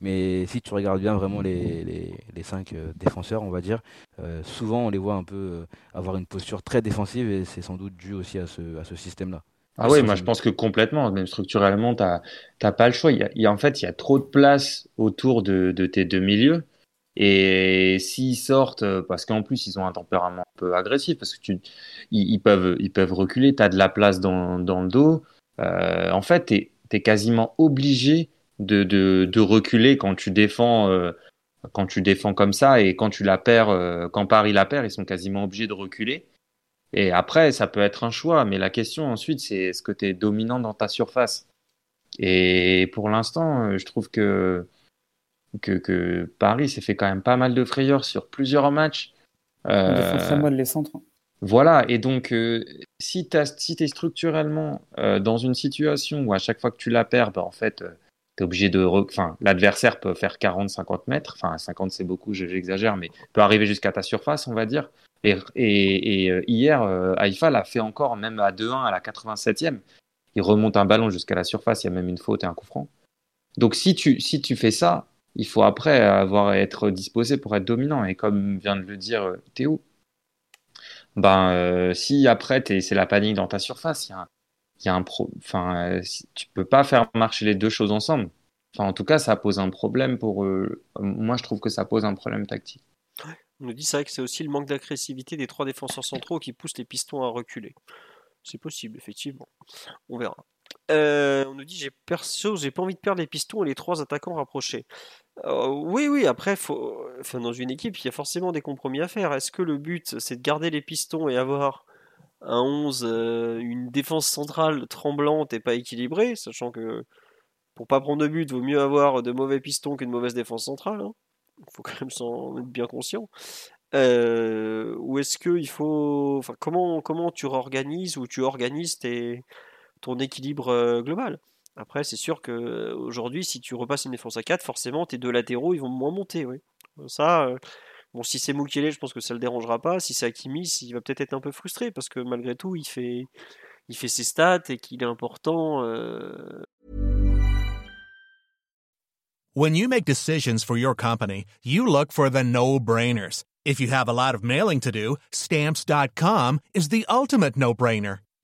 Mais si tu regardes bien vraiment les, les, les cinq euh, défenseurs, on va dire, euh, souvent on les voit un peu avoir une posture très défensive et c'est sans doute dû aussi à ce, à ce système-là. Ah oui, moi je pense que complètement, même structurellement, tu n'as pas le choix. Il y a, en fait, il y a trop de place autour de, de tes deux milieux. Et s'ils sortent, euh, parce qu'en plus ils ont un tempérament un peu agressif, parce que tu, ils, peuvent, ils peuvent reculer, tu as de la place dans, dans le dos. Euh, en fait, tu es, quasiment obligé de, de, de, reculer quand tu défends. Euh, quand tu défends comme ça et quand tu la perds, quand Paris la perd, ils sont quasiment obligés de reculer. Et après, ça peut être un choix, mais la question ensuite, c'est est-ce que tu es dominant dans ta surface? Et pour l'instant, je trouve que, que, que Paris s'est fait quand même pas mal de frayeurs sur plusieurs matchs. Euh, très mal les centres. Voilà, et donc euh, si tu si es structurellement euh, dans une situation où à chaque fois que tu la perds, bah, en fait, euh, tu es obligé de. Enfin, l'adversaire peut faire 40-50 mètres, enfin 50 c'est beaucoup, j'exagère, mais peut arriver jusqu'à ta surface, on va dire. Et, et, et hier, Haïfa l'a fait encore, même à 2-1 à la 87e. Il remonte un ballon jusqu'à la surface, il y a même une faute et un coup franc. Donc si tu, si tu fais ça, il faut après avoir être disposé pour être dominant. Et comme vient de le dire Théo, ben, euh, si après c'est la panique dans ta surface, il y euh, tu peux pas faire marcher les deux choses ensemble. En tout cas, ça pose un problème pour eux. Moi, je trouve que ça pose un problème tactique. On nous dit c'est que c'est aussi le manque d'agressivité des trois défenseurs centraux qui pousse les pistons à reculer. C'est possible, effectivement. On verra. Euh, on nous dit j'ai perso, j'ai pas envie de perdre les pistons et les trois attaquants rapprochés. Euh, oui, oui, après, dans une équipe, il y a forcément des compromis à faire. Est-ce que le but, c'est de garder les pistons et avoir un 11, euh, une défense centrale tremblante et pas équilibrée, sachant que pour pas prendre de but, vaut mieux avoir de mauvais pistons qu'une mauvaise défense centrale. Il hein. faut quand même s'en être bien conscient. Euh, ou est-ce que il faut, enfin, comment comment tu réorganises ou tu organises ton équilibre global? Après, c'est sûr qu'aujourd'hui, si tu repasses une défense à 4, forcément, tes deux latéraux, ils vont moins monter. Oui. Ça, euh, bon, si c'est Mukele, je pense que ça le dérangera pas. Si c'est Akimi, il va peut-être être un peu frustré parce que malgré tout, il fait, il fait ses stats et qu'il est important. Euh... When you make decisions for your company, you look for the no-brainers. If you have a lot of mailing to do, stamps.com is the ultimate no-brainer.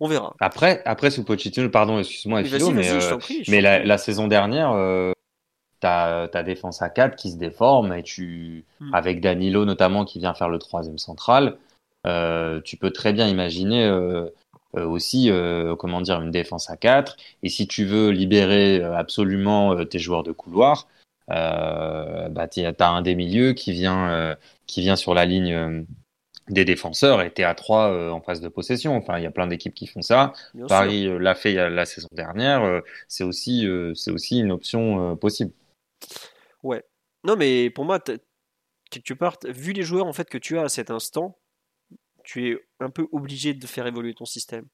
On verra. Après, après sous Pochettino, pardon, excuse-moi, mais, euh, mais la, saison dernière, euh, ta, ta défense à 4 qui se déforme et tu, hmm. avec Danilo notamment qui vient faire le troisième central, euh, tu peux très bien imaginer euh, aussi, comment dire, une défense à 4. Et si tu veux libérer absolument tes joueurs de couloir, bah, tu as un des milieux qui vient, qui vient sur la ligne des défenseurs étaient à 3 euh, en phase de possession. Enfin, il y a plein d'équipes qui font ça. Paris euh, l'a fait la saison dernière. Euh, c'est aussi, c'est aussi une option possible. Ouais. Non, mais pour moi, quelque part, vu les joueurs en fait que tu as à cet instant, tu es un peu obligé de faire évoluer ton système.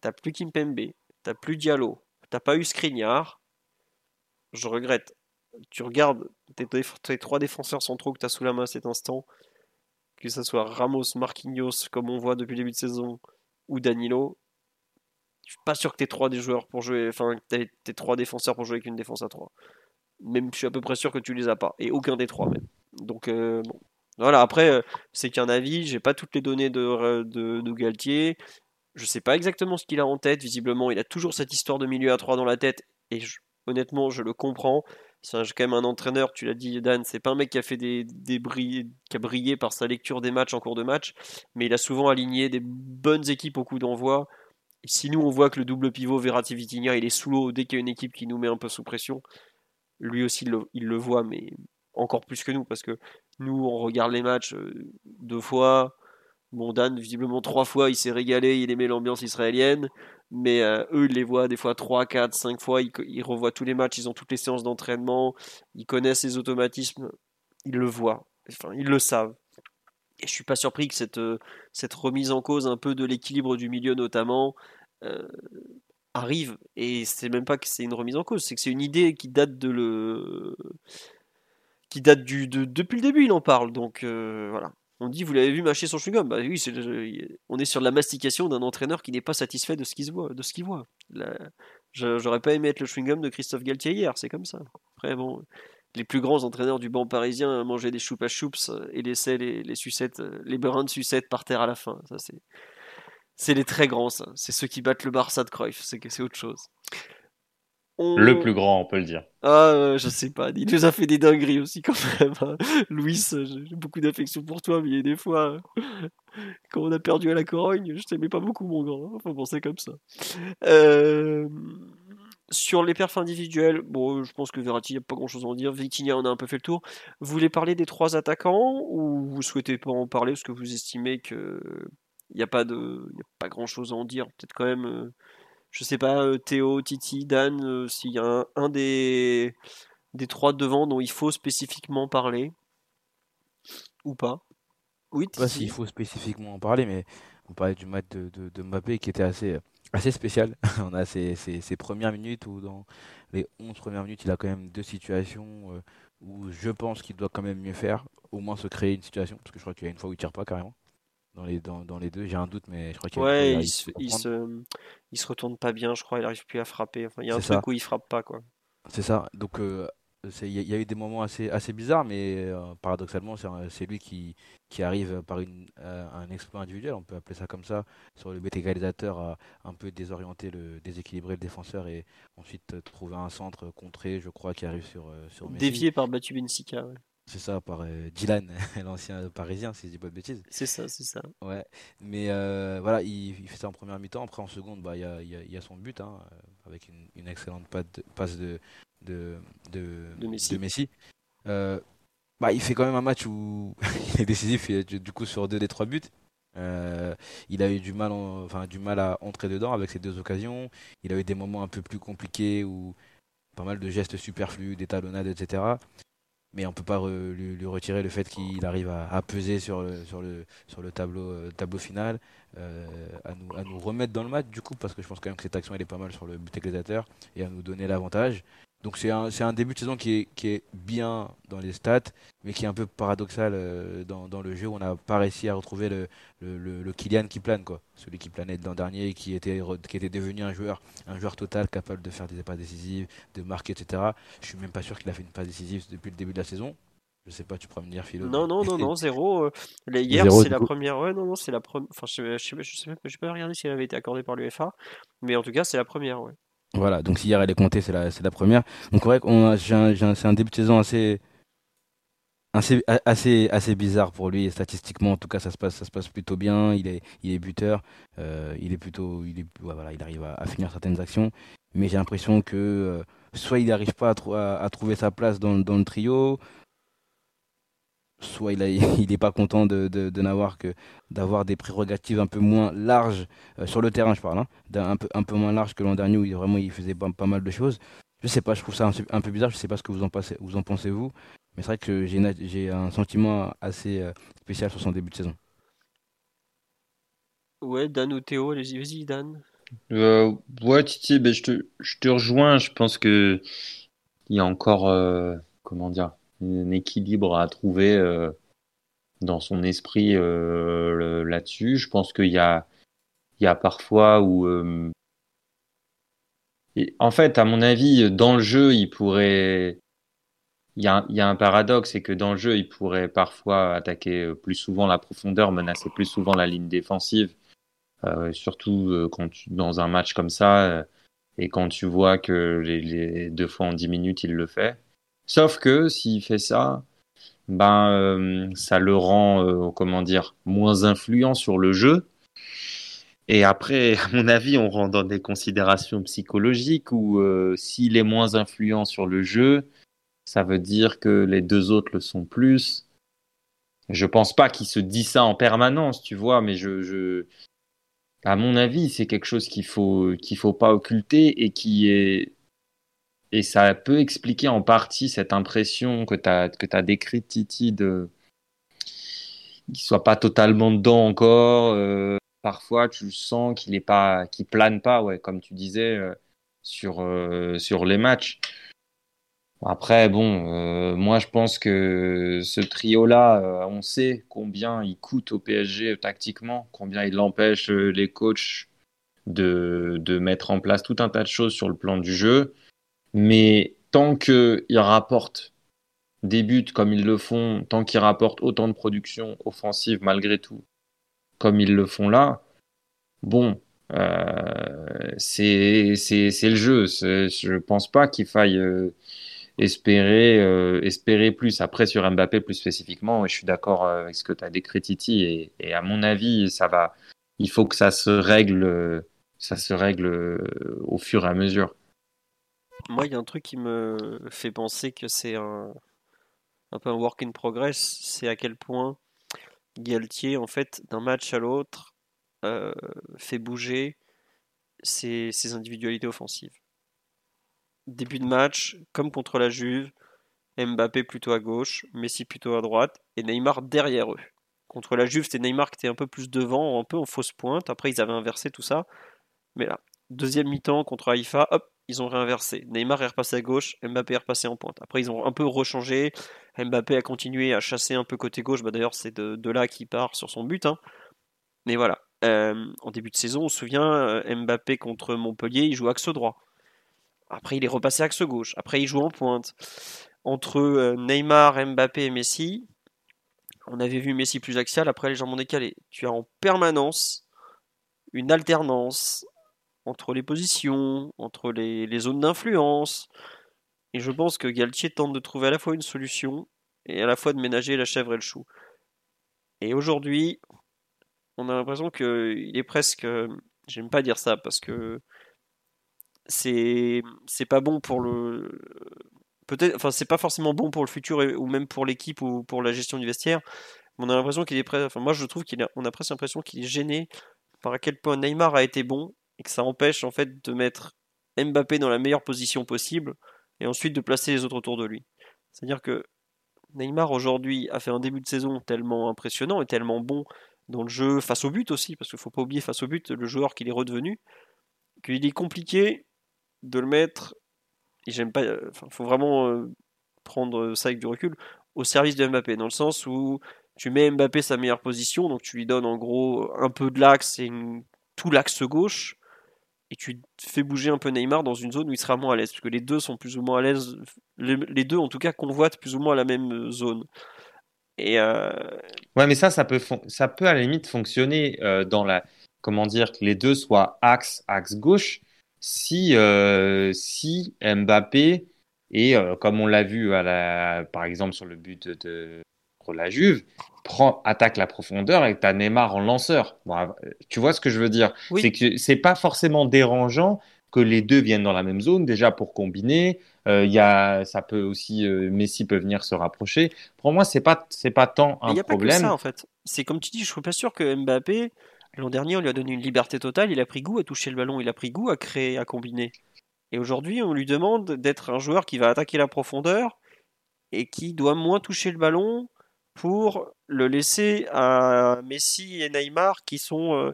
T'as plus Kimpembe, t'as plus Diallo, t'as pas eu Skriniar. Je regrette. Tu regardes tes, tes trois défenseurs centraux que tu as sous la main à cet instant que ce soit Ramos, Marquinhos, comme on voit depuis le début de saison, ou Danilo, je suis pas sûr que tu trois des joueurs pour jouer, enfin, trois défenseurs pour jouer avec une défense à trois. Même, je suis à peu près sûr que tu les as pas, et aucun des trois même. Donc, euh, bon. Voilà, après, euh, c'est qu'un avis, j'ai pas toutes les données de, de, de Galtier. Je sais pas exactement ce qu'il a en tête. Visiblement, il a toujours cette histoire de milieu à 3 dans la tête. Et honnêtement, je le comprends. C'est quand même un entraîneur, tu l'as dit Dan, c'est pas un mec qui a fait des, des qui a brillé par sa lecture des matchs en cours de match, mais il a souvent aligné des bonnes équipes au coup d'envoi. Si nous on voit que le double pivot Verratti Vitinha il est sous l'eau dès qu'il y a une équipe qui nous met un peu sous pression, lui aussi il le, voit, mais encore plus que nous, parce que nous on regarde les matchs euh, deux fois, Bon, Dan, visiblement trois fois, il s'est régalé, il aimait l'ambiance israélienne mais euh, eux, ils les voient des fois 3, 4, 5 fois, ils, revoient tous les matchs, ils ont toutes les séances d'entraînement, ils connaissent les automatismes, ils le voient, enfin, ils le savent. Et je suis pas surpris que cette, euh, remise en cause un peu de l'équilibre du milieu notamment euh, arrive. Et c'est même pas que c'est une remise en cause, c'est que c'est une idée qui date de le qui date du de, depuis le début, il en parle. Donc voilà. On dit, vous l'avez vu mâcher son chewing-gum Bah oui, on est sur la mastication d'un entraîneur qui n'est pas satisfait de ce qu'il voit. De ce qu'il voit. J'aurais pas aimé être le chewing-gum de Christophe Galtier hier, c'est comme ça. Après, bon, les plus grands entraîneurs du banc parisien mangeaient des choupas choups et laissaient les, sucettes, les brins de sucettes par terre à la fin. Ça, c'est, C'est les très grands, ça. C'est ceux qui battent le Barça de Cruyff. C'est autre chose. Le plus grand, on peut le dire. Ah, je sais pas. Il nous a fait des dingueries aussi, quand même. Hein. Louis, j'ai beaucoup d'affection pour toi, mais il y a des fois, quand on a perdu à la Corogne, je t'aimais pas beaucoup, mon grand. Hein. Faut penser comme ça. Euh, sur les perfs individuels, bon, je pense que Verratti, il n'y a pas grand chose à en dire. Vitinha, on a un peu fait le tour. Vous voulez parler des trois attaquants ou vous souhaitez pas en parler parce que vous estimez que il n'y a pas de, y a pas grand chose à en dire? Peut-être quand même. Je sais pas, euh, Théo, Titi, Dan, euh, s'il y a un, des, des trois devant dont il faut spécifiquement parler ou pas. Oui, Titi. Pas s'il faut spécifiquement en parler, mais on parlait du match de, de, Mbappé qui était assez, assez spécial. on a ses, premières minutes où dans les 11 premières minutes, il a quand même deux situations euh, où je pense qu'il doit quand même mieux faire, au moins se créer une situation, parce que je crois qu'il y a une fois où il tire pas carrément dans les, dans, dans les deux. J'ai un doute, mais je crois qu'il ouais, il, se, il, se, il, se, retourne pas bien, je crois. Il arrive plus à frapper. Enfin, il y a un truc où il frappe pas, quoi. C'est ça. Donc, euh, il y, a eu des moments assez, assez bizarres, mais euh, paradoxalement, c'est lui qui, qui arrive par une, euh, un exploit individuel, on peut appeler ça comme ça, sur le but égalisateur, à un peu désorienter, le, déséquilibrer le défenseur et ensuite trouver un centre contré, je crois, qui arrive sur, sur Messi. Dévié par Batu Benfica. Ouais. C'est ça, par euh, Dylan, l'ancien parisien, si je dis pas de bêtises. C'est ça, c'est ça. Ouais, mais euh, voilà, il, fait ça en première mi-temps. Après, en seconde, bah, il y, a, y, a, son but, hein, euh, avec une, excellente passe de, de, de, Messi. bah, il fait quand même un match où il est décisif, du coup, sur deux des trois buts. il a eu du mal, enfin, du mal à entrer dedans avec ces deux occasions. Il a eu des moments un peu plus compliqués où pas mal de gestes superflus, des talonnades, etc mais on peut pas lui, retirer le fait qu'il arrive à, peser sur le, euh, tableau final, euh, à, nous, à nous remettre dans le match du coup, parce que je pense quand même que cette action elle est pas mal sur le but égalisateur et à nous donner l'avantage. Donc c'est un, un, début de saison qui est, qui est, bien dans les stats, mais qui est un peu paradoxal euh, dans, dans, le jeu où on n'a pas réussi à retrouver le, le, le, Kylian qui plane, quoi. celui qui planait l'an dernier et qui était, qui était devenu un joueur, un joueur total capable de faire des passes décisives, de marquer, etc. Je suis même pas sûr qu'il a fait une passe décisive depuis le début de la saison. Je sais pas, tu pourras me dire, Philo. Non, non, non, non, zéro. Euh, hier, c'est la première. Ouais, non, non, c'est la première. Enfin, je, je, je, sais même, je pas regarder si elle avait été accordée par l'UFA, mais en tout cas, c'est la première, ouais. Voilà, donc si hier elle est comptée, c'est la, la première. Donc c'est vrai que c'est un début de saison assez, assez, assez, bizarre pour lui. statistiquement, en tout cas, ça se passe, ça se passe plutôt bien. Il est, il est buteur. Euh, il est plutôt, il est, voilà, il arrive à, finir certaines actions. Mais j'ai l'impression que euh, soit il n'arrive pas à, à, trouver sa place dans, dans le trio, soit il n'est il pas content de, de, n'avoir que d'avoir des prérogatives un peu moins larges euh, sur le terrain je parle hein, un peu un peu moins larges que l'an dernier où il, vraiment il faisait pas, pas, mal de choses. Je sais pas je trouve ça un, peu bizarre je sais pas ce que vous en pensez vous en pensez vous mais c'est vrai que j'ai j'ai un sentiment assez euh, spécial sur son début de saison. Ouais Dan ou Théo allez-y vas-y Dan. Euh, ouais Titi ben, je, te, je te rejoins je pense que il y a encore comment dire un équilibre à trouver euh, dans son esprit euh, là-dessus. Je pense qu'il y a, il y a parfois où. Euh, en fait, à mon avis, dans le jeu, il pourrait. Il y, a, il y a un paradoxe, c'est que dans le jeu, il pourrait parfois attaquer plus souvent la profondeur, menacer plus souvent la ligne défensive, surtout quand tu, dans un match comme ça, et quand tu vois que les, deux fois en dix minutes, il le fait. Sauf que s'il fait ça, ben euh, ça le rend, euh, comment dire, moins influent sur le jeu. Et après, à mon avis, on rentre dans des considérations psychologiques où euh, s'il est moins influent sur le jeu, ça veut dire que les deux autres le sont plus. Je pense pas qu'il se dit ça en permanence, tu vois, mais je, je... à mon avis, c'est quelque chose qu'il faut qu'il faut pas occulter et qui est et ça peut expliquer en partie cette impression que tu as, décrite, Titi, de qu'il soit pas totalement dedans encore. Euh, parfois, tu sens qu'il est pas, qu'il plane pas, ouais, comme tu disais, euh, sur, euh, sur les matchs. Après, bon, moi je pense que ce trio-là, on sait combien il coûte au PSG tactiquement, combien il empêche les coachs de, de mettre en place tout un tas de choses sur le plan du jeu. Mais tant qu'ils rapportent des buts comme ils le font, tant qu'ils rapportent autant de production offensive malgré tout, comme ils le font là, bon, euh, c'est le jeu. Je pense pas qu'il faille euh, espérer, euh, espérer plus. Après, sur Mbappé plus spécifiquement, je suis d'accord avec ce que tu as décrit, Titi, et, et, à mon avis, ça va. Il faut que ça se règle, ça se règle au fur et à mesure. Moi, il y a un truc qui me fait penser que c'est un, peu un work in progress, c'est à quel point Galtier, en fait, d'un match à l'autre, euh, fait bouger ses, individualités offensives. Début de match, comme contre la Juve, Mbappé plutôt à gauche, Messi plutôt à droite, et Neymar derrière eux. Contre la Juve, c'était Neymar qui était un peu plus devant, un peu en fausse pointe. Après, ils avaient inversé tout ça. Mais là, deuxième mi-temps contre Haïfa, hop, ils ont réinversé. Neymar est repassé à gauche, Mbappé est repassé en pointe. Après, ils ont un peu rechangé. Mbappé a continué à chasser un peu côté gauche. Bah, D'ailleurs, c'est de, là qu'il part sur son but. Hein. Mais voilà. Euh, en début de saison, on se souvient, euh, Mbappé contre Montpellier, il joue axe droit. Après, il est repassé axe gauche. Après, il joue en pointe. Entre euh, Neymar, Mbappé et Messi, on avait vu Messi plus axial. Après, les jambes décalé. Tu as en permanence une alternance entre les positions, entre les, zones d'influence. Et je pense que Galtier tente de trouver à la fois une solution et à la fois de ménager la chèvre et le chou. Et aujourd'hui, on a l'impression qu'il est presque. J'aime pas dire ça parce que c'est c'est pas bon pour le peut-être enfin c'est pas forcément bon pour le futur ou même pour l'équipe ou pour la gestion du vestiaire on a l'impression qu'il est prêt enfin moi je trouve qu'il on a presque l'impression qu'il est gêné par à quel point Neymar a été bon et que ça empêche en fait de mettre Mbappé dans la meilleure position possible et ensuite de placer les autres autour de lui. C'est-à-dire que Neymar aujourd'hui a fait un début de saison tellement impressionnant et tellement bon dans le jeu face au but aussi, parce qu'il ne faut pas oublier face au but le joueur qu'il est redevenu, qu'il est compliqué de le mettre, et j'aime pas, il faut vraiment euh, prendre ça avec du recul, au service de Mbappé, dans le sens où tu mets Mbappé sa meilleure position, donc tu lui donnes en gros un peu de l'axe et tout l'axe gauche, et tu fais bouger un peu Neymar dans une zone où il sera moins à l'aise, parce que les deux sont plus ou moins à l'aise, les, deux en tout cas convoitent plus ou moins la même zone. Et euh, Ouais, mais ça, ça peut, ça peut à la limite fonctionner euh, dans la, comment dire, que les deux soient axe, axe gauche, si, euh, si Mbappé et comme on l'a vu à la, par exemple sur le but de, la Juve, prend, attaque la profondeur et tu as Neymar en lanceur. tu vois ce que je veux dire? C'est que c'est pas forcément dérangeant que les deux viennent dans la même zone, déjà pour combiner. Euh, y a, ça peut aussi, euh, Messi peut venir se rapprocher. Pour moi, c'est pas, c'est pas tant un y a problème. Pas que ça, en fait. C'est comme tu dis, je suis pas sûr que Mbappé, l'an dernier, on lui a donné une liberté totale. Il a pris goût à toucher le ballon, il a pris goût à créer, à combiner. Et aujourd'hui, on lui demande d'être un joueur qui va attaquer la profondeur et qui doit moins toucher le ballon pour le laisser à Messi et Neymar qui sont euh,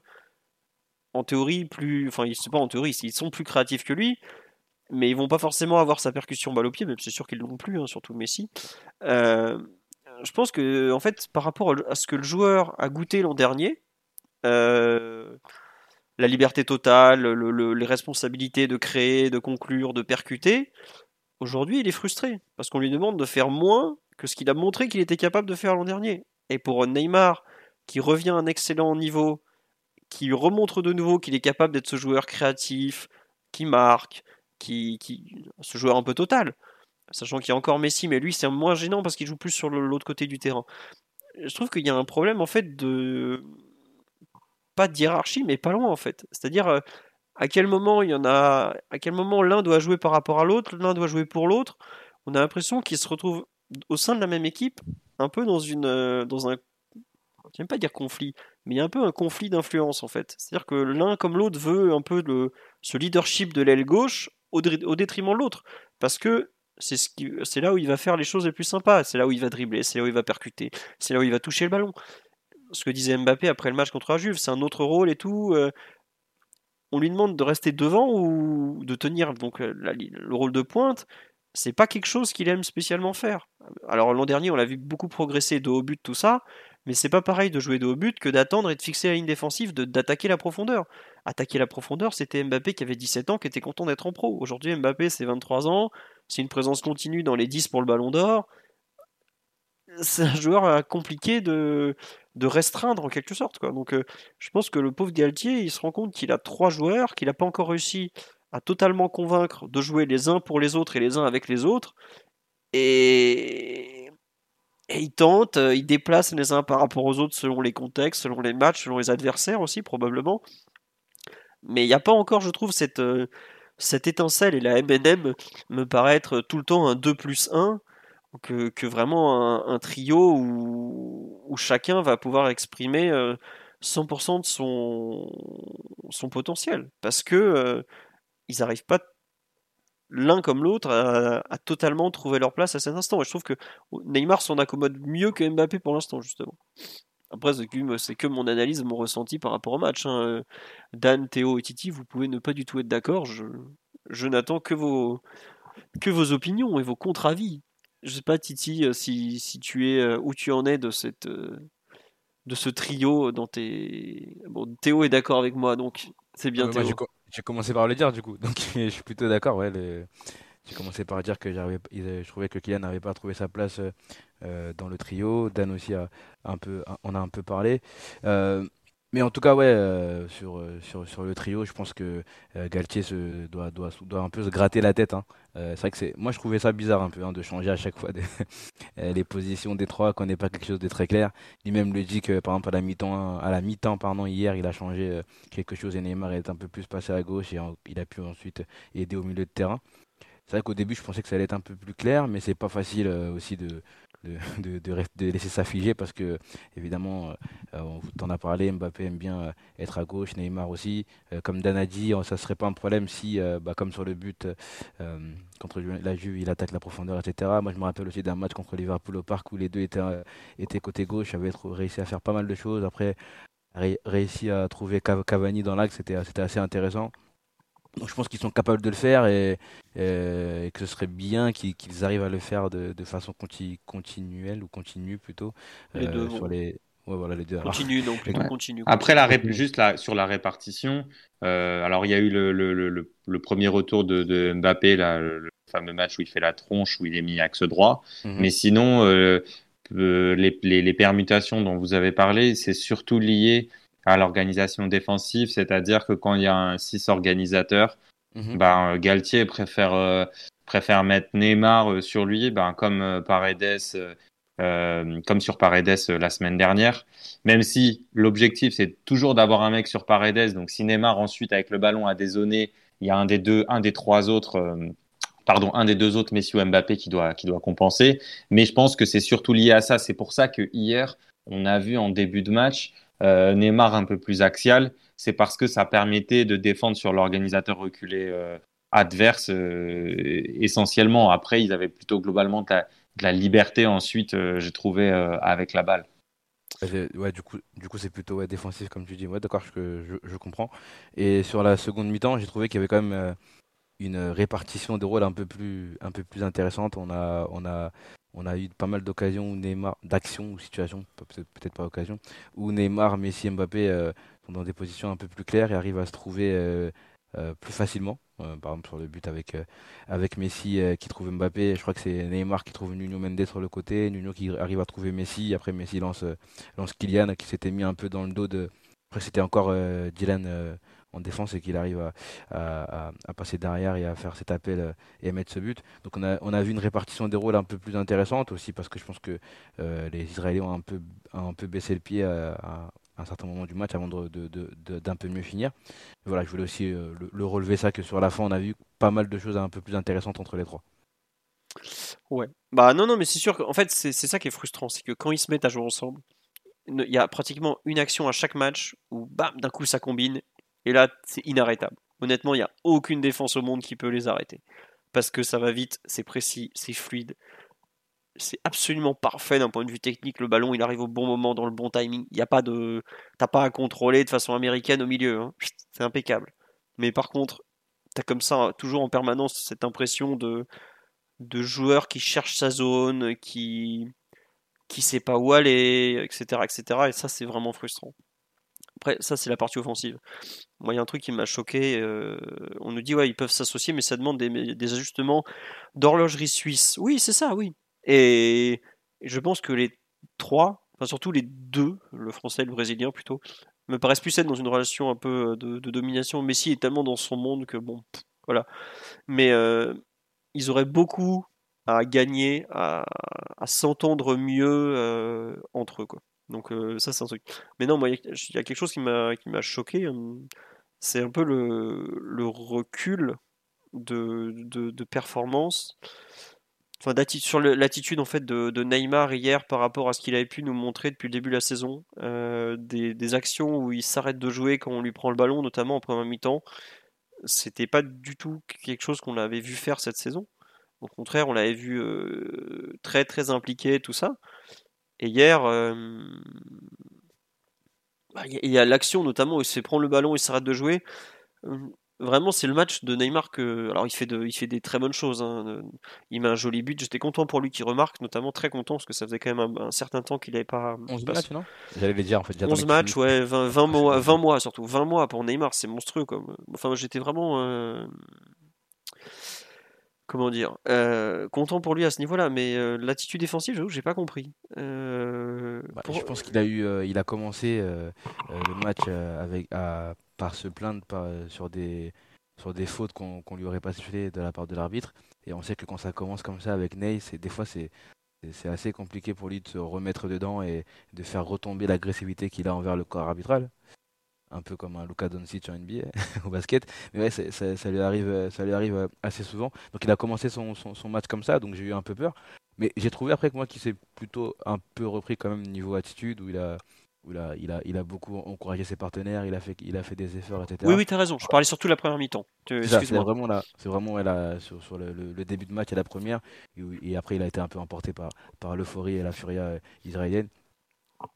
en théorie plus. Enfin, ils pas en théorie, ils sont plus créatifs que lui, mais ils vont pas forcément avoir sa percussion balle au pied, même c'est sûr qu'ils l'ont plus, hein, surtout Messi. Euh, je pense que, en fait, par rapport à ce que le joueur a goûté l'an dernier, euh, la liberté totale, les responsabilités de créer, de conclure, de percuter, aujourd'hui il est frustré parce qu'on lui demande de faire moins ce qu'il a montré qu'il était capable de faire l'an dernier. Et pour Neymar, qui revient à un excellent niveau, qui remontre de nouveau qu'il est capable d'être ce joueur créatif, qui marque, qui, qui ce joueur un peu total, sachant qu'il y a encore Messi, mais lui c'est moins gênant parce qu'il joue plus sur l'autre côté du terrain. Je trouve qu'il y a un problème en fait de pas de hiérarchie, mais pas loin en fait. C'est-à-dire euh, à quel moment il y en a, à quel moment l'un doit jouer par rapport à l'autre, l'un doit jouer pour l'autre. On a l'impression qu'ils se retrouvent au sein de la même équipe, un peu dans une euh, dans un j'aime pas dire conflit, mais il y a un peu un conflit d'influence en fait. C'est-à-dire que l'un comme l'autre veut un peu de ce leadership de l'aile gauche au, détriment de l'autre, parce que c'est ce qui, c'est là où il va faire les choses les plus sympas, c'est là où il va dribbler, c'est là où il va percuter, c'est là où il va toucher le ballon. Ce que disait Mbappé après le match contre la Juve, c'est un autre rôle et tout. Euh, on lui demande de rester devant ou de tenir donc euh, le rôle de pointe, c'est pas quelque chose qu'il aime spécialement faire. Alors l'an dernier, on l'a vu beaucoup progresser de haut but, tout ça, mais c'est pas pareil de jouer de haut but que d'attendre et de fixer la ligne défensive, d'attaquer la profondeur. Attaquer la profondeur, c'était Mbappé qui avait 17 ans, qui était content d'être en pro. Aujourd'hui, Mbappé, c'est 23 ans, c'est une présence continue dans les 10 pour le ballon d'or. c'est un joueur compliqué de, de restreindre en quelque sorte. Quoi. Donc je pense que le pauvre Galtier, il se rend compte qu'il a trois joueurs, qu'il n'a pas encore réussi à totalement convaincre de jouer les uns pour les autres et les uns avec les autres. Et, et il tente, il déplace les uns par rapport aux autres selon les contextes, selon les matchs, selon les adversaires aussi probablement. Mais il n'y a pas encore, je trouve, cette, cette étincelle et la MNM me paraît être tout le temps un 2 plus 1 que, que vraiment un, trio où, où, chacun va pouvoir exprimer 100% de son, son potentiel. Parce que euh, ils n'arrivent pas l'un comme l'autre à, totalement trouver leur place à cet instant. Et je trouve que Neymar s'en accommode mieux que Mbappé pour l'instant, justement. Après, c'est que mon analyse, mon ressenti par rapport au match. Hein. Dan, Théo et Titi, vous pouvez ne pas du tout être d'accord. Je, je n'attends que vos, que vos opinions et vos contre-avis. Je sais pas, Titi, euh, si, si tu es euh, où tu en es de cette euh, de ce trio dans tes. Bon, Théo est d'accord avec moi, donc c'est bien. Théo. J'ai commencé par le dire du coup, donc je suis plutôt d'accord. Ouais, j'ai commencé par dire que je trouvais que Kylian n'avait pas trouvé sa place dans le trio. Dan aussi a un peu, on a un peu parlé. Mais en tout cas, ouais, euh, sur, euh, sur, sur, le trio, je pense que euh, Galtier se, doit, doit, doit un peu se gratter la tête. Hein. c'est vrai que c'est, moi, je trouvais ça bizarre un peu hein, de changer à chaque fois les positions des trois, qu'on n'ait pas quelque chose de très clair. Lui-même le dit que, par exemple, à la mi-temps, à la mi-temps pardon, hier, il a changé quelque chose et Neymar est un peu plus passé à gauche et il a pu ensuite aider au milieu de terrain. C'est vrai qu'au début, je pensais que ça allait être un peu plus clair, mais c'est pas facile aussi de, de, de, laisser ça figer parce que, évidemment, euh, on t'en a parlé, Mbappé aime bien euh, être à gauche, Neymar aussi. Euh, comme Dan a dit, ça serait pas un problème si, bah, comme sur le but contre la Juve, il attaque la profondeur, etc. Moi, je me rappelle aussi d'un match contre Liverpool au parc où les deux étaient, étaient côté gauche, avaient réussi à faire pas mal de choses. Après, réussi à trouver Cavani dans l'axe, c'était assez intéressant je pense qu'ils sont capables de le faire et, et que ce serait bien qu'ils arrivent à le faire de, de façon continuelle ou continue plutôt. Les deux euh, sur les... Ouais, voilà, les deux. Continue, donc continue. Après, la juste là, sur la répartition, euh, alors il y a eu le, le, le, le premier retour de, de Mbappé, là, le fameux match où il fait la tronche, où il est mis axe droit. Mhm. Mais sinon, euh, euh, les, les, les, permutations dont vous avez parlé, c'est surtout lié à l'organisation défensive, c'est-à-dire que quand il y a un 6 organisateur, mhm. ben, Galtier préfère, euh, préfère mettre Neymar euh, sur lui, ben, comme euh, Paredes, comme sur Paredes la semaine dernière. Même si l'objectif c'est toujours d'avoir un mec sur Paredes, donc si Neymar ensuite avec le ballon a dézonné, il y a un des deux, un des trois autres pardon, un des deux autres, Messi ou Mbappé, qui doit, qui doit compenser. Mais je pense que c'est surtout lié à ça. C'est pour ça que hier, on a vu en début de match euh, Neymar un peu plus axial, c'est parce que ça permettait de défendre sur l'organisateur reculé euh, adverse euh, essentiellement. Après, ils avaient plutôt globalement de la, liberté ensuite, j'ai trouvé, avec la balle. Ouais, du coup, du coup c'est plutôt défensif comme tu dis. Ouais, d'accord, je, je, comprends. Et sur la seconde mi-temps, j'ai trouvé qu'il y avait quand même une répartition des rôles un peu plus, un peu plus intéressante. On a, on a on a eu pas mal d'occasions Neymar, d'actions ou situations, peut-être pas occasion, où Neymar, Messi, Mbappé euh, sont dans des positions un peu plus claires et arrivent à se trouver euh, euh, plus facilement. par exemple sur le but avec avec Messi qui trouve Mbappé, je crois que c'est Neymar qui trouve Nuno Mendes sur le côté, Nuno qui arrive à trouver Messi, après Messi lance lance Kylian qui s'était mis un peu dans le dos de après c'était encore Dylan en défense et qu'il arrive à, passer derrière et à faire cet appel euh, et à mettre ce but. Donc on a, on a vu une répartition des rôles un peu plus intéressante aussi parce que je pense que euh, les Israéliens ont un peu, un peu baissé le pied à, un certain moment du match avant d'un de, de, peu mieux finir. voilà, je voulais aussi euh, le, relever ça que sur la fin on a vu pas mal de choses un peu plus intéressantes entre les trois. Ouais. Bah non, non, mais c'est sûr qu'en fait c'est ça qui est frustrant, c'est que quand ils se mettent à jouer ensemble, il y a pratiquement une action à chaque match où bam, d'un coup ça combine et là, c'est inarrêtable. Honnêtement, il n'y a aucune défense au monde qui peut les arrêter. Parce que ça va vite, c'est précis, c'est fluide. C'est absolument parfait d'un point de vue technique. Le ballon, il arrive au bon moment, dans le bon timing. Il n'y a pas de. T'as pas à contrôler de façon américaine au milieu. Hein. C'est impeccable. Mais par contre, t'as comme ça, toujours en permanence, cette impression de, joueur qui cherche sa zone, qui qui sait pas où aller, etc. etc. Et ça, c'est vraiment frustrant. Après, ça, c'est la partie offensive. Moi, il y a un truc qui m'a choqué. Euh, on nous dit, ouais, ils peuvent s'associer, mais ça demande des, ajustements d'horlogerie suisse. Oui, c'est ça, oui. Et, je pense que les trois, enfin surtout les deux, le français et le brésilien plutôt, me paraissent plus être dans une relation un peu de, domination. Messi est tellement dans son monde que bon, voilà. Mais euh, ils auraient beaucoup à gagner, à, s'entendre mieux euh, entre eux. Quoi. Donc euh, ça c'est un truc. Mais non, moi il y, a quelque chose qui m'a qui m'a choqué. Hum, c'est un peu le, le recul de, de, performance. Enfin, sur l'attitude en fait de, Neymar hier par rapport à ce qu'il avait pu nous montrer depuis le début de la saison, euh, des, des, actions où il s'arrête de jouer quand on lui prend le ballon, notamment en première mi-temps, c'était pas du tout quelque chose qu'on avait vu faire cette saison. Au contraire, on l'avait vu euh, très très impliqué, tout ça. Et hier, euh, bah, il y a l'action notamment où il se fait prendre le ballon et s'arrête de jouer. Euh, vraiment, c'est le match de Neymar que. Alors, il fait, de, il fait des très bonnes choses. Hein. Il met un joli but. J'étais content pour lui qui remarque, notamment très content parce que ça faisait quand même un, certain temps qu'il n'avait pas. 11 matchs, non? J'allais le dire en fait. 11 matchs, ouais, 20, mois, 20 mois surtout. 20 mois pour Neymar, c'est monstrueux. Comme... Enfin, j'étais vraiment comment dire, euh, content pour lui à ce niveau-là, mais euh, l'attitude défensive, j'avoue, j'ai pas compris. Euh, bah, je pense qu'il a eu, il a commencé le match avec à, par se plaindre par, sur des sur des fautes qu'on lui aurait pas sifflées de la part de l'arbitre. Et on sait que quand ça commence comme ça avec Ney, c'est des fois c'est c'est assez compliqué pour lui de se remettre dedans et de faire retomber l'agressivité qu'il a envers le corps arbitral un peu comme un Luka Doncic en NBA au basket. Mais ouais, ça, lui arrive, ça lui arrive euh, assez souvent. Donc il a commencé son, son, match comme ça, donc j'ai eu un peu peur. Mais j'ai trouvé après que moi qu'il s'est plutôt un peu repris quand même niveau attitude, où il a, où il a, il a, il a beaucoup encouragé ses partenaires, il a fait, il a fait des efforts, etc. Oui, oui, as raison. Je parlais surtout de la première mi-temps. C'est vraiment là, c'est vraiment là, sur, sur le, le, début de match et la première, et, après il a été un peu emporté par, par l'euphorie et la furia euh, israélienne.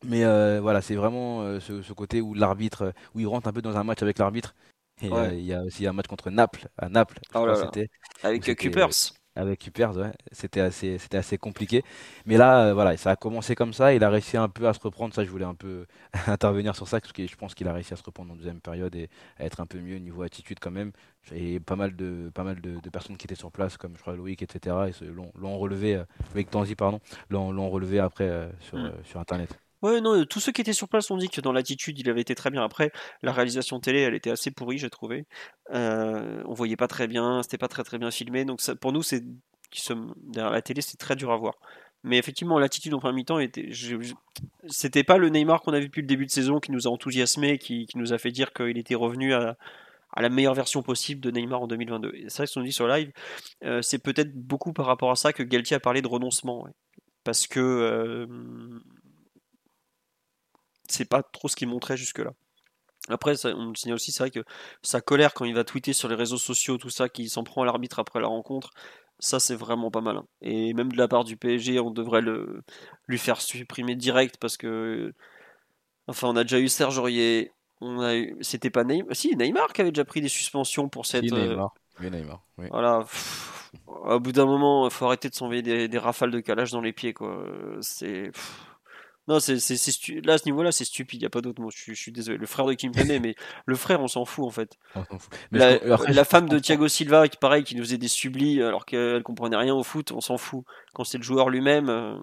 Mais euh, voilà, c'est vraiment euh, ce, côté où l'arbitre, où il rentre un peu dans un match avec l'arbitre. Et euh, il y a aussi un match contre Naples, à Naples. Oh avec Kupers avec Kupers, ouais. C'était assez, c'était assez compliqué. Mais là, voilà, ça a commencé comme ça. Il a réussi un peu à se reprendre. Ça, je voulais un peu intervenir sur ça parce que je pense qu'il a réussi à se reprendre en deuxième période et à être un peu mieux niveau attitude quand même. Et pas mal de, pas mal de, personnes qui étaient sur place, comme je crois Loïc, etc. Et l'ont, relevé, Loïc Tanzi, pardon, l'ont, relevé après sur, mm. sur Internet. Ouais, non, tous ceux qui étaient sur place ont dit que dans l'attitude, il avait été très bien. Après, la réalisation télé, elle était assez pourrie, j'ai trouvé. Euh, on voyait pas très bien, c'était pas très très bien filmé. Donc pour nous, c'est qui sommes derrière la télé, c'est très dur à voir. Mais effectivement, l'attitude en premier mi-temps était, c'était pas le Neymar qu'on a vu depuis le début de saison qui nous a enthousiasmé, qui, qui nous a fait dire qu'il était revenu à, la meilleure version possible de Neymar en 2022. Et c'est vrai ce qu'on dit sur live, euh, c'est peut-être beaucoup par rapport à ça que Galtier a parlé de renoncement, parce que euh, c'est pas trop ce qu'il montrait jusque-là. Après, on le signale aussi, c'est vrai que sa colère quand il va tweeter sur les réseaux sociaux, tout ça, qui s'en prend à l'arbitre après la rencontre, ça c'est vraiment pas mal. Hein. Et même de la part du PSG, on devrait le, lui faire supprimer direct parce que. Enfin, on a déjà eu Serge Aurier, on a eu. C'était pas Neymar. Si, Neymar qui avait déjà pris des suspensions pour cette. Neymar. Oui, Neymar. Oui. Voilà. au bout d'un moment, il faut arrêter de s'envoyer des, des, rafales de calage dans les pieds, quoi. C'est. Non, c'est, là, à ce niveau-là, c'est stupide, il n'y a pas d'autre mot. Je, suis désolé. Le frère de Kim Payne, mais le frère, on s'en fout en fait. la, femme de Thiago Silva, qui pareil, qui nous faisait des sublis alors qu'elle comprenait rien au foot, on s'en fout. Quand c'est le joueur lui-même, euh,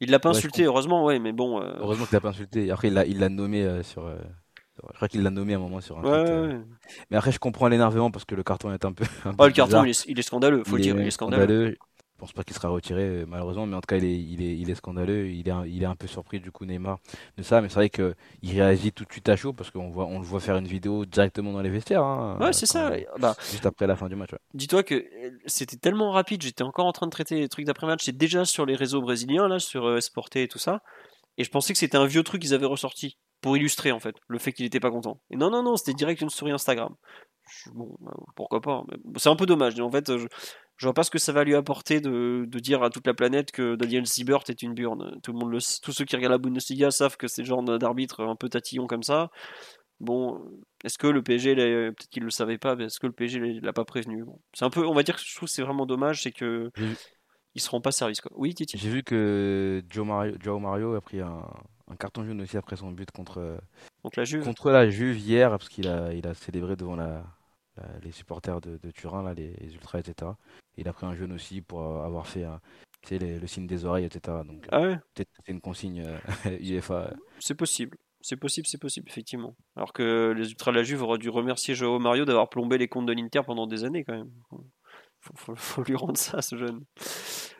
il l'a pas insulté, heureusement, ouais, mais bon. Euh, heureusement qu'il l'a pas insulté. Après, il l'a, il l'a nommé euh, sur. Je crois qu'il l'a nommé à un moment sur un ouais, Mais après, je comprends l'énervement parce que le carton est un peu. oh, le carton, il est, il est, scandaleux, faut le dire, il est scandaleux. Je pense pas qu'il sera retiré euh, malheureusement, mais en tout cas il est, il est, il est scandaleux. Il est, un, il est un peu surpris du coup Neymar de ça, mais c'est vrai qu'il réagit tout de suite à chaud parce qu'on voit, on le voit faire une vidéo directement dans les vestiaires. Hein, ouais, c'est ça. Bah, juste après la fin du match. Dis-toi que euh, c'était tellement rapide. J'étais encore en train de traiter les trucs d'après match. C'est déjà sur les réseaux brésiliens là, sur euh, et tout ça. Et je pensais que c'était un vieux truc qu'ils avaient ressorti pour illustrer en fait le fait qu'il n'était pas content. Et non, non, non, c'était direct une story Instagram. Bon, bah, pourquoi pas. C'est un peu dommage. En fait, je, je vois pas ce que ça va lui apporter de, de dire à toute la planète que Daniel Siebert est une burne. Tout le monde le, tous ceux qui regardent la Bundesliga savent que c'est le genre d'arbitre un peu tatillon comme ça. Bon, est-ce que le PSG, peut-être qu'il le savait pas, mais est-ce que le PSG l'a pas prévenu? C'est un peu, on va dire que je trouve c'est vraiment dommage, c'est que ils seront pas service quoi. Oui, Titi. J'ai vu que Joe Mario, Joe Mario a pris un, un, carton jaune aussi après son but contre contre la Juve. Contre la Juve hier parce qu'il a il a célébré devant la les supporters de, Turin, là, les, ultras, etc. Il a pris un jeune aussi pour avoir fait c'est le signe des oreilles, etc. Donc, ah peut-être c'est une consigne UEFA. C'est possible. C'est possible, c'est possible, effectivement. Alors que les Ultras de la Juve auraient dû remercier Joao Mario d'avoir plombé les comptes de l'Inter pendant des années, quand même. Faut, faut, lui rendre ça, ce jeune.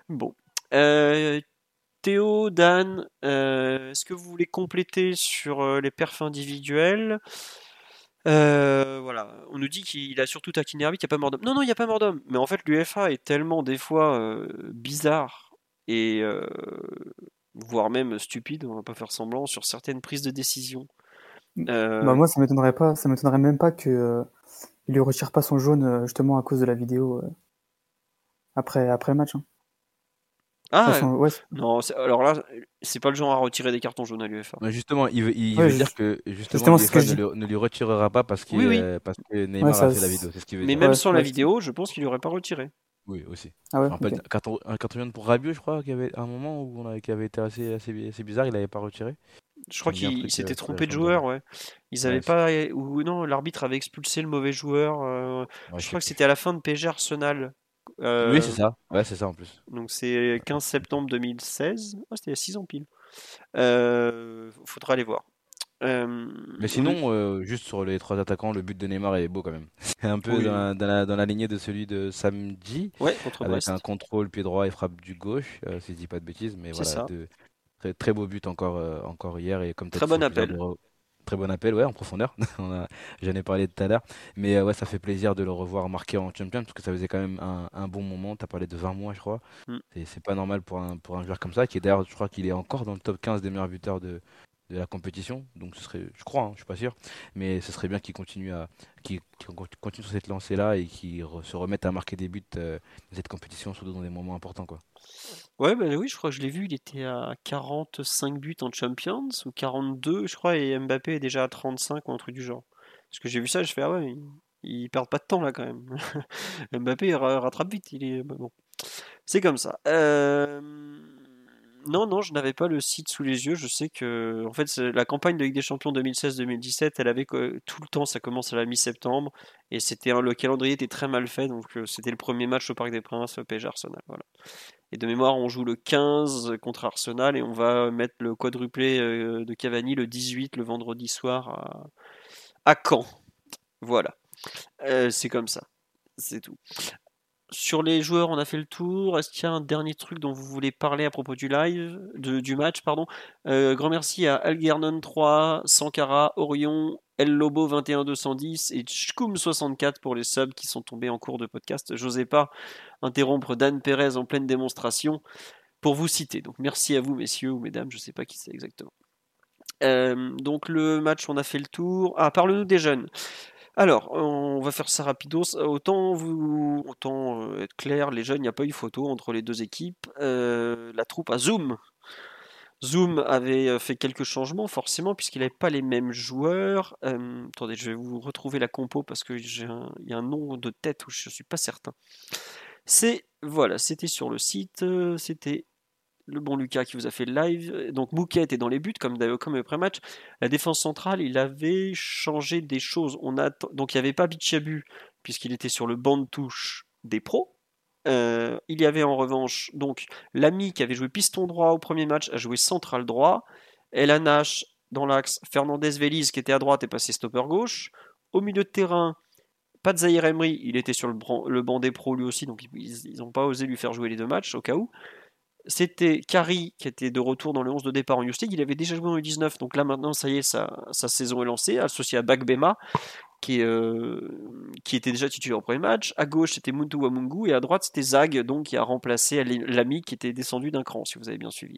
Bon. Euh, Théo, Dan, euh, est-ce que vous voulez compléter sur euh, les perfs individuels? Voilà, on nous dit qu'il a surtout taquiné arbitre, il n'y a pas mort d'homme. Non, non, il n'y a pas mort d'homme. Mais en fait, l'UFA est tellement des fois bizarre et voire même stupide, on va pas faire semblant, sur certaines prises de décision. Bah, moi, ça m'étonnerait pas, ça m'étonnerait même pas que il lui retire pas son jaune justement à cause de la vidéo après, après match. Hein. Ah, non, alors là, c'est pas le genre à retirer des cartons jaunes à l'UEFA. justement, il veut, il veut dire que justement, justement ne, lui, retirera pas parce, qu'il parce que Neymar a fait la vidéo. Ce Mais même sans la vidéo, je pense qu'il lui aurait pas retiré. Oui, aussi. Ah ouais, un carton pour Rabiot, je crois, qu'il y avait un moment où on avait, qui avait été assez, assez, assez bizarre, il n'avait pas retiré. Je crois qu'il s'était trompé de joueur, ouais. Ils avaient pas ou non, l'arbitre avait expulsé le mauvais joueur. Euh, je crois que c'était à la fin de PG Arsenal euh, oui, c'est ça. Ouais, c'est ça en plus. Donc c'est 15 septembre 2016. Ah, c'était il y a 6 ans pile. Euh, faudra aller voir. Euh, Mais sinon, juste sur les trois attaquants, le but de Neymar est beau quand même. C'est un peu dans, la, dans, la, lignée de celui de samedi. Ouais, avec un contrôle pied droit et frappe du gauche, si je dis pas de bêtises. Mais voilà, très, très beau but encore, encore hier. Et comme très bon appel. Très bon appel, ouais, en profondeur. J'en ai parlé tout à l'heure. Mais euh, ouais, ça fait plaisir de le revoir marqué en champion parce que ça faisait quand même un, bon moment. Tu as parlé de 20 mois, je crois. Mm. C'est pas normal pour un, pour un joueur comme ça, qui est d'ailleurs, je crois qu'il est encore dans le top 15 des meilleurs buteurs de, de la compétition. Donc ce serait, je crois, hein, je suis pas sûr, mais ce serait bien qu'il continue à, qu'il continue sur cette lancée là et qu'il se remette à marquer des buts euh, cette compétition, surtout dans des moments importants, quoi. Ouais, bah oui, je crois que je l'ai vu, il était à 45 buts en Champions ou 42, je crois, et Mbappé est déjà à 35 ou un truc du genre. Parce que j'ai vu ça, je fais ah ouais, il, perd pas de temps là quand même. Mbappé rattrape vite, il est bon. C'est comme ça. Euh non, non, je n'avais pas le site sous les yeux. Je sais que, en fait, la campagne de Ligue des Champions 2016-2017, elle avait tout le temps, ça commence à la mi-septembre, et c'était le calendrier était très mal fait, donc euh, c'était le premier match au Parc des Princes, PSG Arsenal. Voilà. Et de mémoire, on joue le 15 contre Arsenal, et on va mettre le quadruplé euh, de Cavani le 18 le vendredi soir à, à Caen. Voilà. Euh, c'est comme ça. C'est tout. Sur les joueurs, on a fait le tour. Est-ce qu'il y a un dernier truc dont vous voulez parler à propos du live, du match, pardon? Euh, Grand merci à Algernon 3, Sankara, Orion, El Lobo 21210 et Chkoum 64 pour les subs qui sont tombés en cours de podcast. J'osais pas interrompre Dan Perez en pleine démonstration pour vous citer. Donc merci à vous, messieurs ou mesdames, je sais pas qui c'est exactement. Euh, donc le match, on a fait le tour. Ah, parle-nous des jeunes. Alors, on va faire ça rapidos. Autant, vous, autant euh, être clair, les jeunes, il n'y a pas eu photo entre les deux équipes. Euh, la troupe a Zoom. Zoom avait euh, fait quelques changements, forcément, puisqu'il n'avait pas les mêmes joueurs. attendez, je vais vous retrouver la compo parce qu'il y a un nom de tête où je ne suis pas certain. C'est, voilà, c'était sur le site. C'était le bon Lucas qui vous a fait le live. Donc Mouquet était dans les buts comme, comme pré-match. La défense centrale, il avait changé des choses. On a, donc il n'y avait pas Bichabu puisqu'il était sur le banc de touche des pros. Euh, il y avait en revanche donc l'ami qui avait joué piston droit au premier match a joué central droit. Elanash dans l'axe. Fernandez Veliz qui était à droite est passé stopper gauche. Au milieu de terrain, pas Emery, il était sur le, le banc des pros lui aussi, donc ils n'ont pas osé lui faire jouer les deux matchs au cas où c'était Kari qui était de retour dans le 11 de départ en Youth Il avait déjà joué en U19, donc là maintenant, ça y est, sa, saison est lancée, associé à Bagbema, qui, euh, qui était déjà titulaire au premier match. À gauche, c'était Muntu Wamungu, et à droite, c'était Zag, donc qui a remplacé l'ami qui était descendu d'un cran, si vous avez bien suivi.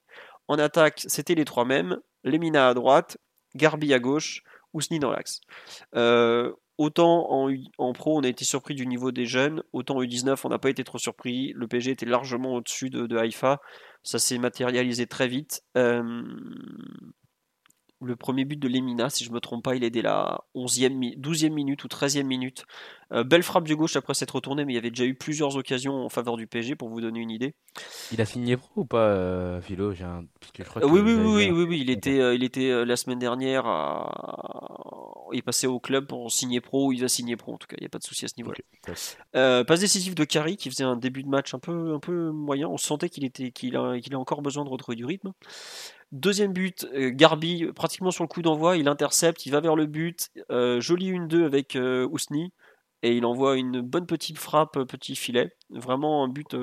En attaque, c'était les trois mêmes Lemina à droite, Garbi à gauche, Ousni dans l'axe. Euh, Autant en, pro, on a été surpris du niveau des jeunes, autant en U19, on n'a pas été trop surpris. Le PG était largement au-dessus de, de. Ça s'est matérialisé très vite. Euh, le premier but de Lemina, si je ne me trompe pas, il est dès la 11e, 12e minute ou 13e minute. Euh, belle frappe du gauche après s'être retourné, mais il y avait déjà eu plusieurs occasions en faveur du PSG pour vous donner une idée. Il a signé pro ou pas, euh, Philo? Un... oui, oui, oui, oui, oui, il était, il était la semaine dernière est passé au club pour signer pro, il va signer pro en tout cas, il n'y a pas de souci à ce niveau-là. Euh, passe décisif de Kari qui faisait un début de match un peu, un peu moyen, on sentait qu'il était qu'il a, qu'il a encore besoin de retrouver du rythme. Deuxième but, euh, Garbi pratiquement sur le coup d'envoi, il intercepte, il va vers le but, euh, joli 1-2 avec Ousni et il envoie une bonne petite frappe, petit filet. Vraiment un but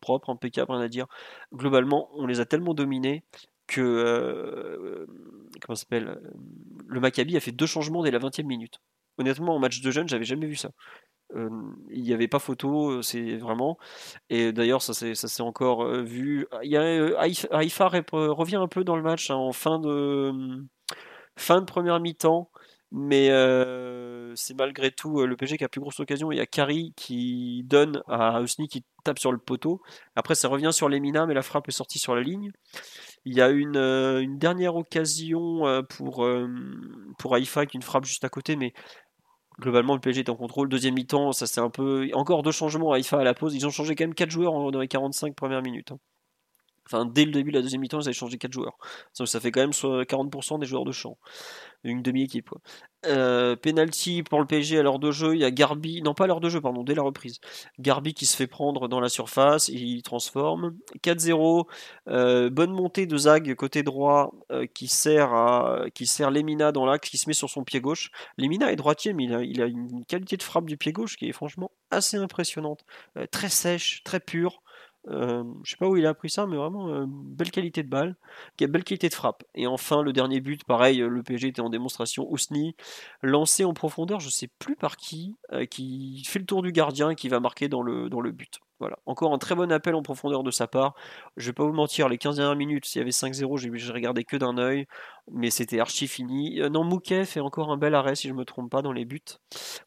propre, impeccable, rien à dire. Globalement, on les a tellement dominés que euh, comment s'appelle euh, le Maccabi a fait deux changements dès la 20e minute. Honnêtement, en match de jeunes, j'avais jamais vu ça. Euh, il n'y avait pas photo, c'est vraiment. Et d'ailleurs, ça s'est encore vu. Il y a, Haïfa revient un peu dans le match hein, en fin de, fin de première mi-temps. Mais c'est malgré tout le PG qui a plus grosse occasion. Il y a Kari qui donne à Ousni qui tape sur le poteau. Après, ça revient sur Lemina, mais la frappe est sortie sur la ligne. Il y a une, euh, dernière occasion euh, pour, euh, pour Haïfa avec une frappe juste à côté, mais globalement le PSG est en contrôle. Deuxième mi-temps, ça c'est un peu. Encore deux changements Haïfa à la pause. Ils ont changé quand même 4 joueurs dans les 45 premières minutes. Hein. Enfin, dès le début de la deuxième mi-temps, ils avaient changé 4 joueurs. Ça fait quand même 40% des joueurs de champ une demi-équipe. Euh, penalty pour le PSG à l'heure de jeu, il y a Garbi, non pas à l'heure de jeu, pardon, dès la reprise. Garbi qui se fait prendre dans la surface, il transforme. 4-0, euh, bonne montée de Zag côté droit euh, qui sert à, qui sert Lemina dans l'axe, qui se met sur son pied gauche. Lemina est droitier, mais il a, il a une qualité de frappe du pied gauche qui est franchement assez impressionnante, très sèche, très pure. Euh, je sais pas où il a appris ça, mais vraiment euh, belle qualité de balle, belle qualité de frappe. Et enfin, le dernier but, pareil, le PSG était en démonstration. Ousni, lancé en profondeur, je sais plus par qui, euh, qui fait le tour du gardien et qui va marquer dans le but. Voilà. Encore un très bon appel en profondeur de sa part. Je vais pas vous mentir, les 15 dernières minutes, s'il y avait 5-0, j'ai regardé que d'un œil, mais c'était archi fini. Euh, non, Mouquet fait encore un bel arrêt, si je me trompe pas, dans les buts.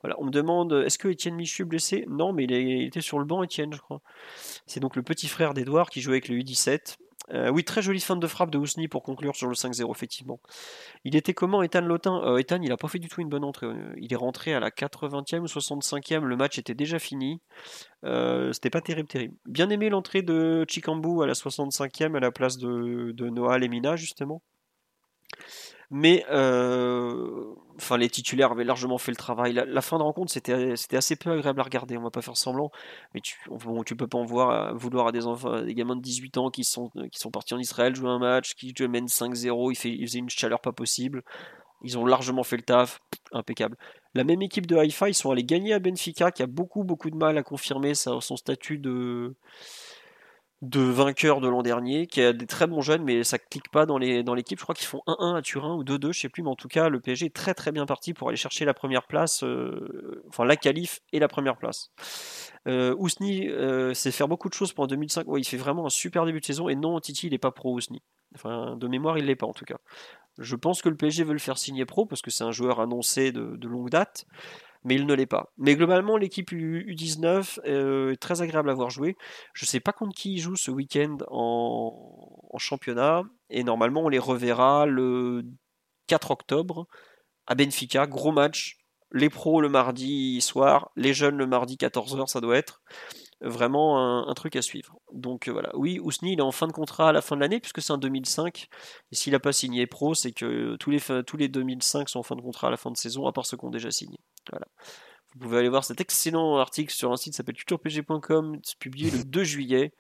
Voilà. On me demande, est-ce que Étienne Michu est blessé? Non, mais il, était sur le banc, Étienne, je crois. C'est donc le petit frère d'Edouard qui jouait avec le U17. Euh, oui, très jolie fin de frappe de Ousni pour conclure sur le 5-0, effectivement. Il était comment, Ethan Lotin? Euh, Ethan, il n'a pas fait du tout une bonne entrée. Euh, il est rentré à la 80e ou 65e, le match était déjà fini. C'était pas terrible, terrible. Bien aimé l'entrée de Chikambu à la 65e à la place de, de Noah Lemina, justement? Mais euh, enfin, les titulaires avaient largement fait le travail. La, fin de rencontre, c'était, c'était assez peu agréable à regarder, on va pas faire semblant. Mais tu, bon, tu peux pas en voir, vouloir à des, enfants, des gamins de 18 ans qui sont, qui sont partis en Israël jouer un match, qui mènent 5-0, il, il faisait une chaleur pas possible. Ils ont largement fait le taf, impeccable. La même équipe de Haïfa, ils sont allés gagner à Benfica, qui a beaucoup beaucoup de mal à confirmer son statut de, de vainqueur de l'an dernier, qui a des très bons jeunes, mais ça clique pas dans l'équipe. Dans je crois qu'ils font 1-1 à Turin ou 2-2, je sais plus, mais en tout cas, le PSG est très très bien parti pour aller chercher la première place, euh, enfin la qualif et la première place. Euh, Ousni euh, sait faire beaucoup de choses pour 2005. Ouais, il fait vraiment un super début de saison, et non, Titi, il est pas pro Ousni. Enfin, de mémoire, il l'est pas en tout cas. Je pense que le PSG veut le faire signer pro parce que c'est un joueur annoncé de longue date mais il ne l'est pas. Mais globalement, l'équipe U19 euh, est très agréable à voir jouer. Je ne sais pas contre qui il joue ce week-end en... championnat, et normalement on les reverra le 4 octobre à Benfica, gros match. Les pros le mardi soir, les jeunes le mardi 14h, ça doit être vraiment un, truc à suivre. Donc euh, voilà, oui, Ousni il est en fin de contrat à la fin de l'année puisque c'est un 2005 et s'il n'a pas signé pro, c'est que tous les, tous les 2005 sont en fin de contrat à la fin de saison à part ceux qui ont déjà signé. Voilà. Vous pouvez aller voir cet excellent article sur un site qui s'appelle tutorpg.com, publié le 2 juillet,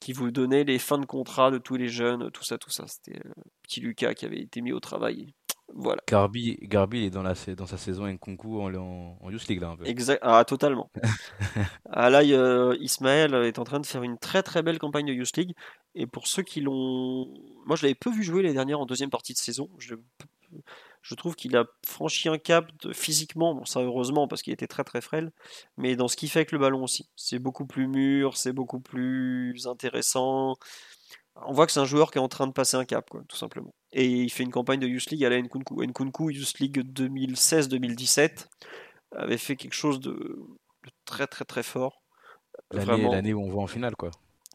qui vous donnait les fins de contrat de tous les jeunes, tout ça, tout ça. C'était euh, petit Lucas qui avait été mis au travail. Voilà. Garbi, Garbi est dans, la, dans sa saison en concours en, en, Youth League là un peu. Exact, ah, totalement. ah, là, euh, Ismaël est en train de faire une très très belle campagne de Youth League. Et pour ceux qui l'ont. Moi, je l'avais peu vu jouer les dernières en deuxième partie de saison. Je, je trouve qu'il a franchi un cap physiquement, bon, ça heureusement parce qu'il était très très frêle, mais dans ce qu'il fait avec le ballon aussi. C'est beaucoup plus mûr, c'est beaucoup plus intéressant on voit que c'est un joueur qui est en train de passer un cap, quoi, tout simplement. Et il fait une campagne de Youth League à la Nkunku. Nkunku, Youth League 2016-2017, avait fait quelque chose de, très très très fort. L'année où on voit en finale, quoi.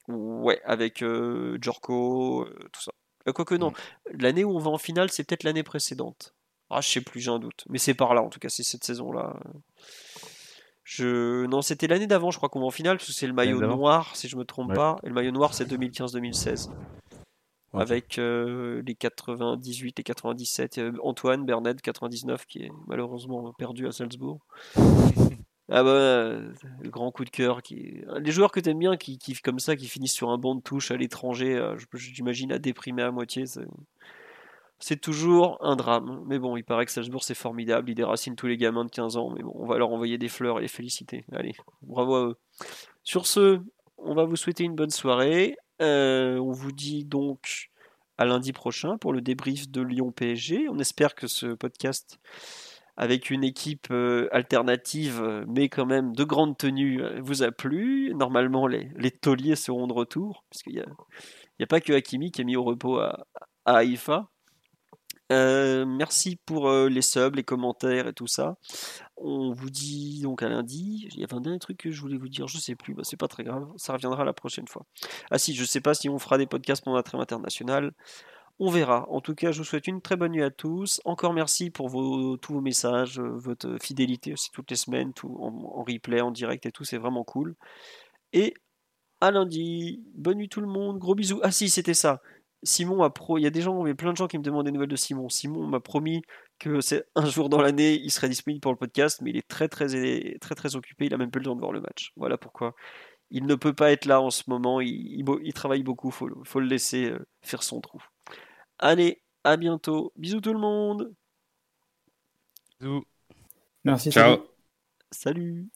Ouais, avec euh, Jorko, euh, tout ça. Euh, quoique non, mm. l'année où on va en finale, c'est peut-être l'année précédente. Ah, je sais plus, j'ai un doute. Mais c'est par là, en tout cas, c'est cette saison-là. Je... Non, c'était l'année d'avant, je crois qu'on va en finale, parce que c'est le maillot noir, si je me trompe pas. Et le maillot noir, c'est 2015-2016. avec les 98 et 97. Antoine Bernard 99 qui est malheureusement perdu à Salzbourg. Ah bah, grand coup de cœur. Qui... Les joueurs que t'aimes bien, qui, qui comme ça, qui finissent sur un banc de touche à l'étranger, j'imagine à déprimer à moitié. C'est toujours un drame. Mais bon, il paraît que Salzbourg c'est formidable. Il déracine tous les gamins de 15 ans. Mais bon, on va leur envoyer des fleurs et les féliciter. Allez, bravo à eux. Sur ce, on va vous souhaiter une bonne soirée. Euh, on vous dit donc à lundi prochain pour le débrief de Lyon PSG. On espère que ce podcast avec une équipe euh, alternative, mais quand même de grande tenue, euh, vous a plu. Normalement, les, les tauliers seront de retour, parce qu'il n'y a, pas que Hakimi qui est mis au repos à, à Haïfa. Euh, merci pour euh, les subs, les commentaires et tout ça. On vous dit donc à lundi. Il y avait un dernier truc que je voulais vous dire, je sais plus, bah, c'est pas très grave, ça reviendra la prochaine fois. Ah si, je sais pas si on fera des podcasts pendant la trêve internationale. On verra. En tout cas, je vous souhaite une très bonne nuit à tous. Encore merci pour vos, tous vos messages, euh, votre fidélité aussi toutes les semaines, tout en, en replay, en direct et tout, c'est vraiment cool. Et à lundi. Bonne nuit tout le monde. Gros bisous. Ah si, c'était ça. Simon a pro. Il y a des gens, il plein de gens qui me demandent des nouvelles de Simon. Simon m'a promis que c'est un jour dans l'année, il serait disponible pour le podcast, mais il est très très très très occupé. Il a même pas le temps de voir le match. Voilà pourquoi il ne peut pas être là en ce moment. Il, travaille beaucoup. Faut, faut le laisser euh, faire son trou. Allez, à bientôt. Bisous tout le monde. Bisous. Merci. Ciao. Salut.